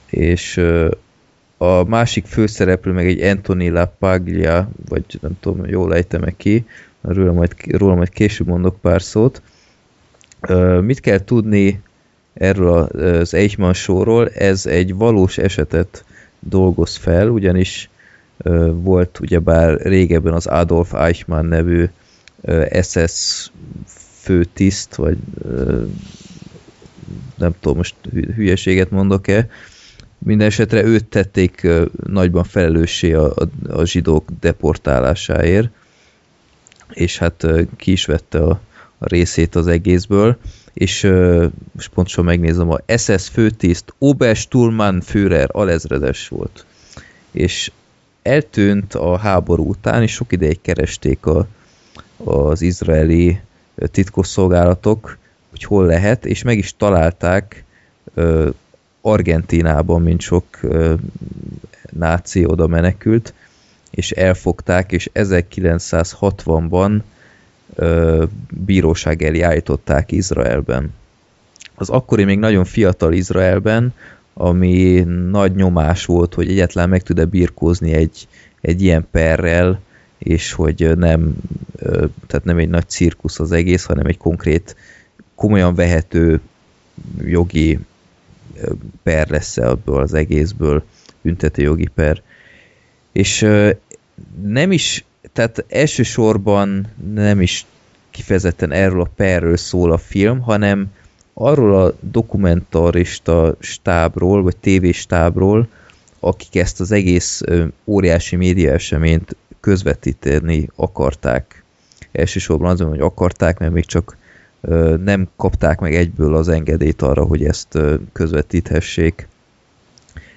és ö, a másik főszereplő meg egy Anthony LaPaglia, vagy nem tudom, jól ejtem -e ki, róla majd, róla majd később mondok pár szót. Ö, Mit kell tudni erről az Eichmann showról? Ez egy valós esetet dolgoz fel, ugyanis volt ugyebár régebben az Adolf Eichmann nevű SS főtiszt, vagy nem tudom, most hü- hülyeséget mondok-e, minden esetre őt tették nagyban felelőssé a, a, a zsidók deportálásáért, és hát ki is vette a, a részét az egészből, és ö, most pontosan megnézem, a SS főtiszt Obersturmann Führer alezredes volt. És eltűnt a háború után, és sok ideig keresték a, az izraeli titkosszolgálatok, hogy hol lehet, és meg is találták ö, Argentínában, mint sok ö, náci oda menekült, és elfogták, és 1960-ban ö, bíróság elé állították Izraelben. Az akkori még nagyon fiatal Izraelben, ami nagy nyomás volt, hogy egyáltalán meg tud-e birkózni egy, egy ilyen perrel, és hogy nem, tehát nem egy nagy cirkusz az egész, hanem egy konkrét, komolyan vehető jogi per lesz ebből az egészből, büntető jogi per. És nem is, tehát elsősorban nem is kifejezetten erről a perről szól a film, hanem arról a dokumentarista stábról, vagy tévéstábról, akik ezt az egész óriási média eseményt közvetíteni akarták. Elsősorban azon, hogy akarták, mert még csak nem kapták meg egyből az engedélyt arra, hogy ezt közvetíthessék.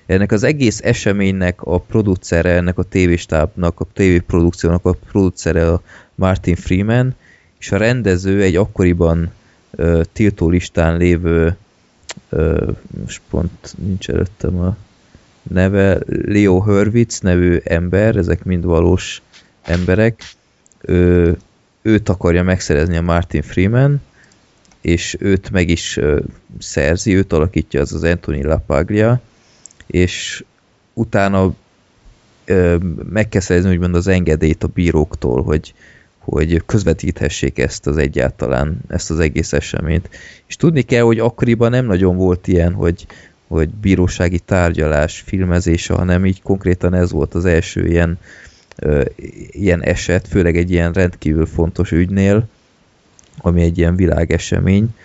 Ennek az egész eseménynek a producere, ennek a tévéstábnak, a tévéprodukciónak a producere a Martin Freeman, és a rendező egy akkoriban uh, tiltó listán lévő uh, most pont nincs előttem a neve, Leo Hurwitz nevű ember, ezek mind valós emberek, ő, őt akarja megszerezni a Martin Freeman, és őt meg is uh, szerzi, őt alakítja az az Anthony LaPaglia, és utána uh, meg kell szerezni úgymond az engedélyt a bíróktól, hogy, hogy közvetíthessék ezt az egyáltalán, ezt az egész eseményt. És tudni kell, hogy akkoriban nem nagyon volt ilyen, hogy, hogy bírósági tárgyalás, filmezése, hanem így konkrétan ez volt az első ilyen, ö, ilyen eset, főleg egy ilyen rendkívül fontos ügynél, ami egy ilyen világesemény,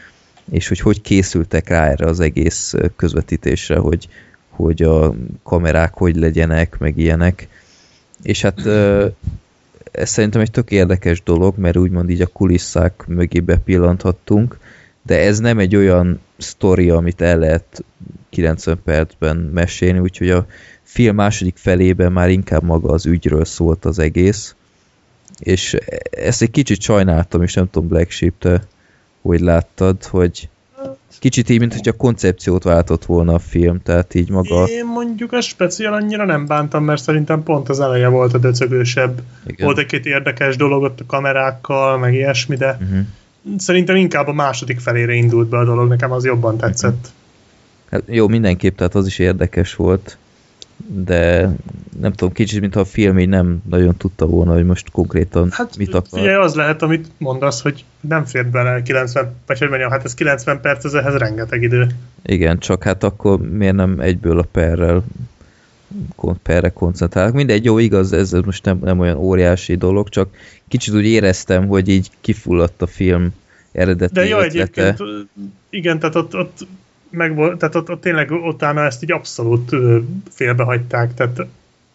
és hogy hogy készültek rá erre az egész közvetítésre, hogy, hogy a kamerák hogy legyenek, meg ilyenek. És hát ez szerintem egy tök érdekes dolog, mert úgymond így a kulisszák mögé bepillanthattunk, de ez nem egy olyan sztori, amit el lehet 90 percben mesélni, úgyhogy a film második felében már inkább maga az ügyről szólt az egész, és ezt egy kicsit sajnáltam, és nem tudom Black Sheep, te hogy láttad, hogy kicsit így, mint hogy a koncepciót váltott volna a film, tehát így maga... Én mondjuk a speciál annyira nem bántam, mert szerintem pont az eleje volt a döcögősebb. Igen. Volt egy-két érdekes dolog ott a kamerákkal, meg ilyesmi, de uh-huh. szerintem inkább a második felére indult be a dolog, nekem az jobban tetszett. Uh-huh. Hát jó, mindenképp, tehát az is érdekes volt de nem tudom, kicsit, mintha a film így nem nagyon tudta volna, hogy most konkrétan hát, mit akar. Figyelj, az lehet, amit mondasz, hogy nem fér bele 90, vagy hogy mondjam, hát ez 90 perc, ez ehhez rengeteg idő. Igen, csak hát akkor miért nem egyből a perrel perre koncentrálok. Mindegy, jó, igaz, ez most nem, nem olyan óriási dolog, csak kicsit úgy éreztem, hogy így kifulladt a film eredeti De jó, egyébként, igen, tehát ott, ott meg volt, tehát ott, ott tényleg utána ezt így abszolút félbehagyták, tehát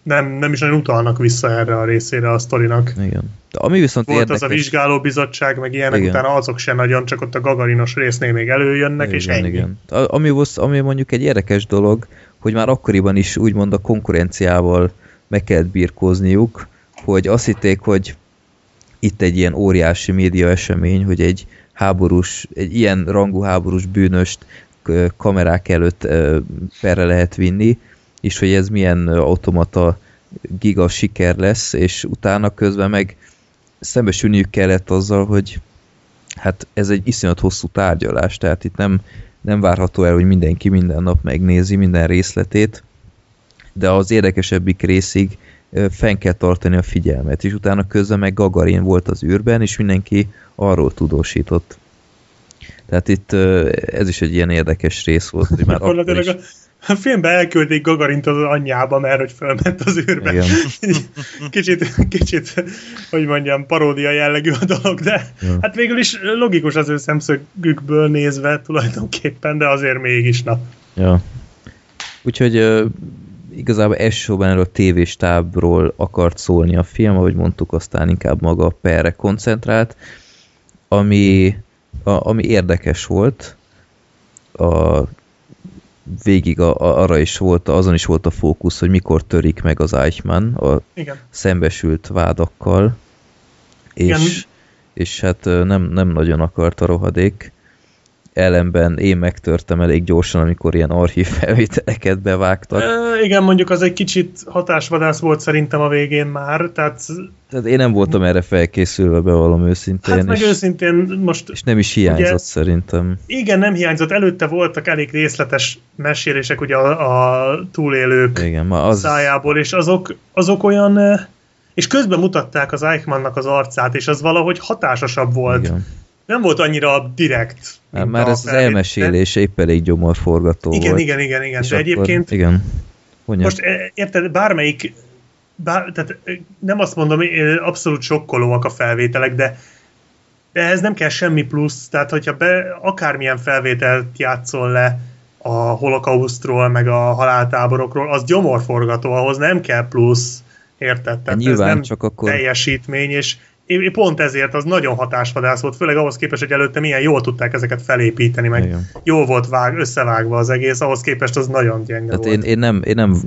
nem, nem is nagyon utalnak vissza erre a részére a sztorinak. Igen. De ami viszont Volt érdekes... az a vizsgálóbizottság, meg ilyenek, igen. utána azok se nagyon, csak ott a gagarinos résznél még előjönnek, igen, és ennyi. Igen. Ami, ami mondjuk egy érdekes dolog, hogy már akkoriban is úgymond a konkurenciával meg kellett birkózniuk, hogy azt hitték, hogy itt egy ilyen óriási média esemény, hogy egy háborús, egy ilyen rangú háborús bűnöst kamerák előtt perre lehet vinni, és hogy ez milyen automata giga siker lesz, és utána közben meg szembesülniük kellett azzal, hogy hát ez egy iszonyat hosszú tárgyalás, tehát itt nem, nem várható el, hogy mindenki minden nap megnézi minden részletét, de az érdekesebbik részig fenn kell tartani a figyelmet, és utána közben meg Gagarin volt az űrben, és mindenki arról tudósított. Tehát itt ez is egy ilyen érdekes rész volt, hogy már akkor is... A filmben elküldték Gagarint az anyjába, mert hogy fölment az űrbe. Igen. kicsit, kicsit, hogy mondjam, paródia jellegű a dolog, de ja. hát végül is logikus az ő szemszögükből nézve tulajdonképpen, de azért mégis na. Ja. Úgyhogy igazából elsősorban erről a tévéstábról akart szólni a film, ahogy mondtuk, aztán inkább maga a perre koncentrált, ami a, ami érdekes volt, a, végig a, a, arra is volt, azon is volt a fókusz, hogy mikor törik meg az Eichmann a Igen. szembesült vádakkal, és, Igen. és hát nem, nem nagyon akart a rohadék, ellenben én megtörtem elég gyorsan, amikor ilyen archív felvételeket bevágtak. E, igen, mondjuk az egy kicsit hatásvadász volt szerintem a végén már, tehát... Tehát én nem voltam erre felkészülve, bevallom őszintén. Hát meg és, őszintén most... És nem is hiányzott ugye, szerintem. Igen, nem hiányzott. Előtte voltak elég részletes mesélések ugye a, a túlélők igen, ma az... szájából, és azok, azok olyan... És közben mutatták az Eichmannnak az arcát, és az valahogy hatásosabb volt. Igen nem volt annyira direkt. Már, már ez az elmesélés épp elég gyomorforgató igen, volt. Igen, igen, igen, de egyébként igen. Mondja. most e, érted, bármelyik bár, tehát e, nem azt mondom, abszolút sokkolóak a felvételek, de de ehhez nem kell semmi plusz, tehát hogyha be, akármilyen felvételt játszol le a holokausztról, meg a haláltáborokról, az gyomorforgató, ahhoz nem kell plusz, érted? Tehát Nyilván ez nem csak akkor... teljesítmény, és én pont ezért az nagyon hatásvadász volt, főleg ahhoz képest, hogy előtte milyen jól tudták ezeket felépíteni, meg Igen. jól volt vág, összevágva az egész, ahhoz képest az nagyon gyenge Tehát volt. Én, én, nem, én nem,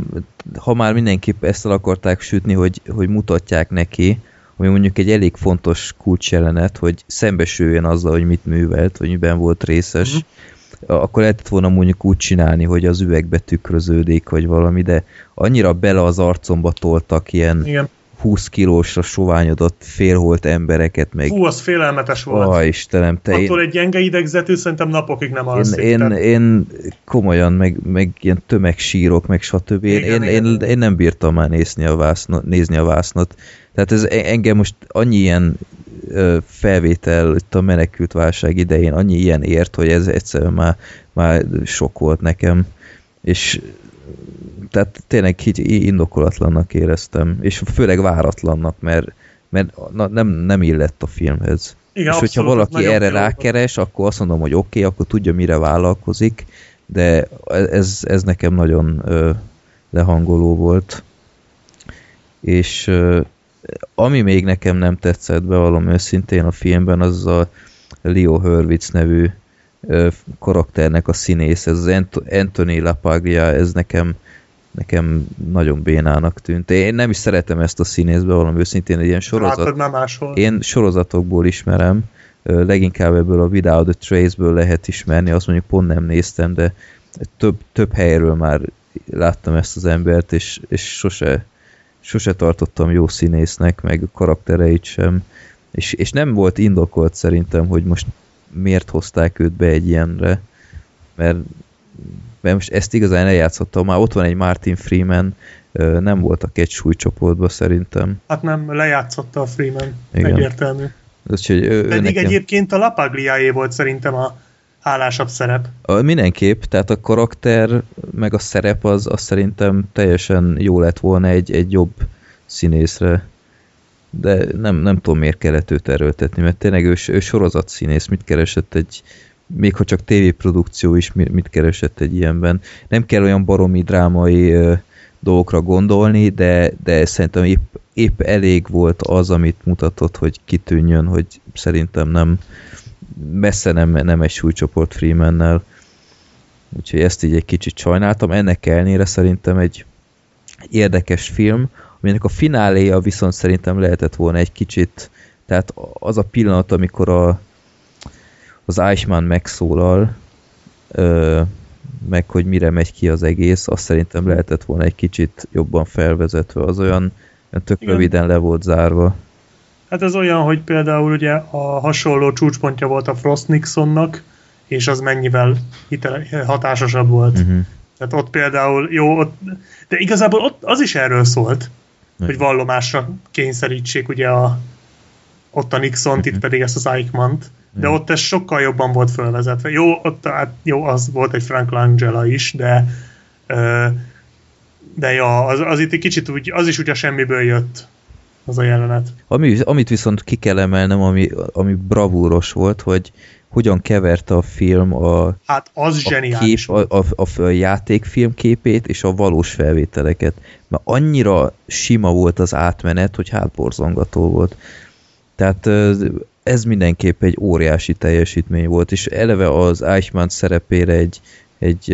ha már mindenképp ezt el akarták sütni, hogy, hogy mutatják neki, ami mondjuk egy elég fontos kulcsjelenet, hogy szembesüljön azzal, hogy mit művelt, hogy miben volt részes, uh-huh. akkor lehetett volna mondjuk úgy csinálni, hogy az üvegbe tükröződik, vagy valami, de annyira bele az arcomba toltak ilyen Igen 20 kilósra soványodott félholt embereket meg... Hú, az félelmetes volt. Ó, Istenem, te Attól én... egy gyenge idegzetű szerintem napokig nem alszik. Én, én, én komolyan, meg, meg ilyen tömegsírok, meg stb. Én, igen, én, igen. Én, én, nem bírtam már nézni a, vásznot, nézni a vásznot. Tehát ez engem most annyi ilyen felvétel itt a menekült válság idején, annyi ilyen ért, hogy ez egyszerűen már, már sok volt nekem. És tehát tényleg így indokolatlannak éreztem, és főleg váratlannak, mert, mert na, nem, nem illett a filmhez. Igen, és hogyha valaki erre rákeres, akkor azt mondom, hogy oké, okay, akkor tudja, mire vállalkozik, de ez, ez nekem nagyon ö, lehangoló volt. És ö, ami még nekem nem tetszett, bevallom őszintén a filmben, az a Leo Hurwitz nevű ö, karakternek a színész, ez az Anthony LaPaglia, ez nekem nekem nagyon bénának tűnt. Én nem is szeretem ezt a színészbe, valami őszintén egy ilyen sorozat. Nem máshol. Én sorozatokból ismerem, leginkább ebből a Without the Trace-ből lehet ismerni, azt mondjuk pont nem néztem, de több, több helyről már láttam ezt az embert, és, és sose, sose tartottam jó színésznek, meg a karaktereit sem. És, és nem volt indokolt szerintem, hogy most miért hozták őt be egy ilyenre, mert mert most ezt igazán eljátszottam, már ott van egy Martin Freeman, nem voltak egy súlycsoportban szerintem. Hát nem, lejátszotta a Freeman, Igen. egyértelmű. Úgyhogy ő, Pedig nekem... egyébként a Lapagliáé volt szerintem a hálásabb szerep. A, mindenképp, tehát a karakter meg a szerep az, az szerintem teljesen jó lett volna egy, egy jobb színészre. De nem, nem tudom miért kellett őt erőltetni, mert tényleg ő, ő sorozat színész, mit keresett egy még ha csak tévéprodukció is mit keresett egy ilyenben. Nem kell olyan baromi drámai dolgokra gondolni, de, de szerintem épp, épp elég volt az, amit mutatott, hogy kitűnjön, hogy szerintem nem messze nem, nem egy súlycsoport Freemannel. Úgyhogy ezt így egy kicsit sajnáltam. Ennek ellenére szerintem egy érdekes film, aminek a fináléja viszont szerintem lehetett volna egy kicsit, tehát az a pillanat, amikor a, az Eichmann megszólal, ö, meg hogy mire megy ki az egész, azt szerintem lehetett volna egy kicsit jobban felvezetve, az olyan tök Igen. röviden le volt zárva. Hát ez olyan, hogy például ugye a hasonló csúcspontja volt a Frost Nixonnak, és az mennyivel hitele, hatásosabb volt. Uh-huh. Tehát ott például, jó, ott, de igazából ott az is erről szólt, uh-huh. hogy vallomásra kényszerítsék ugye a, ott a Nixont, uh-huh. itt pedig ezt az Eichmann-t de ott ez sokkal jobban volt felvezetve. Jó, ott hát, jó, az volt egy Frank Langella is, de de ja, az, az itt egy kicsit úgy, az is ugye semmiből jött az a jelenet. Ami, amit viszont ki kell emelnem, ami, ami bravúros volt, hogy hogyan keverte a film a, hát az a, kép, a, a, a, a játékfilm képét és a valós felvételeket. Mert annyira sima volt az átmenet, hogy hátborzongató volt. Tehát ez mindenképp egy óriási teljesítmény volt, és eleve az Eichmann szerepére egy, egy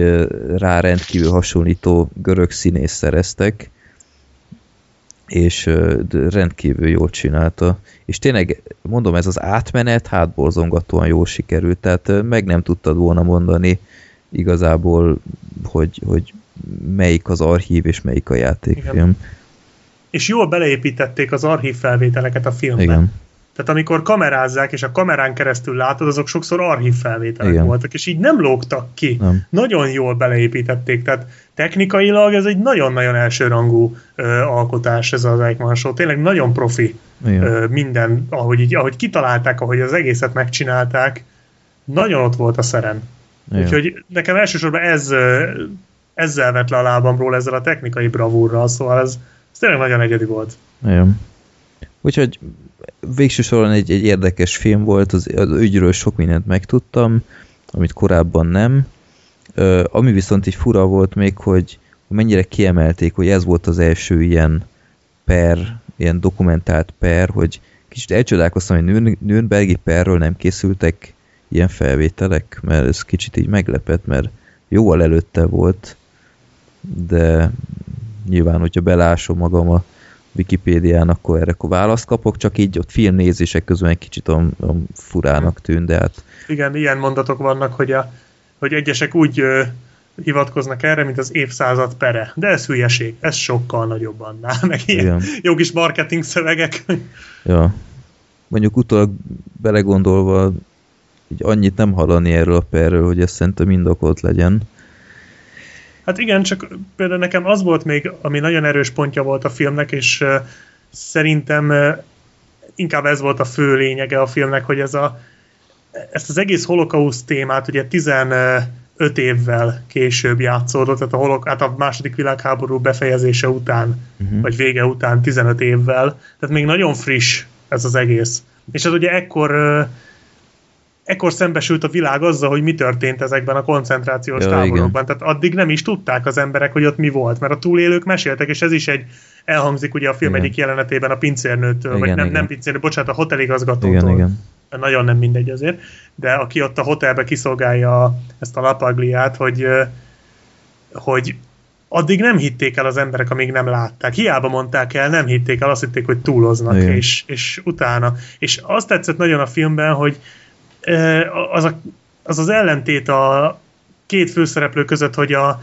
rá rendkívül hasonlító görög színész szereztek, és rendkívül jól csinálta. És tényleg, mondom, ez az átmenet hátborzongatóan jól sikerült, tehát meg nem tudtad volna mondani igazából, hogy, hogy melyik az archív és melyik a játékfilm. Igen. És jól beleépítették az archív felvételeket a filmbe. Igen. Tehát amikor kamerázzák, és a kamerán keresztül látod, azok sokszor archív felvételek Igen. voltak, és így nem lógtak ki. Nem. Nagyon jól beleépítették, tehát technikailag ez egy nagyon-nagyon elsőrangú ö, alkotás ez az Eichmann Show. Tényleg nagyon profi ö, minden, ahogy, így, ahogy kitalálták, ahogy az egészet megcsinálták, nagyon ott volt a szeren. Igen. Úgyhogy nekem elsősorban ez, ezzel vett le a lábamról, ezzel a technikai bravúrral, szóval ez, ez tényleg nagyon egyedi volt. Igen. Úgyhogy végső soron egy, egy érdekes film volt, az, az ügyről sok mindent megtudtam, amit korábban nem. Ö, ami viszont így fura volt még, hogy mennyire kiemelték, hogy ez volt az első ilyen per, ilyen dokumentált per, hogy kicsit elcsodálkoztam, hogy Nürnbergi perről nem készültek ilyen felvételek, mert ez kicsit így meglepett, mert jóval előtte volt, de nyilván, hogyha belásom magam a Wikipédián, akkor erre akkor választ kapok, csak így ott filmnézések közben egy kicsit a, a furának tűn, de hát... Igen, ilyen mondatok vannak, hogy, a, hogy egyesek úgy ö, hivatkoznak erre, mint az évszázad pere. De ez hülyeség, ez sokkal nagyobb annál, meg ilyen Igen. jó kis marketing szövegek. Ja. Mondjuk utólag belegondolva így annyit nem hallani erről a perről, hogy ez szerintem indokolt legyen. Hát igen, csak például nekem az volt még, ami nagyon erős pontja volt a filmnek, és szerintem inkább ez volt a fő lényege a filmnek, hogy ez a, ezt az egész holokauszt témát ugye 15 évvel később játszódott, tehát a, holok, hát a második világháború befejezése után, uh-huh. vagy vége után 15 évvel, tehát még nagyon friss ez az egész. És ez ugye ekkor ekkor szembesült a világ azzal, hogy mi történt ezekben a koncentrációs ja, táborokban. Igen. Tehát addig nem is tudták az emberek, hogy ott mi volt, mert a túlélők meséltek, és ez is egy elhangzik ugye a film igen. egyik jelenetében a pincérnőtől, igen, vagy nem, igen. nem pincérnő, bocsánat, a hoteligazgatótól. Igen, igen. Nagyon nem mindegy azért, de aki ott a hotelbe kiszolgálja ezt a lapagliát, hogy hogy addig nem hitték el az emberek, amíg nem látták. Hiába mondták el, nem hitték el, azt hitték, hogy túloznak, és, és utána. És azt tetszett nagyon a filmben, hogy az, a, az az ellentét a két főszereplő között, hogy a,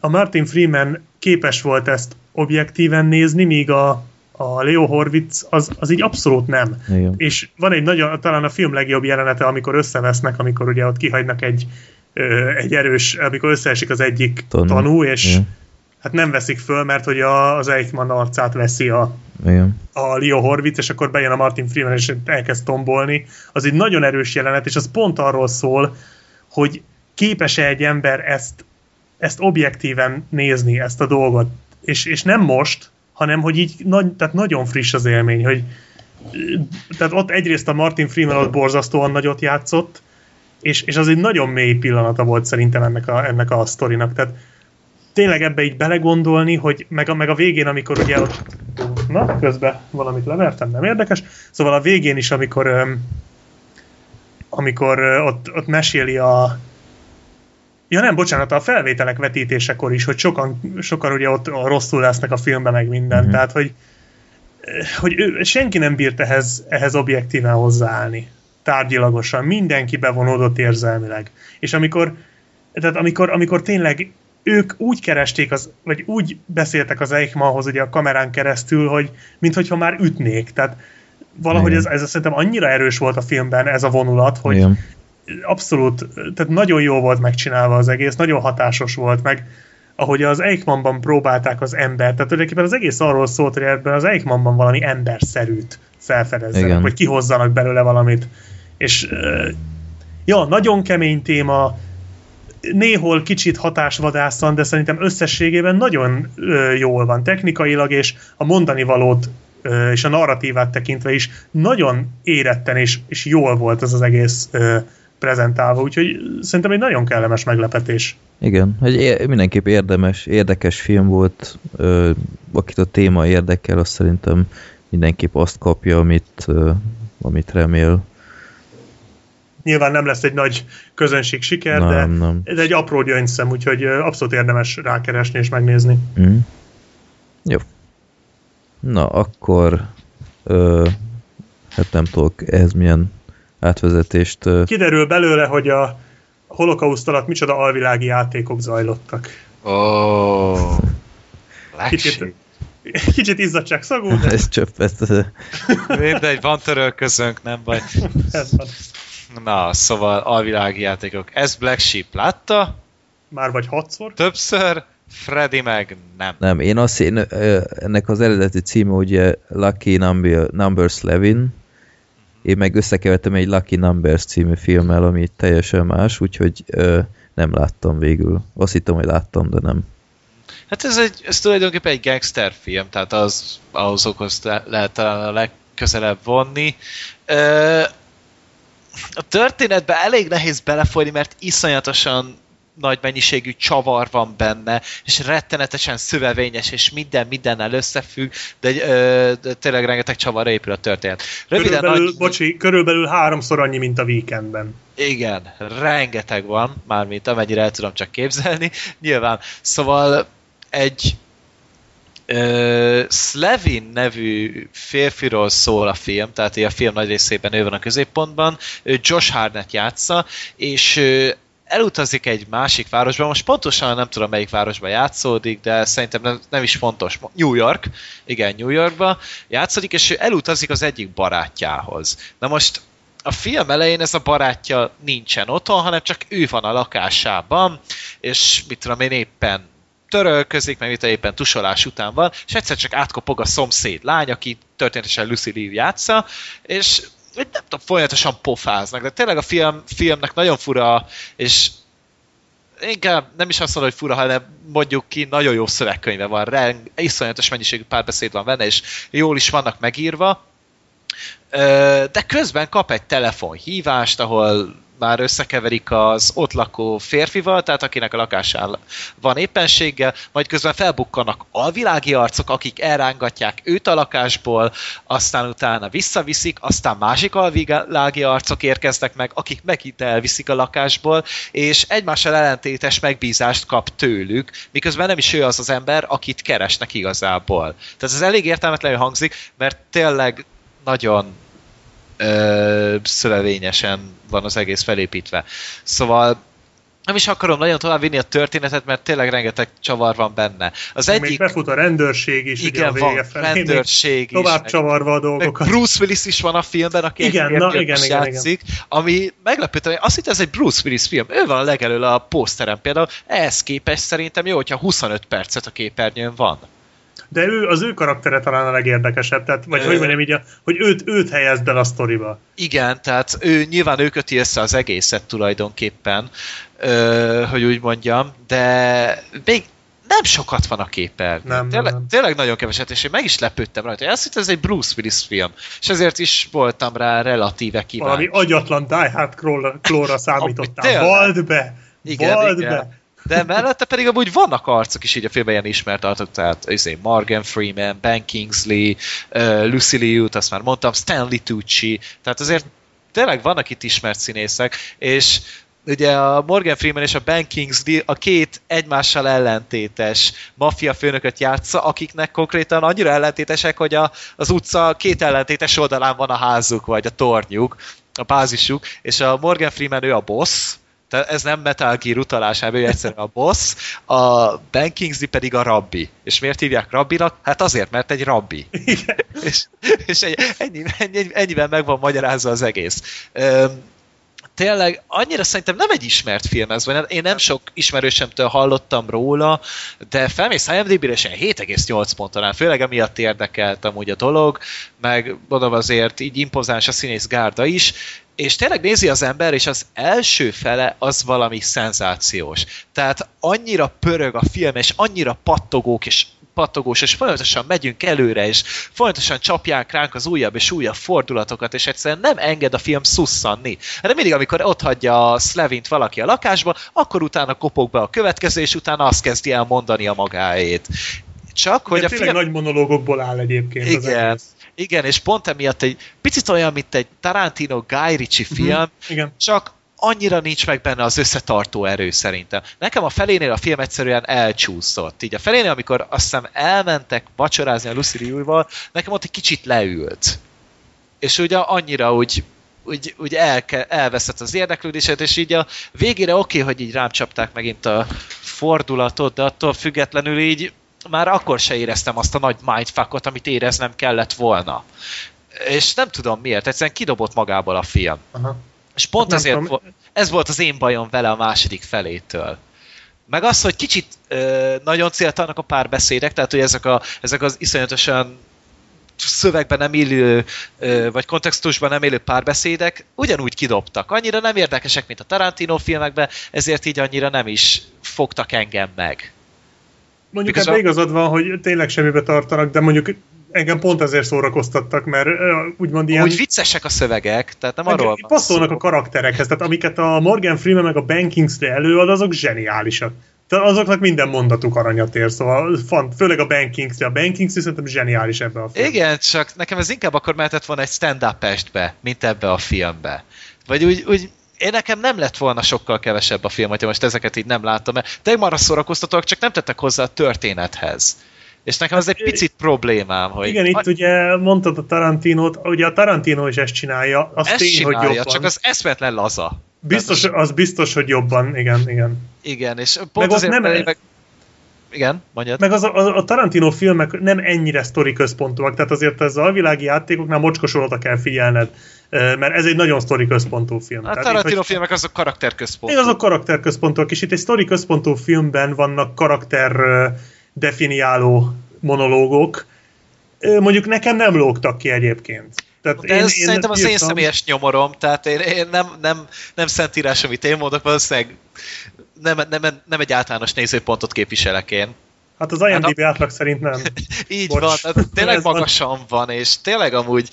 a Martin Freeman képes volt ezt objektíven nézni, míg a, a Leo Horvitz az, az így abszolút nem. Igen. És van egy nagyon, talán a film legjobb jelenete, amikor összevesznek, amikor ugye ott kihagynak egy, egy erős, amikor összeesik az egyik tanú, tanú és Igen hát nem veszik föl, mert hogy a, az Eichmann arcát veszi a, Igen. a Leo Horvitz, és akkor bejön a Martin Freeman, és elkezd tombolni. Az egy nagyon erős jelenet, és az pont arról szól, hogy képes-e egy ember ezt, ezt objektíven nézni, ezt a dolgot. És, és nem most, hanem hogy így nagy, tehát nagyon friss az élmény, hogy tehát ott egyrészt a Martin Freeman ott borzasztóan nagyot játszott, és, és az egy nagyon mély pillanata volt szerintem ennek a, ennek a sztorinak. Tehát tényleg ebbe így belegondolni, hogy meg a, meg a végén, amikor ugye ott na, közben valamit levertem, nem érdekes. Szóval a végén is, amikor amikor ott, ott meséli a Ja nem, bocsánat, a felvételek vetítésekor is, hogy sokan, sokan ugye ott rosszul lesznek a filmben, meg minden, mm-hmm. tehát hogy, hogy ő, senki nem bírt ehhez, ehhez objektíven hozzáállni, tárgyilagosan, mindenki bevonódott érzelmileg. És amikor, tehát amikor, amikor tényleg ők úgy keresték, az, vagy úgy beszéltek az Eichmannhoz ugye a kamerán keresztül, hogy mintha már ütnék. Tehát valahogy ez, ez szerintem annyira erős volt a filmben ez a vonulat, hogy Igen. abszolút, tehát nagyon jó volt megcsinálva az egész, nagyon hatásos volt, meg ahogy az Eichmannban próbálták az embert, tehát tulajdonképpen az egész arról szólt, hogy ebben az Eichmannban valami emberszerűt felfedezzenek, Igen. vagy kihozzanak belőle valamit. És ja, nagyon kemény téma, néhol kicsit hatásvadászan, de szerintem összességében nagyon ö, jól van technikailag, és a mondani valót ö, és a narratívát tekintve is nagyon éretten és, és jól volt ez az egész ö, prezentálva, úgyhogy szerintem egy nagyon kellemes meglepetés. Igen, egy mindenképp érdemes, érdekes film volt, ö, akit a téma érdekel, azt szerintem mindenképp azt kapja, amit, ö, amit remél. Nyilván nem lesz egy nagy közönség siker, nem, de nem. ez egy apró gyöngyszem, úgyhogy abszolút érdemes rákeresni és megnézni. Mm. Jó. Na, akkor ö, hát nem tudok ehhez milyen átvezetést... Ö... Kiderül belőle, hogy a holokauszt alatt micsoda alvilági játékok zajlottak. Ó, oh, Kicsit, kicsit izzadság szagú, de... ez csöpp, ez... Mindegy, van törölközönk, nem baj. ez van. Na, szóval alvilági játékok. Ez Black Sheep látta? Már vagy hatszor? Többször, Freddy meg nem. Nem, én azt én, ennek az eredeti címe ugye Lucky Number, Numbers Levin, én meg összekevertem egy Lucky Numbers című filmmel, ami teljesen más, úgyhogy ö, nem láttam végül. Azt hittem, hogy láttam, de nem. Hát ez, egy, ez tulajdonképpen egy gangster film, tehát az, ahhozokhoz le- lehet talán a legközelebb vonni. Ö, a történetbe elég nehéz belefolyni, mert iszonyatosan nagy mennyiségű csavar van benne, és rettenetesen szövevényes, és minden mindennel összefügg, de, ö, de tényleg rengeteg csavarra épül a történet. Röviden, Körülbelül, nagy, bocsi, körülbelül háromszor annyi, mint a weekendben. igen, rengeteg van, mármint amennyire el tudom csak képzelni, nyilván. Szóval egy Slevin nevű férfiról szól a film, tehát a film nagy részében ő van a középpontban, Josh Harnett játsza, és elutazik egy másik városba, most pontosan nem tudom melyik városba játszódik, de szerintem nem, nem is fontos. New York, igen, New Yorkba játszódik, és ő elutazik az egyik barátjához. Na most a film elején ez a barátja nincsen otthon, hanem csak ő van a lakásában, és mit tudom én éppen törölközik, meg mit éppen tusolás után van, és egyszer csak átkopog a szomszéd lány, aki történetesen Lucy Liu játsza, és nem tudom, folyamatosan pofáznak, de tényleg a film, filmnek nagyon fura, és inkább nem is azt mondom, hogy fura, hanem mondjuk ki, nagyon jó szövegkönyve van, reng, iszonyatos mennyiségű párbeszéd van benne, és jól is vannak megírva, de közben kap egy telefonhívást, ahol már összekeverik az ott lakó férfival, tehát akinek a lakásán van éppenséggel, majd közben felbukkanak alvilági arcok, akik elrángatják őt a lakásból, aztán utána visszaviszik, aztán másik alvilági arcok érkeznek meg, akik megint elviszik a lakásból, és egymással ellentétes megbízást kap tőlük, miközben nem is ő az az ember, akit keresnek igazából. Tehát ez elég értelmetlenül hangzik, mert tényleg nagyon ö, szövevényesen van az egész felépítve. Szóval nem is akarom nagyon tovább vinni a történetet, mert tényleg rengeteg csavar van benne. Az Egyik... Még befut a rendőrség is, ugye a Igen, vége van felé. rendőrség is. Tovább csavarva a meg dolgokat. Bruce Willis is van a filmben, aki Igen, egy na, igen, igen, játszik, ami meglepően, azt hittem ez egy Bruce Willis film. Ő van a legelől a poszteren például. Ehhez képest szerintem jó, hogyha 25 percet a képernyőn van. De ő, az ő karaktere talán a legérdekesebb, tehát, vagy Ö. hogy mondjam így, a- hogy őt, őt helyezd el a sztoriba. Igen, tehát ő nyilván ő köti össze az egészet tulajdonképpen, ö, hogy úgy mondjam, de még nem sokat van a képernyőn. Nem, tényleg, nem. tényleg nagyon keveset, és én meg is lepődtem rajta. Én azt hittem, ez egy Bruce Willis film, és ezért is voltam rá relatíve Valami kíváncsi. agyatlan Die Hard klóra, számítottál. Vald be! Igen, Vald igen. be! De mellette pedig amúgy vannak arcok is így a filmben ilyen ismert arcok, tehát izé, Morgan Freeman, Ben Kingsley, uh, Lucy Liu-t, azt már mondtam, Stanley Tucci, tehát azért tényleg vannak itt ismert színészek, és ugye a Morgan Freeman és a Ben Kingsley a két egymással ellentétes maffia főnököt játsza, akiknek konkrétan annyira ellentétesek, hogy a, az utca két ellentétes oldalán van a házuk, vagy a tornyuk, a bázisuk, és a Morgan Freeman ő a boss, tehát ez nem Metal Gear utalásában, ő egyszerűen a boss, a Ben Kingsley pedig a rabbi. És miért hívják rabbinak? Hát azért, mert egy rabbi. és és ennyi, ennyi, ennyivel meg van magyarázva az egész. Öm, tényleg annyira szerintem nem egy ismert film ez, vagy én nem sok ismerősemtől hallottam róla, de felmész IMDb-re, és ilyen 7,8 pont talán, főleg emiatt érdekelt amúgy a dolog, meg mondom azért így impozáns a színész gárda is, és tényleg nézi az ember, és az első fele az valami szenzációs. Tehát annyira pörög a film, és annyira pattogók, és pattogós, és folyamatosan megyünk előre, és folyamatosan csapják ránk az újabb és újabb fordulatokat, és egyszerűen nem enged a film szusszanni. De mindig, amikor ott hagyja a Slevint valaki a lakásba, akkor utána kopog be a következő, és utána azt kezdi el mondani a magáét. Csak, hogy Hogy a tényleg film... nagy monológokból áll egyébként az Igen, egész. Igen, és pont emiatt egy picit olyan, mint egy Tarantino Guy Ritchie film, Igen. csak annyira nincs meg benne az összetartó erő szerintem. Nekem a felénél a film egyszerűen elcsúszott. Így a felénél, amikor azt hiszem elmentek vacsorázni a Lucy Liu-val, nekem ott egy kicsit leült. És ugye annyira úgy úgy, úgy elke, elveszett az érdeklődését, és így a végére oké, okay, hogy így rám csapták megint a fordulatot, de attól függetlenül így már akkor se éreztem azt a nagy mindfuckot, amit éreznem kellett volna. És nem tudom miért, egyszerűen kidobott magából a film. Aha. És pont Nem ezért tudom. vo- ez volt az én bajom vele a második felétől. Meg az, hogy kicsit ö, nagyon céltalanok a párbeszédek, tehát hogy ezek, a, ezek az iszonyatosan szövegben nem illő, ö, vagy kontextusban nem élő párbeszédek ugyanúgy kidobtak. Annyira nem érdekesek, mint a Tarantino filmekben, ezért így annyira nem is fogtak engem meg. Mondjuk ebben igazad van, hogy tényleg semmibe tartanak, de mondjuk engem pont ezért szórakoztattak, mert úgymond ilyen... Úgy viccesek a szövegek, tehát nem arról van passzolnak szó. a karakterekhez, tehát amiket a Morgan Freeman meg a Ben Kingsley előad, azok zseniálisak. Tehát azoknak minden mondatuk aranyat ér, szóval fan, főleg a Ben Kingsley. A Ben Kingsley szerintem zseniális ebbe a filmben. Igen, csak nekem ez inkább akkor mehetett volna egy stand-up estbe, mint ebbe a filmbe. Vagy úgy, úgy én nekem nem lett volna sokkal kevesebb a film, hogyha most ezeket így nem láttam, mert tényleg marra szórakoztatóak, csak nem tettek hozzá a történethez. És nekem ez egy picit problémám, hogy Igen, itt ugye mondtad a Tarantinót, ugye a Tarantino is ezt csinálja, az ezt tény, hogy csinálja, jobban. csak az eszmetlen laza. Biztos, az biztos, hogy jobban, igen, igen. Igen, és pont Meg azért, nem- meg... Igen, mondjad. Meg az a, a, a Tarantino filmek nem ennyire sztori központúak, tehát azért ez a alvilági játékoknál mocskosolata kell figyelned, mert ez egy nagyon sztori központú film. A Tarantino hogy- filmek azok karakterközpontú. Igen, azok karakterközpontúak, és itt egy sztori központú filmben vannak karakter definiáló monológok. Mondjuk nekem nem lógtak ki egyébként. Tehát De ez szerintem az én személyes nyomorom, tehát én, én nem, nem, nem szentírás, amit én mondok, valószínűleg nem, nem, nem egy általános nézőpontot képviselek én. Hát az IMDb átlag szerint nem. Így Bocs. van, tehát tényleg van. magasan van, és tényleg amúgy,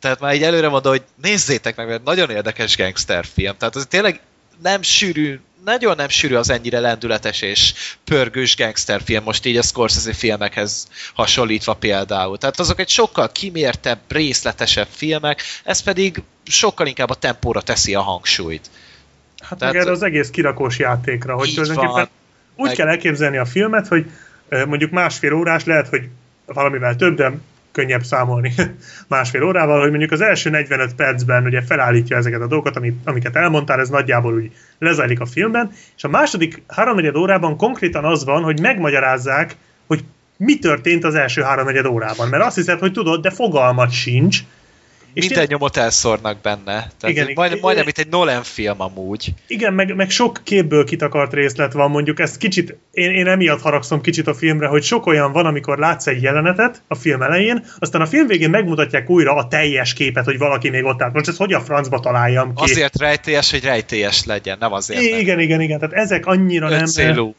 tehát már így előre mondom, hogy nézzétek meg, mert nagyon érdekes gangsterfilm, tehát az tényleg nem sűrű, nagyon nem sűrű az ennyire lendületes és pörgős gangsterfilm, most így a Scorsese filmekhez hasonlítva például. Tehát azok egy sokkal kimértebb, részletesebb filmek, ez pedig sokkal inkább a tempóra teszi a hangsúlyt. Hát Tehát- meg erre az egész kirakós játékra, hogy tulajdonképpen úgy Meg- kell elképzelni a filmet, hogy mondjuk másfél órás, lehet, hogy valamivel több, de könnyebb számolni másfél órával, hogy mondjuk az első 45 percben ugye felállítja ezeket a dolgokat, amiket elmondtál, ez nagyjából úgy lezajlik a filmben, és a második háromnegyed órában konkrétan az van, hogy megmagyarázzák, hogy mi történt az első háromnegyed órában, mert azt hiszed, hogy tudod, de fogalmat sincs, És Minden én- nyomot elszórnak benne. Tehát Igen, igen, igen. majdnem, majdnem, mint egy Nolan film amúgy. Igen, meg, meg sok képből kitakart részlet van, mondjuk ezt kicsit, én, én emiatt haragszom kicsit a filmre, hogy sok olyan van, amikor látsz egy jelenetet a film elején, aztán a film végén megmutatják újra a teljes képet, hogy valaki még ott állt. Most ezt hogy a francba találjam ki? Azért rejtélyes, hogy rejtélyes legyen, nem azért. I- igen, igen, igen, tehát ezek annyira nem... Öncélú.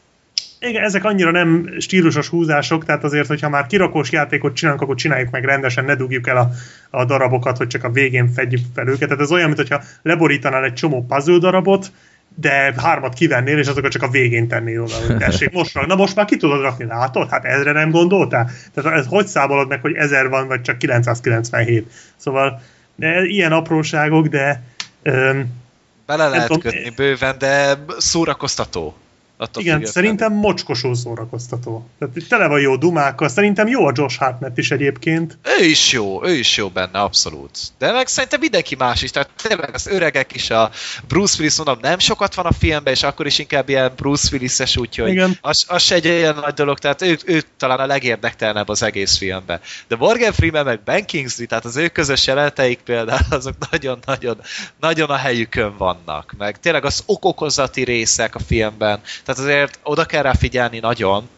Igen, ezek annyira nem stílusos húzások, tehát azért, hogyha már kirakós játékot csinálunk, akkor csináljuk meg rendesen, ne dugjuk el a, a darabokat, hogy csak a végén fedjük fel őket. Tehát ez olyan, mintha leborítanál egy csomó puzzle darabot, de hármat kivennél, és azokat csak a végén tennél oda, hogy tessék, most rak. Na most már ki tudod rakni, látod? Hát ezre nem gondoltál? Tehát ez hogy számolod meg, hogy 1000 van, vagy csak 997? Szóval de ilyen apróságok, de öm, Bele lehet tudom, kötni bőven, de szórakoztató. Attól Igen, függetlenül. szerintem mocskosul szórakoztató. Tehát tele van jó dumákkal. Szerintem jó a Josh Hartnett is egyébként. Ő is jó, ő is jó benne, abszolút. De meg szerintem mindenki más is, tehát tényleg az öregek is, a Bruce Willis, mondom, nem sokat van a filmben, és akkor is inkább ilyen Bruce Willis-es, úgyhogy Igen. az, az se egy olyan nagy dolog, tehát ő, ő talán a legérdektelenebb az egész filmben. De Morgan Freeman meg Ben Kingsley, tehát az ő közös jeleneteik például, azok nagyon-nagyon nagyon a helyükön vannak. Meg tényleg az okokozati részek a filmben, tehát azért oda kell rá figyelni nagyon,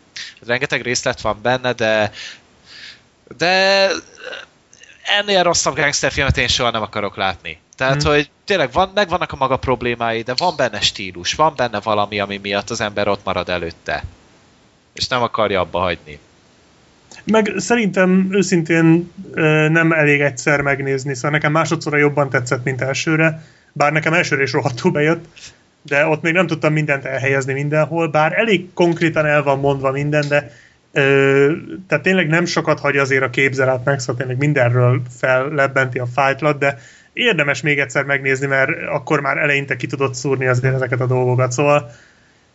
rengeteg részlet van benne, de de ennél rosszabb gangsterfilmet én soha nem akarok látni. Tehát, Hmm. hogy tényleg van, megvannak a maga problémái, de van benne stílus, van benne valami, ami miatt az ember ott marad előtte. És nem akarja abba hagyni. Meg szerintem őszintén nem elég egyszer megnézni, szóval nekem másodszorra jobban tetszett, mint elsőre, bár nekem elsőre is rohadtul bejött, de ott még nem tudtam mindent elhelyezni mindenhol, bár elég konkrétan el van mondva minden, de ö, tehát tényleg nem sokat hagy azért a képzeletnek, szóval tényleg mindenről fellebbenti a fájtlat, de érdemes még egyszer megnézni, mert akkor már eleinte ki tudott szúrni azért ezeket a dolgokat, szóval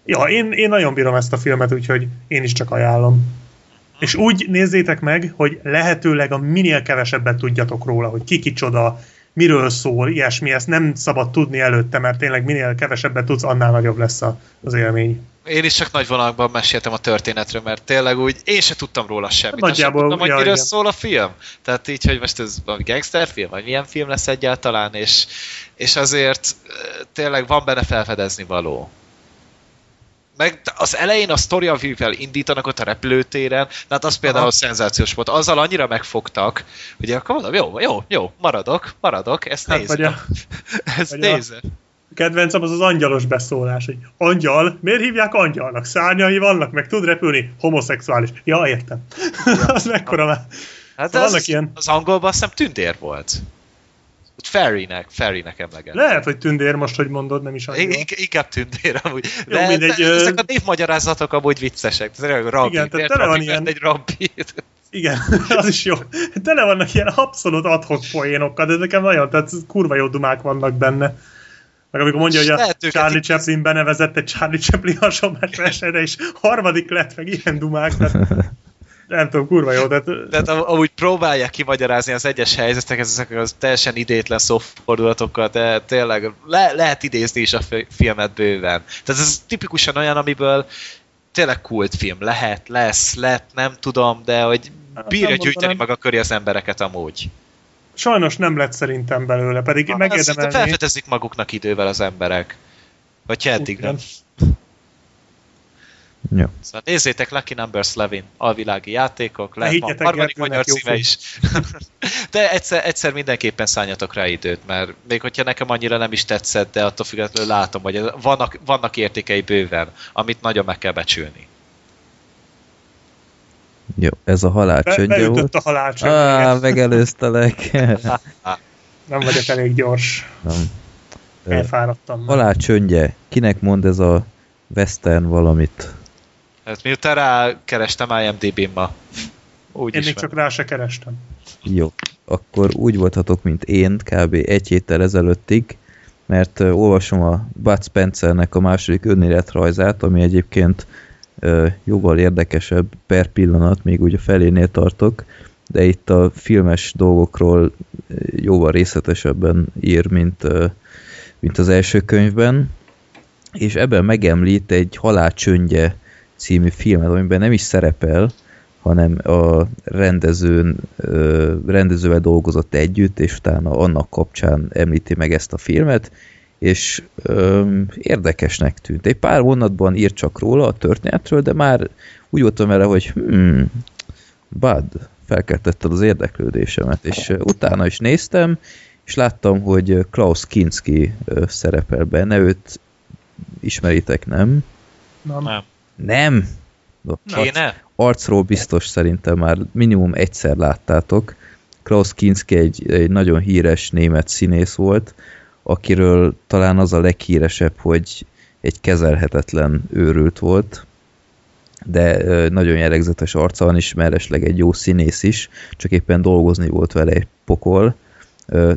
ja, én, én nagyon bírom ezt a filmet, úgyhogy én is csak ajánlom. És úgy nézzétek meg, hogy lehetőleg a minél kevesebbet tudjatok róla, hogy ki kicsoda, miről szól, ilyesmi, ezt nem szabad tudni előtte, mert tényleg minél kevesebbet tudsz, annál nagyobb lesz a, az élmény. Én is csak nagy vonalakban meséltem a történetről, mert tényleg úgy én se tudtam róla semmit. Nagyjából, Nagyjából, tudtam, hogy ja, miről igen. szól a film. Tehát így, hogy most ez valami gangsterfilm, vagy milyen film lesz egyáltalán, és, és azért eh, tényleg van benne felfedezni való. Meg az elején a sztori, amivel indítanak ott a repülőtéren, de hát az például Aha. szenzációs volt. Azzal annyira megfogtak, hogy akkor mondom, jó, jó, jó, maradok, maradok, ezt Hát, nézem. vagy a, ezt vagy a- nézem. kedvencem az az angyalos beszólás, hogy angyal, miért hívják angyalnak? Szárnyai vannak, meg tud repülni? Homoszexuális. Ja, értem. az mekkora már. Hát Szóval az, vannak ilyen- az angolban azt hiszem tündér volt. Ott Fairy-nek, Fairy-nek emleget. Lehet, hogy tündér most, hogy mondod, nem is. Ik- inkább tündér amúgy. Jó, De, mindegy, de ö- ezek a névmagyarázatok amúgy viccesek. Rabbi, Igen, tehát tele van ilyen- egy rabbi. Igen, az is jó. Tele vannak ilyen abszolút adhok poénokkal, de nekem nagyon, tehát kurva jó dumák vannak benne. Meg amikor mondja, hogy a Charlie Chaplin benevezett egy Charlie Chaplin hasonlás versenyre, és harmadik lett meg ilyen dumák, tehát nem tudom, kurva jó, tehát Tehát am- amúgy próbálják kimagyarázni az egyes helyzeteket, ezek az teljesen idétlen szófordulatokkal, de tényleg le, lehet idézni is a fi- filmet bőven. Tehát ez tipikusan olyan, amiből tényleg kultfilm lehet, lesz, lett, nem tudom, de hogy bírja nem gyűjteni maga köré az embereket amúgy. sajnos nem lett szerintem belőle, pedig Ezt megérdemelni. felfedezik maguknak idővel az emberek. Vagy ha eddig nem. Jó. Szóval nézzétek Lucky Number 11, alvilági játékok, lehet higgyetek, harmadik magyar címe is. de egyszer, egyszer mindenképpen szálljatok rá időt, mert még hogyha nekem annyira nem is tetszett, de attól függetlenül látom, hogy vannak, vannak értékei bőven, amit nagyon meg kell becsülni. Jó, ez a halál Be, volt. a halálcsönd. Á, megelőztelek. Nem vagyok elég gyors. Nem. Elfáradtam. már. Halál csöndje. Kinek mond ez a western valamit? Hát miután rákerestem IMDb-n ma. Úgy Én is még csak rá se kerestem. Jó. Akkor úgy voltatok, mint én, kb. egy héttel ezelőttig, mert uh, olvasom a Bud Spencernek a második önéletrajzát, ami egyébként uh, jóval érdekesebb per pillanat, még úgy a felénél tartok, de itt a filmes dolgokról uh, jóval részletesebben ír, mint, uh, mint az első könyvben, és ebben megemlít egy Halálcsöndje című filmet, amiben nem is szerepel, hanem a rendezőn, rendezővel dolgozott együtt, és utána annak kapcsán említi meg ezt a filmet, és ö, érdekesnek tűnt. Egy pár mondatban ír csak róla a történetről, de már úgy voltam vele, hogy hmm, Bud, felkeltetted az érdeklődésemet, és utána is néztem, és láttam, hogy Klaus Kinski szerepel benne, őt ismeritek, nem? Nem. Nem. Nem! Kéne? arcról biztos szerintem már minimum egyszer láttátok. Klaus Kinski egy, egy nagyon híres német színész volt, akiről talán az a leghíresebb, hogy egy kezelhetetlen őrült volt, de nagyon jellegzetes arca van is, mellesleg egy jó színész is, csak éppen dolgozni volt vele egy pokol.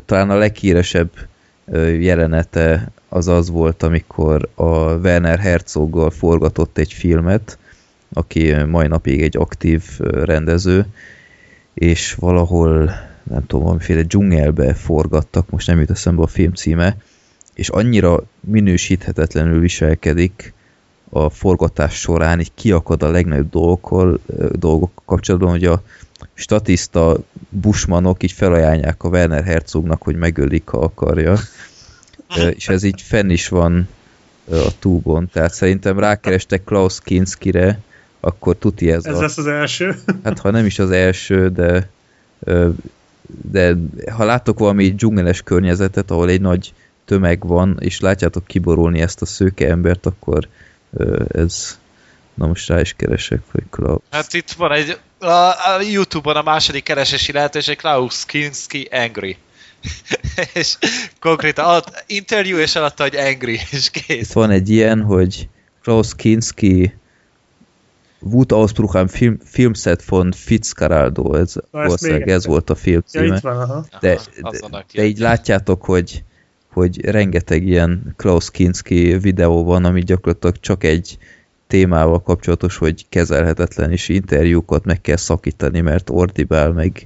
Talán a leghíresebb jelenete az az volt, amikor a Werner Herzoggal forgatott egy filmet, aki mai napig egy aktív rendező, és valahol, nem tudom, valamiféle dzsungelbe forgattak, most nem jut eszembe a film címe, és annyira minősíthetetlenül viselkedik a forgatás során, így kiakad a legnagyobb dolgokkal, dolgok kapcsolatban, hogy a statiszta busmanok így felajánlják a Werner Herzognak, hogy megölik, ha akarja. És ez így fenn is van a túbon, tehát szerintem rákerestek Klaus Kinskire, akkor tuti ez, Ez a... lesz az első. Hát ha nem is az első, de de ha látok valami dzsungeles környezetet, ahol egy nagy tömeg van, és látjátok kiborulni ezt a szőke embert, akkor ez na most rá is keresek, hogy Klaus. Hát itt van egy, a, a Youtube-on a második keresési lehetőség Klaus Kinski Angry. és konkrétan alatt, interjú és alatta, hogy angry, és Itt kész. van egy ilyen, hogy Klaus Kinski Wut Ausbruch film, Filmset von Fitzcarraldo, ez, Na, még ez volt a film Ja, címe. itt van, aha. de, Aha, de, de így látjátok, hogy, hogy rengeteg ilyen Klaus Kinski videó van, ami gyakorlatilag csak egy témával kapcsolatos, hogy kezelhetetlen, és interjúkat meg kell szakítani, mert ordibál, meg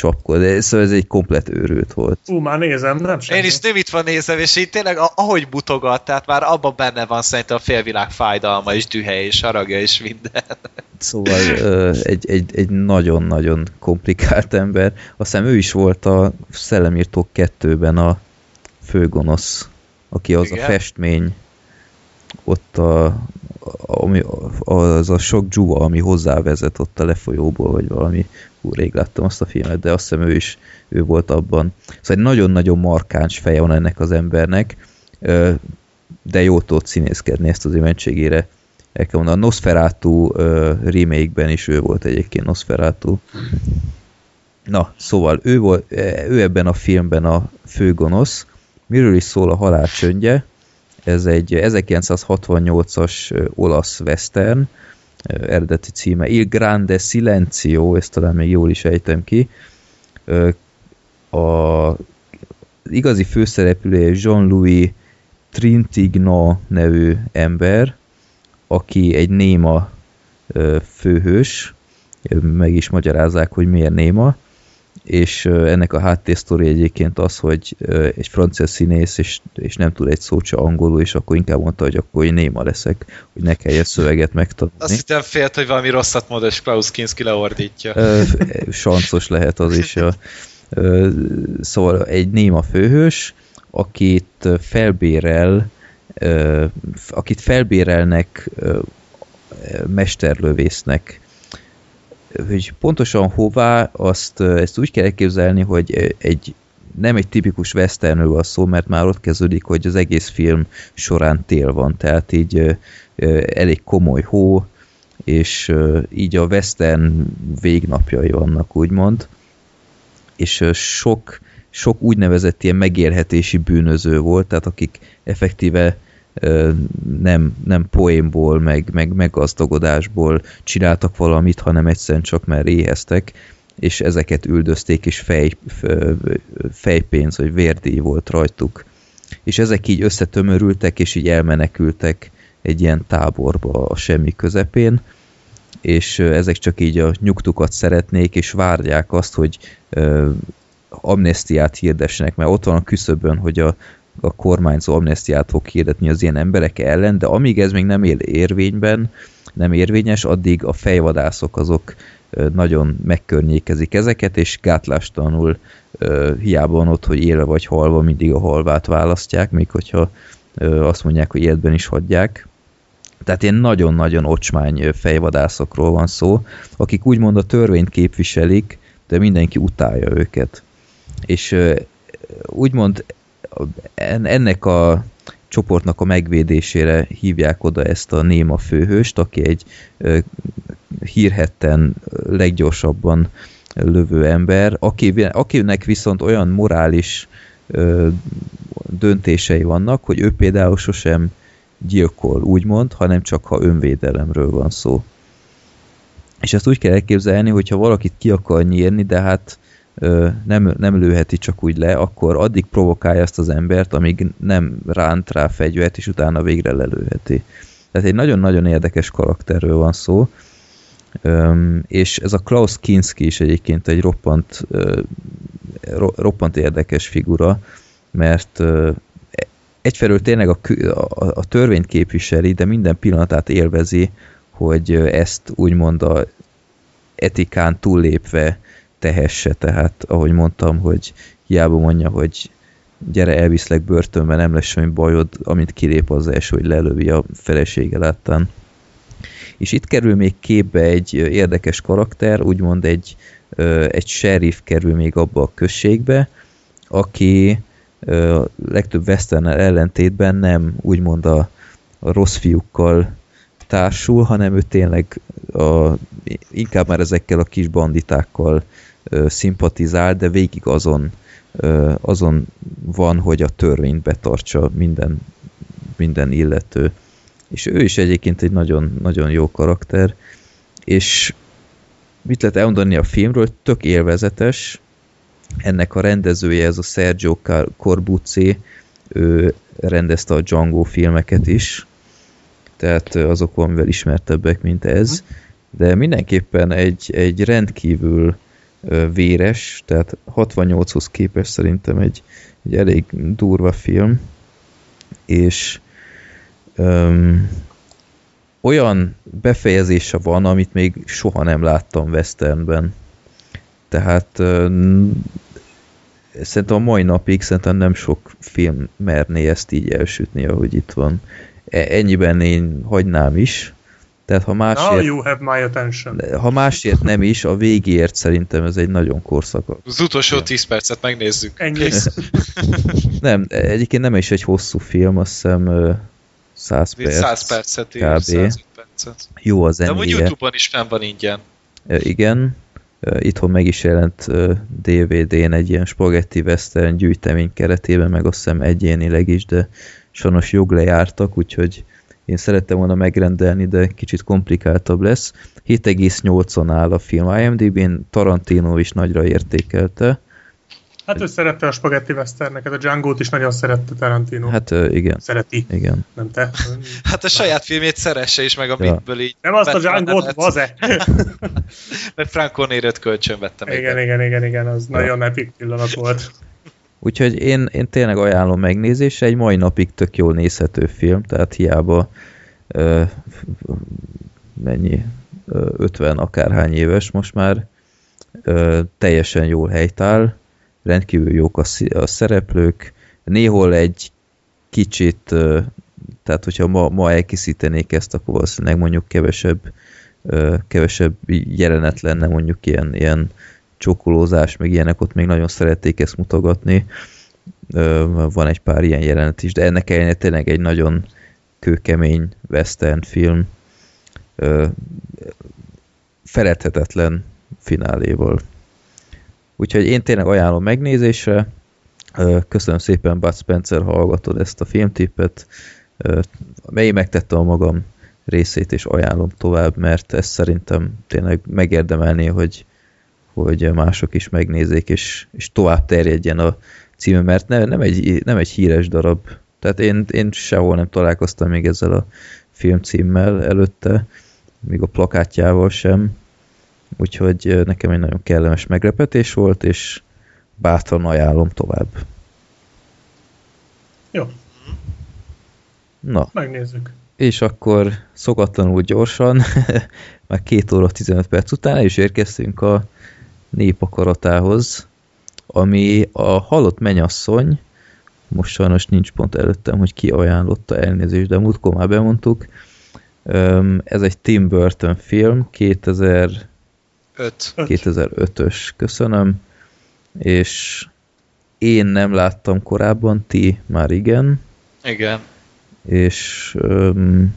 csapkod. Szóval ez egy komplet őrült volt. Ú, már nézem, nem semmi. Én is nem itt van nézem, és így tényleg ahogy mutogat, tehát már abban benne van szerintem a félvilág fájdalma és dühe és haragja és minden. Szóval egy, egy, egy nagyon-nagyon komplikált ember. Aztán ő is volt a Szellemírtók 2-ben a főgonosz, aki az Igen. a festmény, ott a, ami, az a sok dzsuva, ami hozzávezet ott a lefolyóból, vagy valami, hú, rég láttam azt a filmet, de azt hiszem ő is, ő volt abban. Szóval egy nagyon-nagyon markáns feje van ennek az embernek, de jó tudott színészkedni ezt az mentségére. El kell mondani, a Nosferatu remake-ben is ő volt egyébként Nosferatu. Na, szóval ő, volt, ő ebben a filmben a főgonosz. Miről is szól a halál csöndje? Ez egy 1968-as ö, olasz western, eredeti címe. Il Grande Silencio, ezt talán még jól is ejtem ki. A igazi főszereplője Jean-Louis Trintignant nevű ember, aki egy néma főhős, meg is magyarázzák, hogy miért néma, és ennek a háttérsztori egyébként az, hogy egy francia színész, és, és nem tud egy szót se angolul, és akkor inkább mondta, hogy akkor én néma leszek, hogy ne kelljen szöveget megtanulni. Azt hittem félt, hogy valami rosszat mond, és Klaus Kinski leordítja. Ö, sancos lehet az is. Ö, Szóval egy néma főhős, akit felbérel, ö, akit felbérelnek ö, mesterlövésznek. Hogy pontosan hová, azt ezt úgy kell elképzelni, hogy egy nem egy tipikus westernről van szó, mert már ott kezdődik, hogy az egész film során tél van, tehát így elég komoly hó, és így a western végnapjai vannak, úgymond, és sok, sok úgynevezett ilyen megélhetési bűnöző volt, tehát akik effektíve nem, nem poénból, meg, meg meggazdagodásból csináltak valamit, hanem egyszerűen csak mert éheztek, és ezeket üldözték, és fej, fejpénz, vagy vérdíj volt rajtuk. És ezek így összetömörültek, és így elmenekültek egy ilyen táborba a semmi közepén, és ezek csak így a nyugtukat szeretnék, és várják azt, hogy amnestiát hirdessenek, mert ott van a küszöbön, hogy a, a kormányzó amnestiát fog hirdetni az ilyen emberek ellen, de amíg ez még nem él érvényben, nem érvényes, addig a fejvadászok azok nagyon megkörnyékezik ezeket, és gátlástalanul hiába van ott, hogy élve vagy halva, mindig a halvát választják, még hogyha azt mondják, hogy életben is hagyják. Tehát ilyen nagyon-nagyon ocsmány fejvadászokról van szó, akik úgymond a törvényt képviselik, de mindenki utálja őket. És úgymond ennek a csoportnak a megvédésére hívják oda ezt a néma főhőst, aki egy hírhetten leggyorsabban lövő ember, aki, akinek viszont olyan morális döntései vannak, hogy ő például sosem gyilkol, úgymond, hanem csak ha önvédelemről van szó. És ezt úgy kell elképzelni, hogyha valakit ki akar nyírni, de hát nem, nem lőheti csak úgy le, akkor addig provokálja azt az embert, amíg nem ránt rá fegyvert, és utána végre lelőheti. Tehát egy nagyon-nagyon érdekes karakterről van szó, és ez a Klaus Kinski is egyébként egy roppant, roppant érdekes figura, mert egyfelől tényleg a, a, a törvényt képviseli, de minden pillanatát élvezi, hogy ezt úgymond a etikán túllépve tehesse, tehát ahogy mondtam, hogy hiába mondja, hogy gyere, elviszlek börtönbe, nem lesz semmi bajod, amint kilép az első, hogy lelövi a felesége láttán. És itt kerül még képbe egy érdekes karakter, úgymond egy, egy sheriff kerül még abba a községbe, aki legtöbb western ellentétben nem úgymond a, a rossz fiúkkal társul, hanem ő tényleg a, inkább már ezekkel a kis banditákkal szimpatizál, de végig azon, azon van, hogy a törvényt betartsa minden, minden illető. És ő is egyébként egy nagyon, nagyon jó karakter, és mit lehet elmondani a filmről, tök élvezetes, ennek a rendezője, ez a Sergio Corbucci, ő rendezte a Django filmeket is, tehát azok valamivel ismertebbek, mint ez, de mindenképpen egy, egy rendkívül véres, tehát 68-hoz képest szerintem egy, egy elég durva film, és öm, olyan befejezése van, amit még soha nem láttam westernben. Tehát öm, szerintem a mai napig szerintem nem sok film merné ezt így elsütni, ahogy itt van. E, ennyiben én hagynám is. Tehát ha másért, Now you have my attention. ha másért nem is, a végéért szerintem ez egy nagyon korszak. Az utolsó 10 percet megnézzük. Ennyi. Nem, egyébként nem is egy hosszú film, azt hiszem ö, 100 perc. 100 percet ír, kb. 105 percet. Jó a De zenéje. Youtube-on is fenn van ingyen. Igen, itthon meg is jelent DVD-n egy ilyen spagetti western gyűjtemény keretében, meg azt hiszem egyénileg is, de sajnos jog lejártak, úgyhogy én szerettem volna megrendelni, de kicsit komplikáltabb lesz. 7,8-on áll a film IMDb-n, Tarantino is nagyra értékelte. Hát ő szerette a spagetti westerneket, a Django-t is nagyon szerette Tarantino. Hát, igen, Szereti, igen. nem te. Hát a saját filmét szeresse is, meg a Ja. mitből így. Nem azt a Django-t, benned. vaze! Mert Franco Nérőt kölcsön vettem. igen, igen, igen, igen, az nagyon epic pillanat volt. Úgyhogy én, én tényleg ajánlom megnézésre, egy mai napig tök jól nézhető film, tehát hiába ö, mennyi, ö, 50 akárhány éves most már, ö, teljesen jól helytáll, rendkívül jók a, a szereplők, néhol egy kicsit, ö, tehát hogyha ma, ma elkészítenék ezt, akkor valószínűleg mondjuk kevesebb, ö, kevesebb jelenet lenne mondjuk ilyen, ilyen csókolózás, meg ilyenek, ott még nagyon szerették ezt mutogatni. Van egy pár ilyen jelenet is, de ennek ellenére tényleg egy nagyon kőkemény western film. Feledhetetlen fináléval. Úgyhogy én tényleg ajánlom megnézésre. Köszönöm szépen, Bud Spencer, ha hallgatod ezt a filmtippet. Ö, Én megtettem a magam részét, és ajánlom tovább, mert ez szerintem tényleg megérdemelné, hogy, hogy mások is megnézzék, és, és tovább terjedjen a címe, mert ne, nem, egy, nem egy híres darab. Tehát én, én sehol nem találkoztam még ezzel a filmcímmel előtte, még a plakátjával sem. Úgyhogy ö, nekem egy nagyon kellemes meglepetés volt, és bátran ajánlom tovább. Jó, Na, megnézzük. és akkor szokatlanul gyorsan, már 2 óra 15 perc után el is érkeztünk a népakaratához, ami a halott menyasszony, most sajnos nincs pont előttem, hogy ki ajánlotta elnézést, de múltkor már bemondtuk. Ez egy Tim Burton film, 2000 Öt. Öt. 2005-ös, köszönöm, és én nem láttam korábban, ti már igen, Igen. és öm,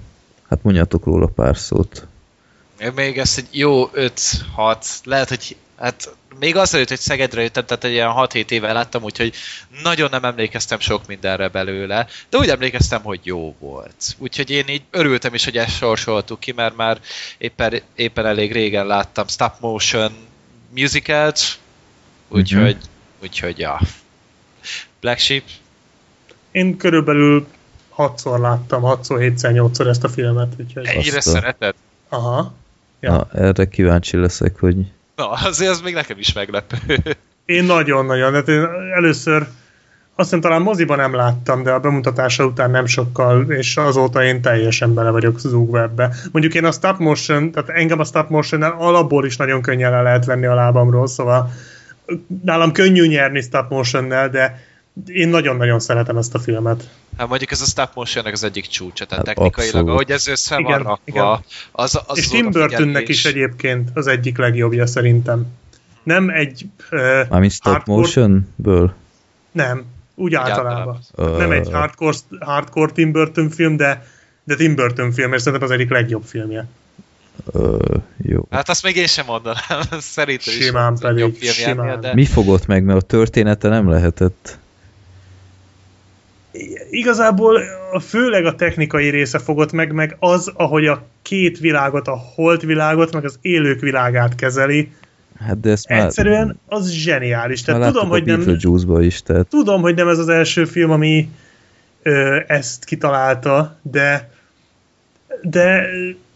hát mondjatok róla pár szót. Még ezt egy jó 5-6, lehet, hogy hát még azelőtt, hogy Szegedre jöttem, tehát egy ilyen 6-7 éve láttam, úgyhogy nagyon nem emlékeztem sok mindenre belőle, de úgy emlékeztem, hogy jó volt. Úgyhogy én így örültem is, hogy ezt sorsoltuk ki, mert már éppen, éppen elég régen láttam stop motion musicalt, úgyhogy, úgyhogy ja. Black Sheep, Én körülbelül 6-szor láttam, 6-szor, 7-szer, 8-szor ezt a filmet, úgyhogy... ennyire szereted? Aha. Ja. Na, erre kíváncsi leszek, hogy Na, azért az még nekem is meglepő. Én nagyon-nagyon, hát én először azt hiszem talán moziban nem láttam, de a bemutatása után nem sokkal, és azóta én teljesen bele vagyok zúgva ebbe. Mondjuk én a stop motion, tehát engem a stop motion alapból is nagyon könnyen le lehet venni a lábamról, szóval nálam könnyű nyerni stop motion de én nagyon-nagyon szeretem ezt a filmet. Hát mondjuk ez a stop motion az egyik csúcsa, tehát Hát technikailag, abszolút. ahogy ez össze van Igen, rakva, igen. az, az és Tim Burtonnek is egyébként az egyik legjobbja szerintem. Nem egy uh, mármint stop hardcore- motionből? Nem, úgy általában. általában. Nem egy hardcore, hardcore Tim Burton film, de, de Tim Burton film, és szerintem az egyik legjobb filmje. Ö, jó. Hát azt még én sem mondanám, szerintem is Simán az pedig, jobb ennél, de Mi fogott meg, mert a története nem lehetett. Igazából főleg a technikai része fogott meg, meg az, ahogy a két világot, a holt világot, meg az élők világát kezeli. Hát de ezt már, Egyszerűen az zseniális. Tehát tudom, hogy nem, is, tehát tudom, hogy nem ez az első film, ami ö, ezt kitalálta, de de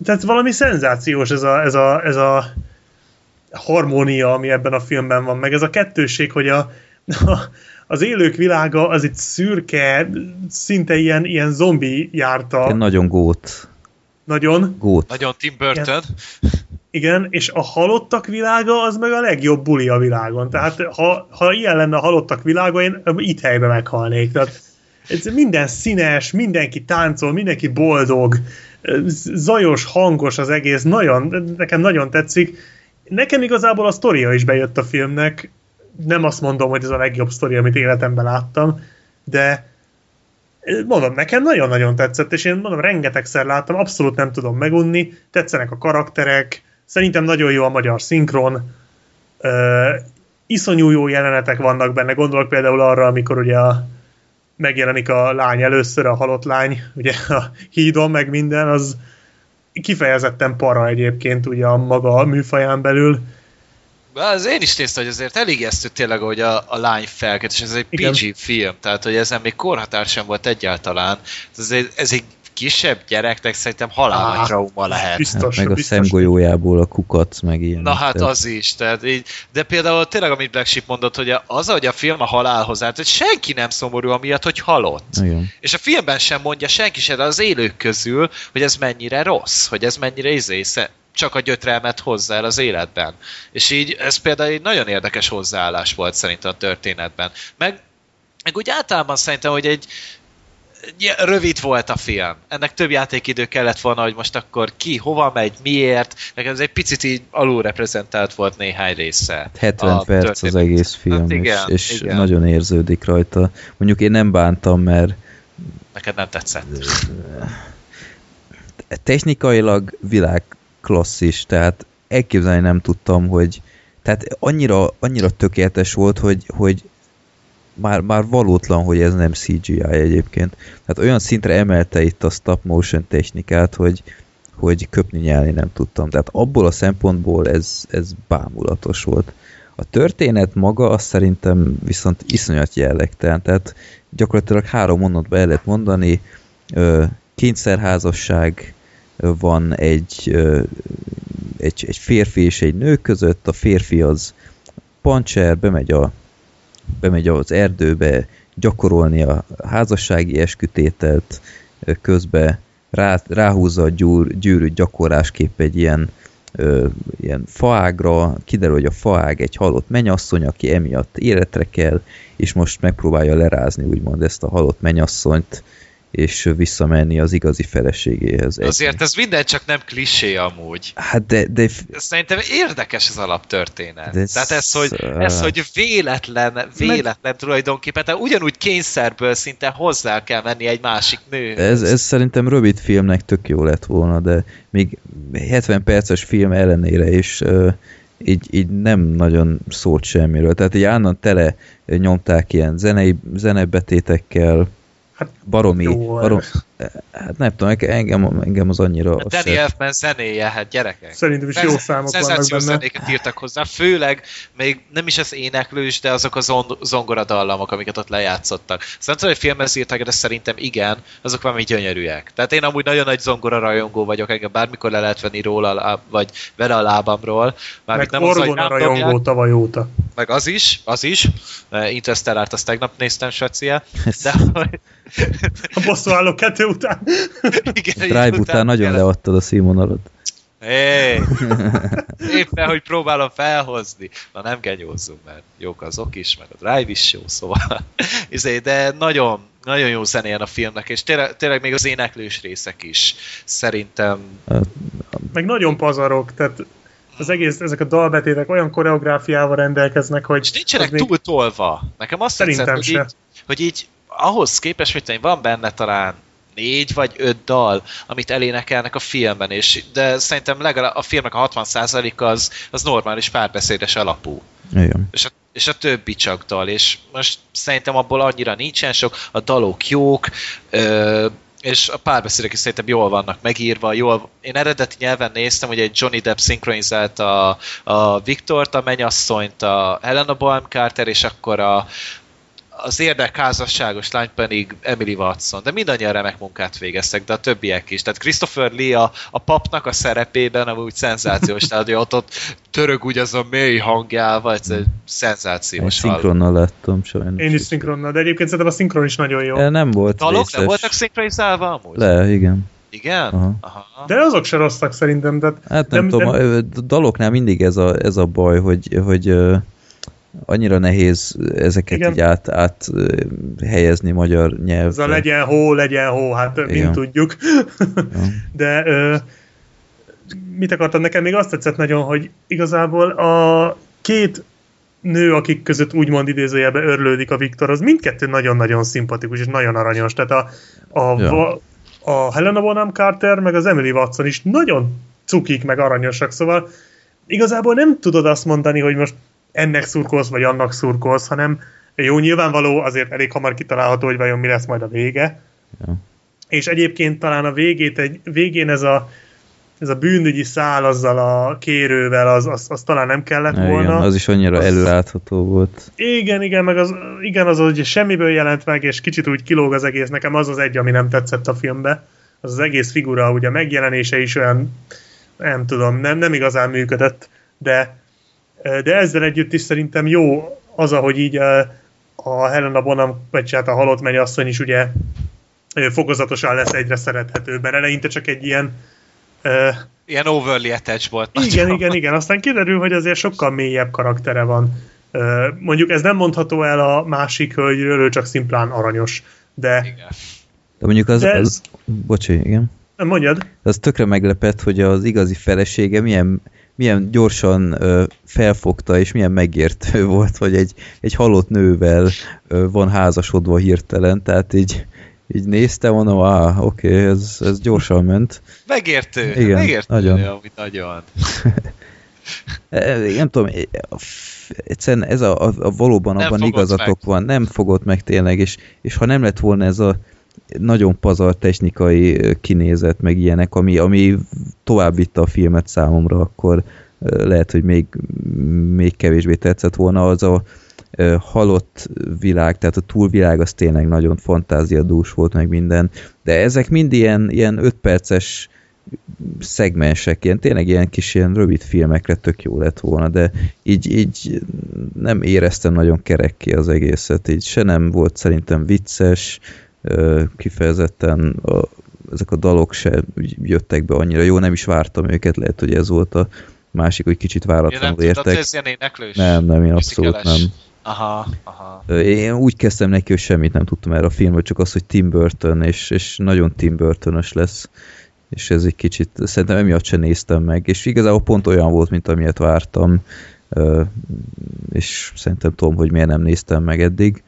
tehát valami szenzációs ez a, ez a, ez a harmónia, ami ebben a filmben van, meg ez a kettőség, hogy a az élők világa az itt szürke, szinte ilyen, ilyen zombi járta. ilyen nagyon gót. Nagyon. Gót. Nagyon Tim Burton. Igen, és a halottak világa az meg a legjobb buli a világon. Tehát ha, ha ilyen lenne a halottak világa, én itt helyben meghalnék. Tehát ez minden színes, mindenki táncol, mindenki boldog, zajos, hangos az egész, nagyon, nekem nagyon tetszik. Nekem igazából a sztoria is bejött a filmnek, nem azt mondom, hogy ez a legjobb sztori, amit életemben láttam, de mondom, nekem nagyon-nagyon tetszett, és én mondom, rengetegszer láttam, abszolút nem tudom megunni, tetszenek a karakterek, szerintem nagyon jó a magyar szinkron, uh, iszonyú jó jelenetek vannak benne, gondolok például arra, amikor ugye a, megjelenik a lány először, a halott lány, ugye a hídon, meg minden, az kifejezetten para egyébként ugye a maga műfaján belül, Az én is néztem, hogy azért elég ijesztő tényleg, hogy a, a lány felkelt, és ez egy Igen. PG film, tehát hogy ezen még korhatár sem volt egyáltalán. Ez egy, ez egy kisebb gyereknek szerintem halálny Á, trauma lehet. Biztos, meg a biztos. szemgolyójából a kukac, meg ilyen. Na hát Tehát az is, tehát így, de például tényleg, amit Black Sheep mondott, hogy az, hogy a film a halálhoz állt, hogy senki nem szomorú amiatt, hogy halott. Igen. És a filmben sem mondja senki sem az élők közül, hogy ez mennyire rossz, hogy ez mennyire izé, csak a gyötrelmet hozza el az életben. És így ez például egy nagyon érdekes hozzáállás volt szerintem a történetben. Meg, meg úgy általában szerintem, hogy egy rövid volt a film. Ennek több játékidő kellett volna, hogy most akkor ki, hova megy, miért. Nekem ez egy picit így alulreprezentált volt néhány része. 70 a perc az történet. egész film, Hát igen, és, és igen. nagyon érződik rajta. Mondjuk én nem bántam, mert Neked nem tetszett. technikailag világ klasszis, tehát elképzelni nem tudtam, hogy tehát annyira, annyira tökéletes volt, hogy, hogy már, már valótlan, hogy ez nem CGI egyébként. Tehát olyan szintre emelte itt a stop motion technikát, hogy, hogy köpni nyelni nem tudtam. Tehát abból a szempontból ez, ez bámulatos volt. A történet maga azt szerintem viszont iszonyat jellegtelen. Tehát gyakorlatilag három mondatban el lehet mondani, kényszerházasság van egy, egy, egy férfi és egy nő között, a férfi az pancser, bemegy, a, bemegy az erdőbe gyakorolni a házassági eskütételt, közbe rá, ráhúzza a gyúr, gyűrűt gyakorlásképp egy ilyen, ö, ilyen faágra, kiderül, hogy a faág egy halott menyasszony, aki emiatt életre kell, és most megpróbálja lerázni úgymond ezt a halott menyasszonyt, és visszamenni az igazi feleségéhez. Azért ez minden csak nem klisé amúgy. Hát de, de Szerintem érdekes az alaptörténet. De Tehát ez, hogy, ez, hogy véletlen, véletlen tulajdonképpen, tehát ugyanúgy kényszerből szinte hozzá kell menni egy másik nő. ez, ez szerintem rövid filmnek tök jó lett volna, de még 70 perces film ellenére is uh, így, így nem nagyon szólt semmiről. Tehát így állandóan tele nyomták ilyen zenei, zenebetétekkel, Hát, baromi, jó, barom, hát nem tudom, engem, engem az annyira... A Danny se- Elfman zenéje, hát gyerekek. Szerintem is jó Szenz- számok vannak Szenzációs benne. zenéket írtak hozzá, főleg még nem is az éneklős, de azok a zon- zongoradallamok, amiket ott lejátszottak. Szóval nem tudom, hogy filmhez írták, de szerintem igen, azok valami gyönyörűek. Tehát én amúgy nagyon nagy zongora rajongó vagyok, engem bármikor le lehet venni róla, vagy vele a lábamról. Mármint Meg nem az, Orgona rajongó dobják, tavaly óta. meg az is, az is. Interstellárt azt tegnap néztem, Svecia. De A bosszúálló kettő után. igen, így Drive után utána nagyon kellett- leadtad a színvonalat. Hé! Éppen, hogy próbálom felhozni. Na nem genyózzunk, mert jók azok is, meg a Drive is jó, szóval. Izé, de nagyon, nagyon jó zenéjen a filmnek, és tényleg, tényleg még az éneklős részek is. Szerintem Meg nagyon pazarok, tehát az egész, ezek a dalbetétek olyan koreográfiával rendelkeznek, hogy... és nincsenek az még- túl tolva. Nekem azt tetszett, Szerintem hogy se. így, hogy így ahhoz képest, hogy van benne talán négy vagy öt dal, amit elénekelnek a filmben, és, de szerintem legalább a filmnek a 60% az, az normális párbeszédes alapú. Igen. És a, és a többi csak dal, és most szerintem abból annyira nincsen sok, a dalok jók, ö, és a párbeszédek is szerintem jól vannak megírva, jól, én eredeti nyelven néztem, hogy egy Johnny Depp szinkronizálta a, a Viktort, a mennyasszonyt, a Helena Bonham Carter, és akkor a, az érdekházasságos lány pedig Emily Watson, de mindannyian remek munkát végeztek, de a többiek is. Tehát Christopher Lee a, a papnak a szerepében amúgy szenzációs, tehát hogy ott, ott törög úgy az a mély hangjával, ez egy Én szenzációs szinkronnal láttam sajnos. Én is szinkronnal, de egyébként szerintem a szinkron is nagyon jó. E, Nem volt Dalok vészes. nem voltak szinkronizálva amúgy? Le, igen. Igen? Aha. Aha. De azok se rosszak szerintem, tehát Hát nem, Nem- tudom, nem- a daloknál mindig ez a, ez a baj, hogy, hogy annyira nehéz ezeket Igen. így át, át helyezni magyar ez nyelvre. a legyen hó, legyen hó, hát Igen. mint tudjuk. De ö, mit akartam, nekem még azt tetszett nagyon, hogy igazából a két nő, akik között úgymond idézőjelben örlődik a Viktor, az mindkettő nagyon-nagyon szimpatikus és nagyon aranyos. Tehát a, a, Ja. ja. a Helena Bonham Carter meg az Emily Watson is nagyon cukik meg aranyosak, szóval igazából nem tudod azt mondani, hogy most ennek szurkolsz, vagy annak szurkolsz, hanem jó, nyilvánvaló, azért elég hamar kitalálható, hogy vajon mi lesz majd a vége. Ja. És egyébként talán a végét, egy, végén ez a, ez a bűnügyi szál azzal a kérővel, az, az, az talán nem kellett volna. igen, az is annyira Az- előrátható volt. Igen, igen, meg az, igen, az, hogy semmiből jelent meg, és kicsit úgy kilóg az egész. Nekem az az egy, ami nem tetszett a filmbe. Az az egész figura, ugye a megjelenése is olyan, nem tudom, nem, nem igazán működött, de, de ezzel együtt is szerintem jó az, ahogy így a, Helena Bonham, vagy hát a halott mennyasszony is ugye fokozatosan lesz egyre szerethetőbb, mert eleinte csak egy ilyen Ilyen overly attached volt. igen, nagyon. igen, igen. Aztán kiderül, hogy azért sokkal mélyebb karaktere van. Mondjuk ez nem mondható el a másik hölgyről, ő csak szimplán aranyos. De Igen. De mondjuk az, De ez- az bocsi, igen. mondjad, Az tökre meglepett, hogy az igazi felesége milyen, milyen gyorsan ö, felfogta, és milyen megértő volt, hogy egy, egy halott nővel ö, van házasodva hirtelen, tehát így, így néztem, mondom, ah, oké, okay, ez, ez gyorsan ment. Megértő. Igen, megértő. nagyon. Jó, nagyon. E, Nem tudom, e, egyszerűen ez a, a, a valóban Nem abban igazatok van, nem fogott meg tényleg, és, és ha nem lett volna ez a nagyon pazar technikai kinézet, meg ilyenek, ami, ami tovább vitte a filmet számomra, akkor lehet, hogy még, még kevésbé tetszett volna. Az a halott világ, tehát a túlvilág az tényleg nagyon fantáziadús volt, meg minden, de ezek mind ilyen, ilyen 5 perces szegmensek, ilyen, tényleg ilyen kis ilyen rövid filmekre tök jó lett volna, de így, így nem éreztem nagyon kerekké az egészet, így se nem volt szerintem vicces, kifejezetten a, ezek a dalok se jöttek be annyira jó, nem is vártam őket, lehet, hogy ez volt a másik, hogy kicsit nem váratlanul értek. hogy ez ilyen éneklős? Nem, nem, én abszolút nem. Aha, aha. Én úgy kezdtem neki, hogy semmit nem tudtam erre a filmről, csak az, hogy Tim Burton, és, és nagyon Tim Burton-ös lesz. És ez egy kicsit, szerintem emiatt sem néztem meg, és igazából pont olyan volt, mint amilyet vártam, és szerintem tudom, hogy miért nem néztem meg eddig.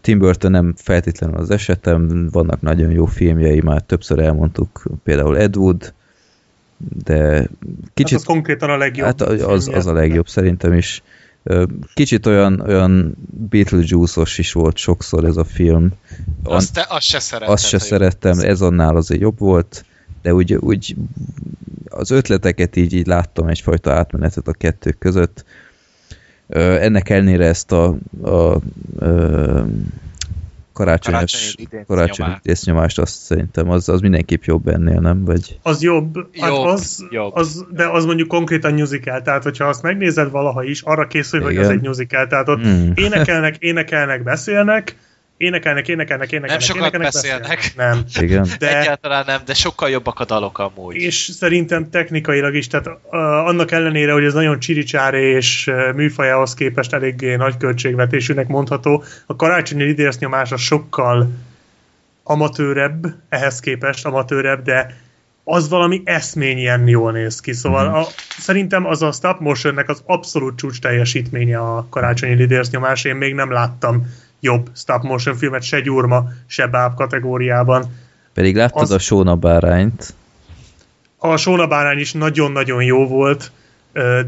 Tim Burton nem feltétlenül az esetem, vannak nagyon jó filmjei, már többször elmondtuk, például Ed Wood, de Kicsit... kicsit... az konkrétan a legjobb. Hát az, az a legjobb szerintem is. Kicsit olyan, olyan Beetlejuice-os is volt sokszor ez a film. Azt, te, azt se szerettem. azt se szerettem, ez annál azért jobb volt, de úgy, úgy az ötleteket így, így láttam egyfajta átmenetet a kettő között. Ennek ellenére ezt a, a, a karácsonyos Karácsonyi nyomást. azt szerintem az, az mindenképp jobb ennél, nem? Vagy Az jobb, hát Jobb, az, jobb. Az, de az mondjuk konkrétan musical, tehát hogyha azt megnézed valaha is, arra készül, hogy az egy musical, tehát ott Hmm. énekelnek, énekelnek, beszélnek, énekelnek, énekelnek, énekelnek, Nem sokat énekelnek, beszélnek. Nem. igen. De. Egyáltalán nem, de sokkal jobbak a dalok amúgy. és szerintem technikailag is, tehát uh, annak ellenére, hogy ez nagyon csiricsári és uh, műfajához képest eléggé nagy költségvetésűnek mondható, a karácsonyi idéznyomás az sokkal amatőrebb, ehhez képest amatőrebb, de az valami eszményen jól néz ki. Szóval Mhm. a, szerintem az a stop motionnek az abszolút csúcs teljesítménye a karácsonyi lidérsznyomás. Én még nem láttam jobb stop motion filmet se gyurma, se báb kategóriában. Pedig láttad Az- a Sóna bárányt, A Sóna bárány is nagyon-nagyon jó volt.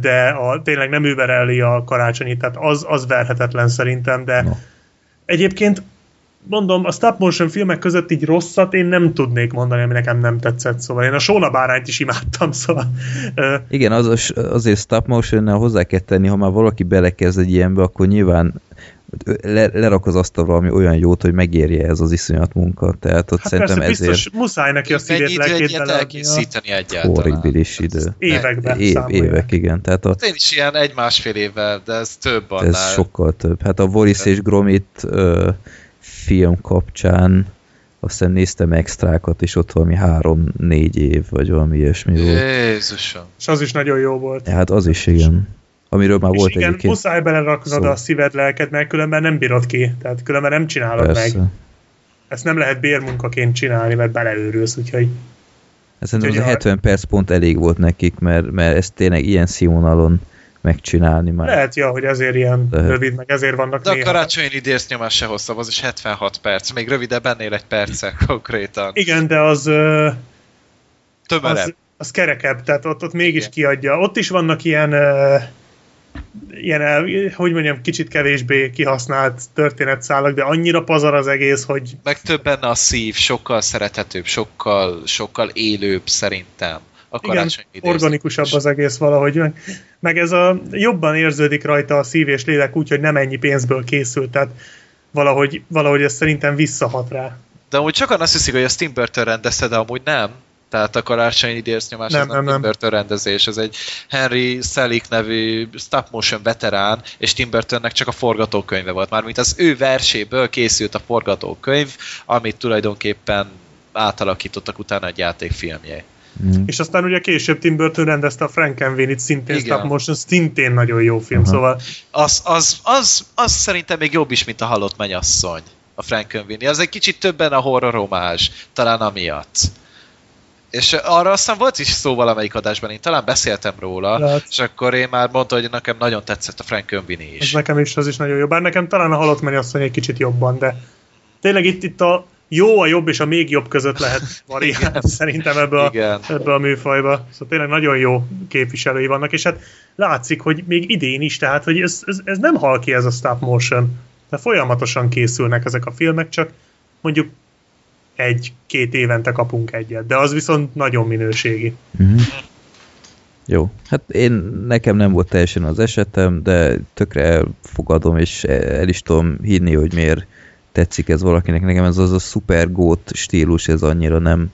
de a, tényleg nem übereli a karácsonyi, tehát az, az verhetetlen szerintem, de No. egyébként mondom, a stop motion filmek között így rosszat én nem tudnék mondani, ami nekem nem tetszett, szóval én a Sóna bárányt is imádtam, szóval Igen, az, azért stop motion hozzá kell tenni, ha már valaki belekezd egy ilyenbe, akkor nyilván le, lerak az asztalra valami olyan jót, hogy megérje ez az iszonyat munka. Tehát ott hát szerintem persze, ezért biztos muszáj neki a szívét, beleadnia. elkészíteni egyáltalán? horribilis idő. Években Év, évek, igen. Tehát a, Hát én is ilyen egy-másfél évvel, de ez több annál. ez sokkal több. Hát a Boris és Gromit ö, film kapcsán azt hiszem néztem extrákat, és ott valami három-négy év, vagy valami ilyesmi volt. Jézusom. És az is nagyon jó volt. Hát az is igen. Amiről már és volt igen, egyébként. muszáj beleraknod szó. a szíved, lelked, mert különben nem bírod ki. Tehát különben nem csinálod Persze. meg. Ezt nem lehet bérmunkaként csinálni, mert beleőrülsz, úgyhogy Hát szerintem az a Úgyhogy a- 70 perc pont elég volt nekik, mert, mert ezt tényleg ilyen színvonalon megcsinálni már. lehet, ja, hogy ezért ilyen Lehet. rövid, meg ezért vannak De a néha. karácsonyi idész nyomás se hosszabb, az is 76 perc. Még rövidebb ennél egy perccel konkrétan. Igen, de az, ö, Tömörebb. az, az kerekebb, tehát ott, ott mégis Igen. kiadja. Ott is vannak ilyen, ö, ilyen, hogy mondjam, kicsit kevésbé kihasznált történetszálak, de annyira pazar az egész, hogy Meg több benne a szív, sokkal szerethetőbb, sokkal, sokkal élőbb szerintem. A igen, organikusabb az egész valahogy. Meg, meg ez a jobban érződik rajta a szív és lélek úgy, hogy nem ennyi pénzből készült, tehát valahogy, valahogy ez szerintem visszahat rá. De amúgy sokan azt hiszik, hogy ezt Tim Burton rendezte, de amúgy nem. Tehát a karácsonyi idész nyomás Nem, az nem, nem, Tim. Burton rendezés, ez egy Henry Selick nevű stop motion veterán, és Tim Burtonnek csak a forgatókönyve volt. Mármint az ő verséből készült a forgatókönyv, amit tulajdonképpen átalakítottak utána egy játékfilmje. Mm. És aztán ugye később Tim Burton rendezte a Frankenweenie-t, szintén Igen. stop motion, szintén nagyon jó film, Aha. szóval Az, az, az, az szerintem még jobb is, mint a halott mennyasszony, a Frankenweenie. Az egy kicsit többen a horror homázs, talán amiatt. És arra aztán volt is szó valamelyik adásban, én talán beszéltem róla, Lehet. és akkor én már mondta, hogy nekem nagyon tetszett a Frankenweenie ez is. nekem is, az is nagyon jó. Bár nekem talán a halott mennyasszony egy kicsit jobban, de tényleg itt, itt a jó, a jobb és a még jobb között lehet variálni szerintem ebbe a, Igen. ebbe a műfajba. Szóval tényleg nagyon jó képviselői vannak, és hát látszik, hogy még idén is, tehát hogy ez, ez, ez nem hal ki ez a stop motion. De folyamatosan készülnek ezek a filmek, csak mondjuk egy-két évente kapunk egyet, de az viszont nagyon minőségi. Mhm. Jó, hát én nekem nem volt teljesen az esetem, de tökre elfogadom, és el is tudom hinni, hogy miért tetszik ez valakinek. Nekem ez az a super gót stílus, ez annyira nem...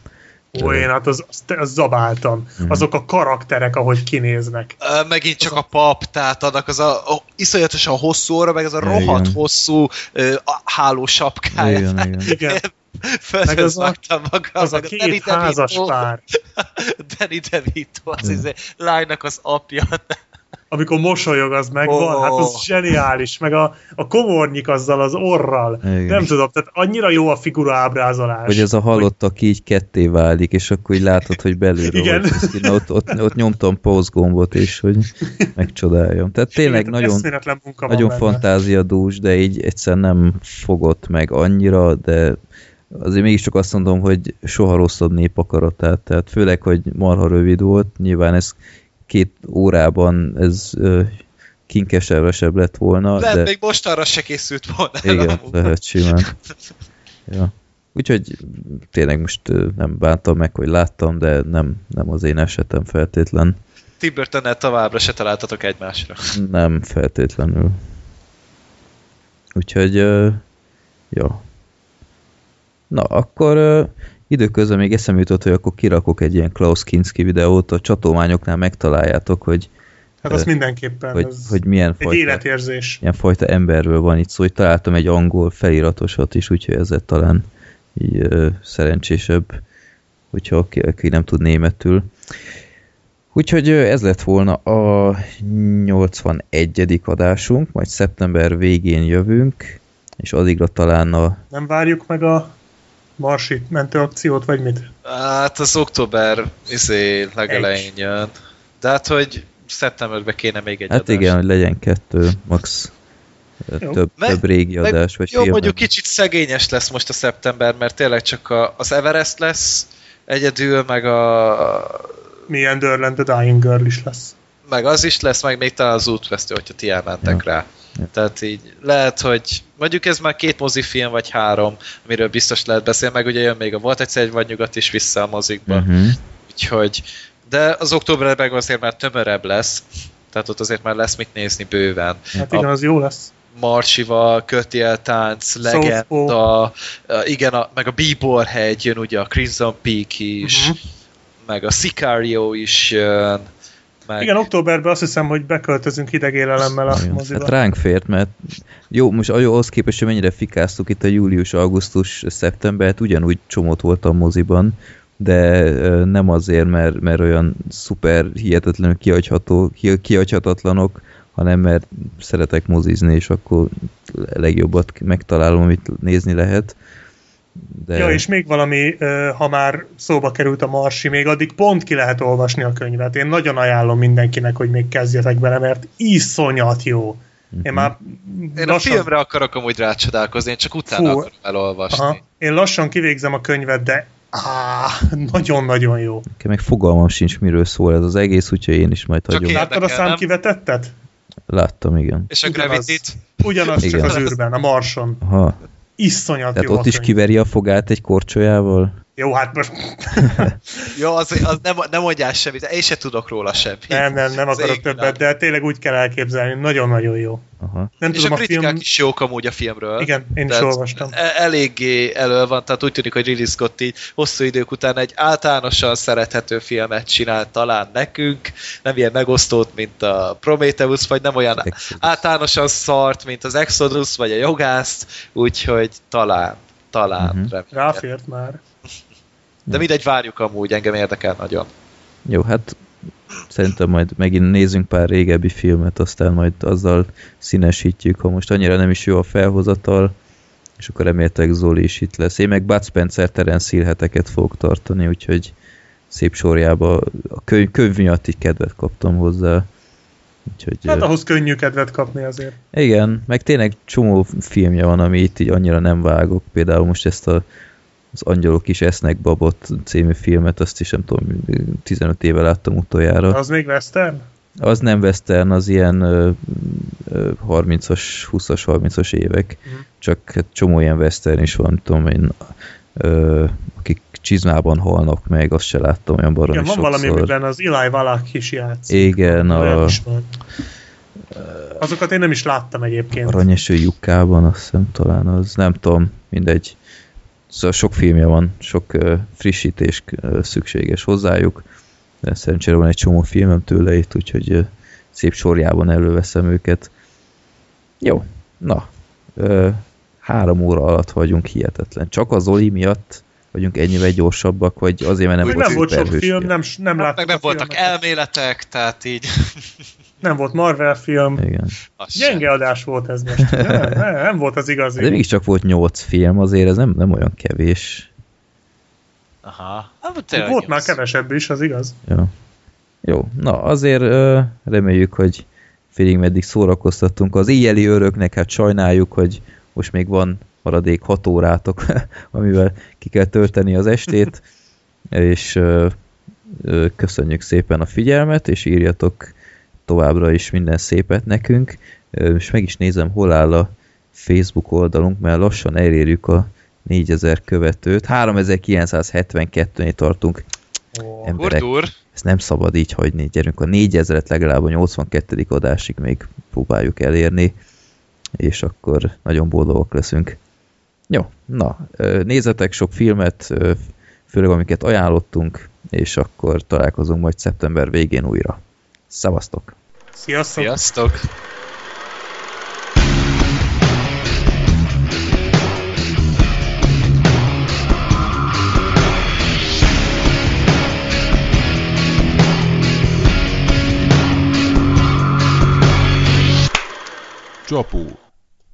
Ó, én hát az, az, az zabáltam. Mhm. Azok a karakterek, ahogy kinéznek. Ö, Megint csak a pap, tehát annak az a, a iszonyatosan hosszú óra, meg az a Igen. rohadt hosszú ö, a háló sapkája. Igen, igen. Igen, Fölözvagtam magam. az a meg Danny két házas DeVito. pár. Danny DeVito, az izé, lánynak az apja. Amikor mosolyog, az megvan. Ó. Hát az zseniális. Meg a, a komornyik azzal, az orral. Igen. Nem tudom, tehát annyira jó a figura ábrázolás. Hogy ez a halott, aki így ketté válik, és akkor így látod, hogy belülről Igen. Na, ott, ott, ott nyomtam pause gombot is, hogy megcsodáljam. Tehát tényleg Igen, nagyon, nagyon benne. fantáziadús, de így egyszer nem fogott meg annyira, de azért mégiscsak azt mondom, hogy soha rosszabb népakaratát, tehát főleg, hogy marha rövid volt, nyilván ez két órában ez ö, kinkesevesebb lett volna, Lehet, de még most arra se készült volna. igen, amúgy. lehet simán. Ja. Úgyhogy tényleg most nem bántam meg, hogy láttam, de nem, nem az én esetem feltétlen. Tim Burtonnel továbbra se találtatok egymásra. Nem feltétlenül. Úgyhogy, ö, ja. Na, akkor időközben még eszembe jutott, hogy akkor kirakok egy ilyen Klaus Kinski videót, a csatományoknál megtaláljátok, hogy, Hát az mindenképpen. hogy, ez hogy milyen egy fajta, életérzés. milyen fajta emberről van itt szó, hogy találtam egy angol feliratosat is, úgyhogy ezzel talán így, ö, szerencsésebb, hogyha aki, aki nem tud németül. Úgyhogy ez lett volna a 81. adásunk, majd szeptember végén jövünk, és addigra talán a Nem várjuk meg a Marsi mentőakciót, vagy mit? Hát az október izé legelején jön. De hát, hogy szeptemberben kéne még egy Hát adás. igen, hogy legyen kettő, max Jó. több, Meg- több régi meg- adás, vagy Jó, film. mondjuk kicsit szegényes lesz most a szeptember, mert tényleg csak a, az Everest lesz egyedül, meg a Milyen Dörland the Dying Girl is lesz. meg az is lesz, meg még talán az útvesztő, hogyha ti elmentek Ja. rá. Tehát így lehet, hogy mondjuk ez már két mozifilm, vagy három, amiről biztos lehet beszélni, meg ugye jön még a Volt egyszer egy vagy nyugat is vissza a mozikba. Uh-huh. Úgyhogy, de az októberben azért már tömörebb lesz, tehát ott azért már lesz mit nézni bőven. Hát igen, az jó lesz. Marsival, Kötéltánc, Legenda, igen, a, meg a Bíbor hegy jön ugye a Crimson Peak is, Mhm. meg a Sicario is jön, meg Igen, októberben azt hiszem, hogy beköltözünk hideg élelemmel a moziba. Hát ránk fért, mert jó, most ahhoz képest, hogy mennyire fikáztuk itt a július, augusztus, szeptembert, ugyanúgy csomót volt a moziban, de nem azért, mert, mert olyan szuper hihetetlenül kihagyható, ki- kihagyhatatlanok, hanem mert szeretek mozizni, és akkor legjobbat megtalálom, amit nézni lehet. De... Ja, és még valami, ha már szóba került a Marsi, még addig pont ki lehet olvasni a könyvet. Én nagyon ajánlom mindenkinek, hogy még kezdjetek bele, mert iszonyat jó. Mhm. Én már én a filmre akarok amúgy rácsodálkozni, én csak utána Fú. akarom elolvasni. Aha, én lassan kivégzem a könyvet, de nagyon-nagyon jó. Nekem meg fogalmam sincs, miről szól ez az egész, úgyhogy én is majd Csak hagyom. én- Láttad a számkivetettet? Láttam, igen. És a Ugyanaz. Gravity-t? Ugyanaz csak Igen. az űrben, a Marson. Aha, Iszonyat tehát jó ott is könyv. kiveri a fogát egy korcsolyával? Jó, hát most Jó, az, az nem, nem mondjál semmit, én se tudok róla semmit. nem, nem, nem Az akarok égvilág. többet, de tényleg úgy kell elképzelni, nagyon-nagyon jó. Aha. Nem És tudom, a a kritikák film... is jók amúgy a filmről. Igen, én is olvastam. e- Eléggé elő van, tehát úgy tűnik, hogy Ridley Scott így hosszú idők után egy általánosan szerethető filmet csinált talán nekünk, nem ilyen megosztót, mint a Prometheus, vagy nem olyan Exodus. általánosan szart, mint az Exodus, vagy a Jogászt, úgyhogy talán, talán, uh-huh. Ráfért már. De mindegy, várjuk amúgy, engem érdekel nagyon. Jó, hát szerintem majd megint nézzünk pár régebbi filmet, aztán majd azzal színesítjük, ha most annyira nem is jó a felhozatal, és akkor reméltek Zoli is itt lesz. Én meg Bud Spencer Terence Hill heteket fogok tartani, úgyhogy szép sorjába a könyv, könyv miatt így kedvet kaptam hozzá. Úgyhogy, Hát ahhoz könnyű kedvet kapni azért. igen, meg tényleg csomó filmje van, ami itt így annyira nem vágok. Például most ezt a az Angyalok is esznek babot című filmet, azt is nem tudom, 15 éve láttam utoljára. Az még western? Az nem western, az ilyen ö, ö, 30-as, 20-as, 30-as évek. Mhm. Csak hát csomó ilyen western is van, tudom én, ö, akik csizmában halnak meg, azt se láttam olyan baromi Igen, van sokszor. valami, amiben az Eli Wallach is játszik. Igen, a is van. Azokat én nem is láttam egyébként. Aranyeső lyukában, azt hiszem talán az, nem tudom, mindegy. Szóval sok filmje van, sok frissítés szükséges hozzájuk, de szerencsére van egy csomó filmem tőle itt, úgyhogy ö, szép sorjában előveszem őket. Jó, na, három óra alatt vagyunk hihetetlen. Csak az Oli miatt vagyunk ennyivel gyorsabbak, vagy azért, mert nem, Még volt, nem volt sok film, nem, nem Hát láttuk meg nem voltak filmeket. elméletek, tehát így... Nem volt Marvel film. Igen. sem. Gyenge adás volt ez most. Nem, nem, nem volt az igazi. De mégiscsak volt nyolc film, azért ez nem, nem olyan kevés. Aha. Hát, tényleg Volt már kevesebb is, az igaz. Ja. Jó, na azért reméljük, hogy félig meddig szórakoztattunk. Az éjjeli öröknek hát sajnáljuk, hogy most még van maradék hat órátok, amivel ki kell tölteni az estét, és ö, ö, köszönjük szépen a figyelmet, és írjatok továbbra is minden szépet nekünk. Ö, És meg is nézem, hol áll a Facebook oldalunk, mert lassan elérjük a 4000 követőt. 3972-nél tartunk. Ó, Emberek, Urdur, ezt nem szabad így hagyni. Gyerünk a 4000-et legalább a 82. adásig még próbáljuk elérni, és akkor nagyon boldogok leszünk. Jó, na, nézzetek sok filmet, főleg amiket ajánlottunk, és akkor találkozunk majd szeptember végén újra. Szevasztok! Sziasztok! sziasztok! Csapó.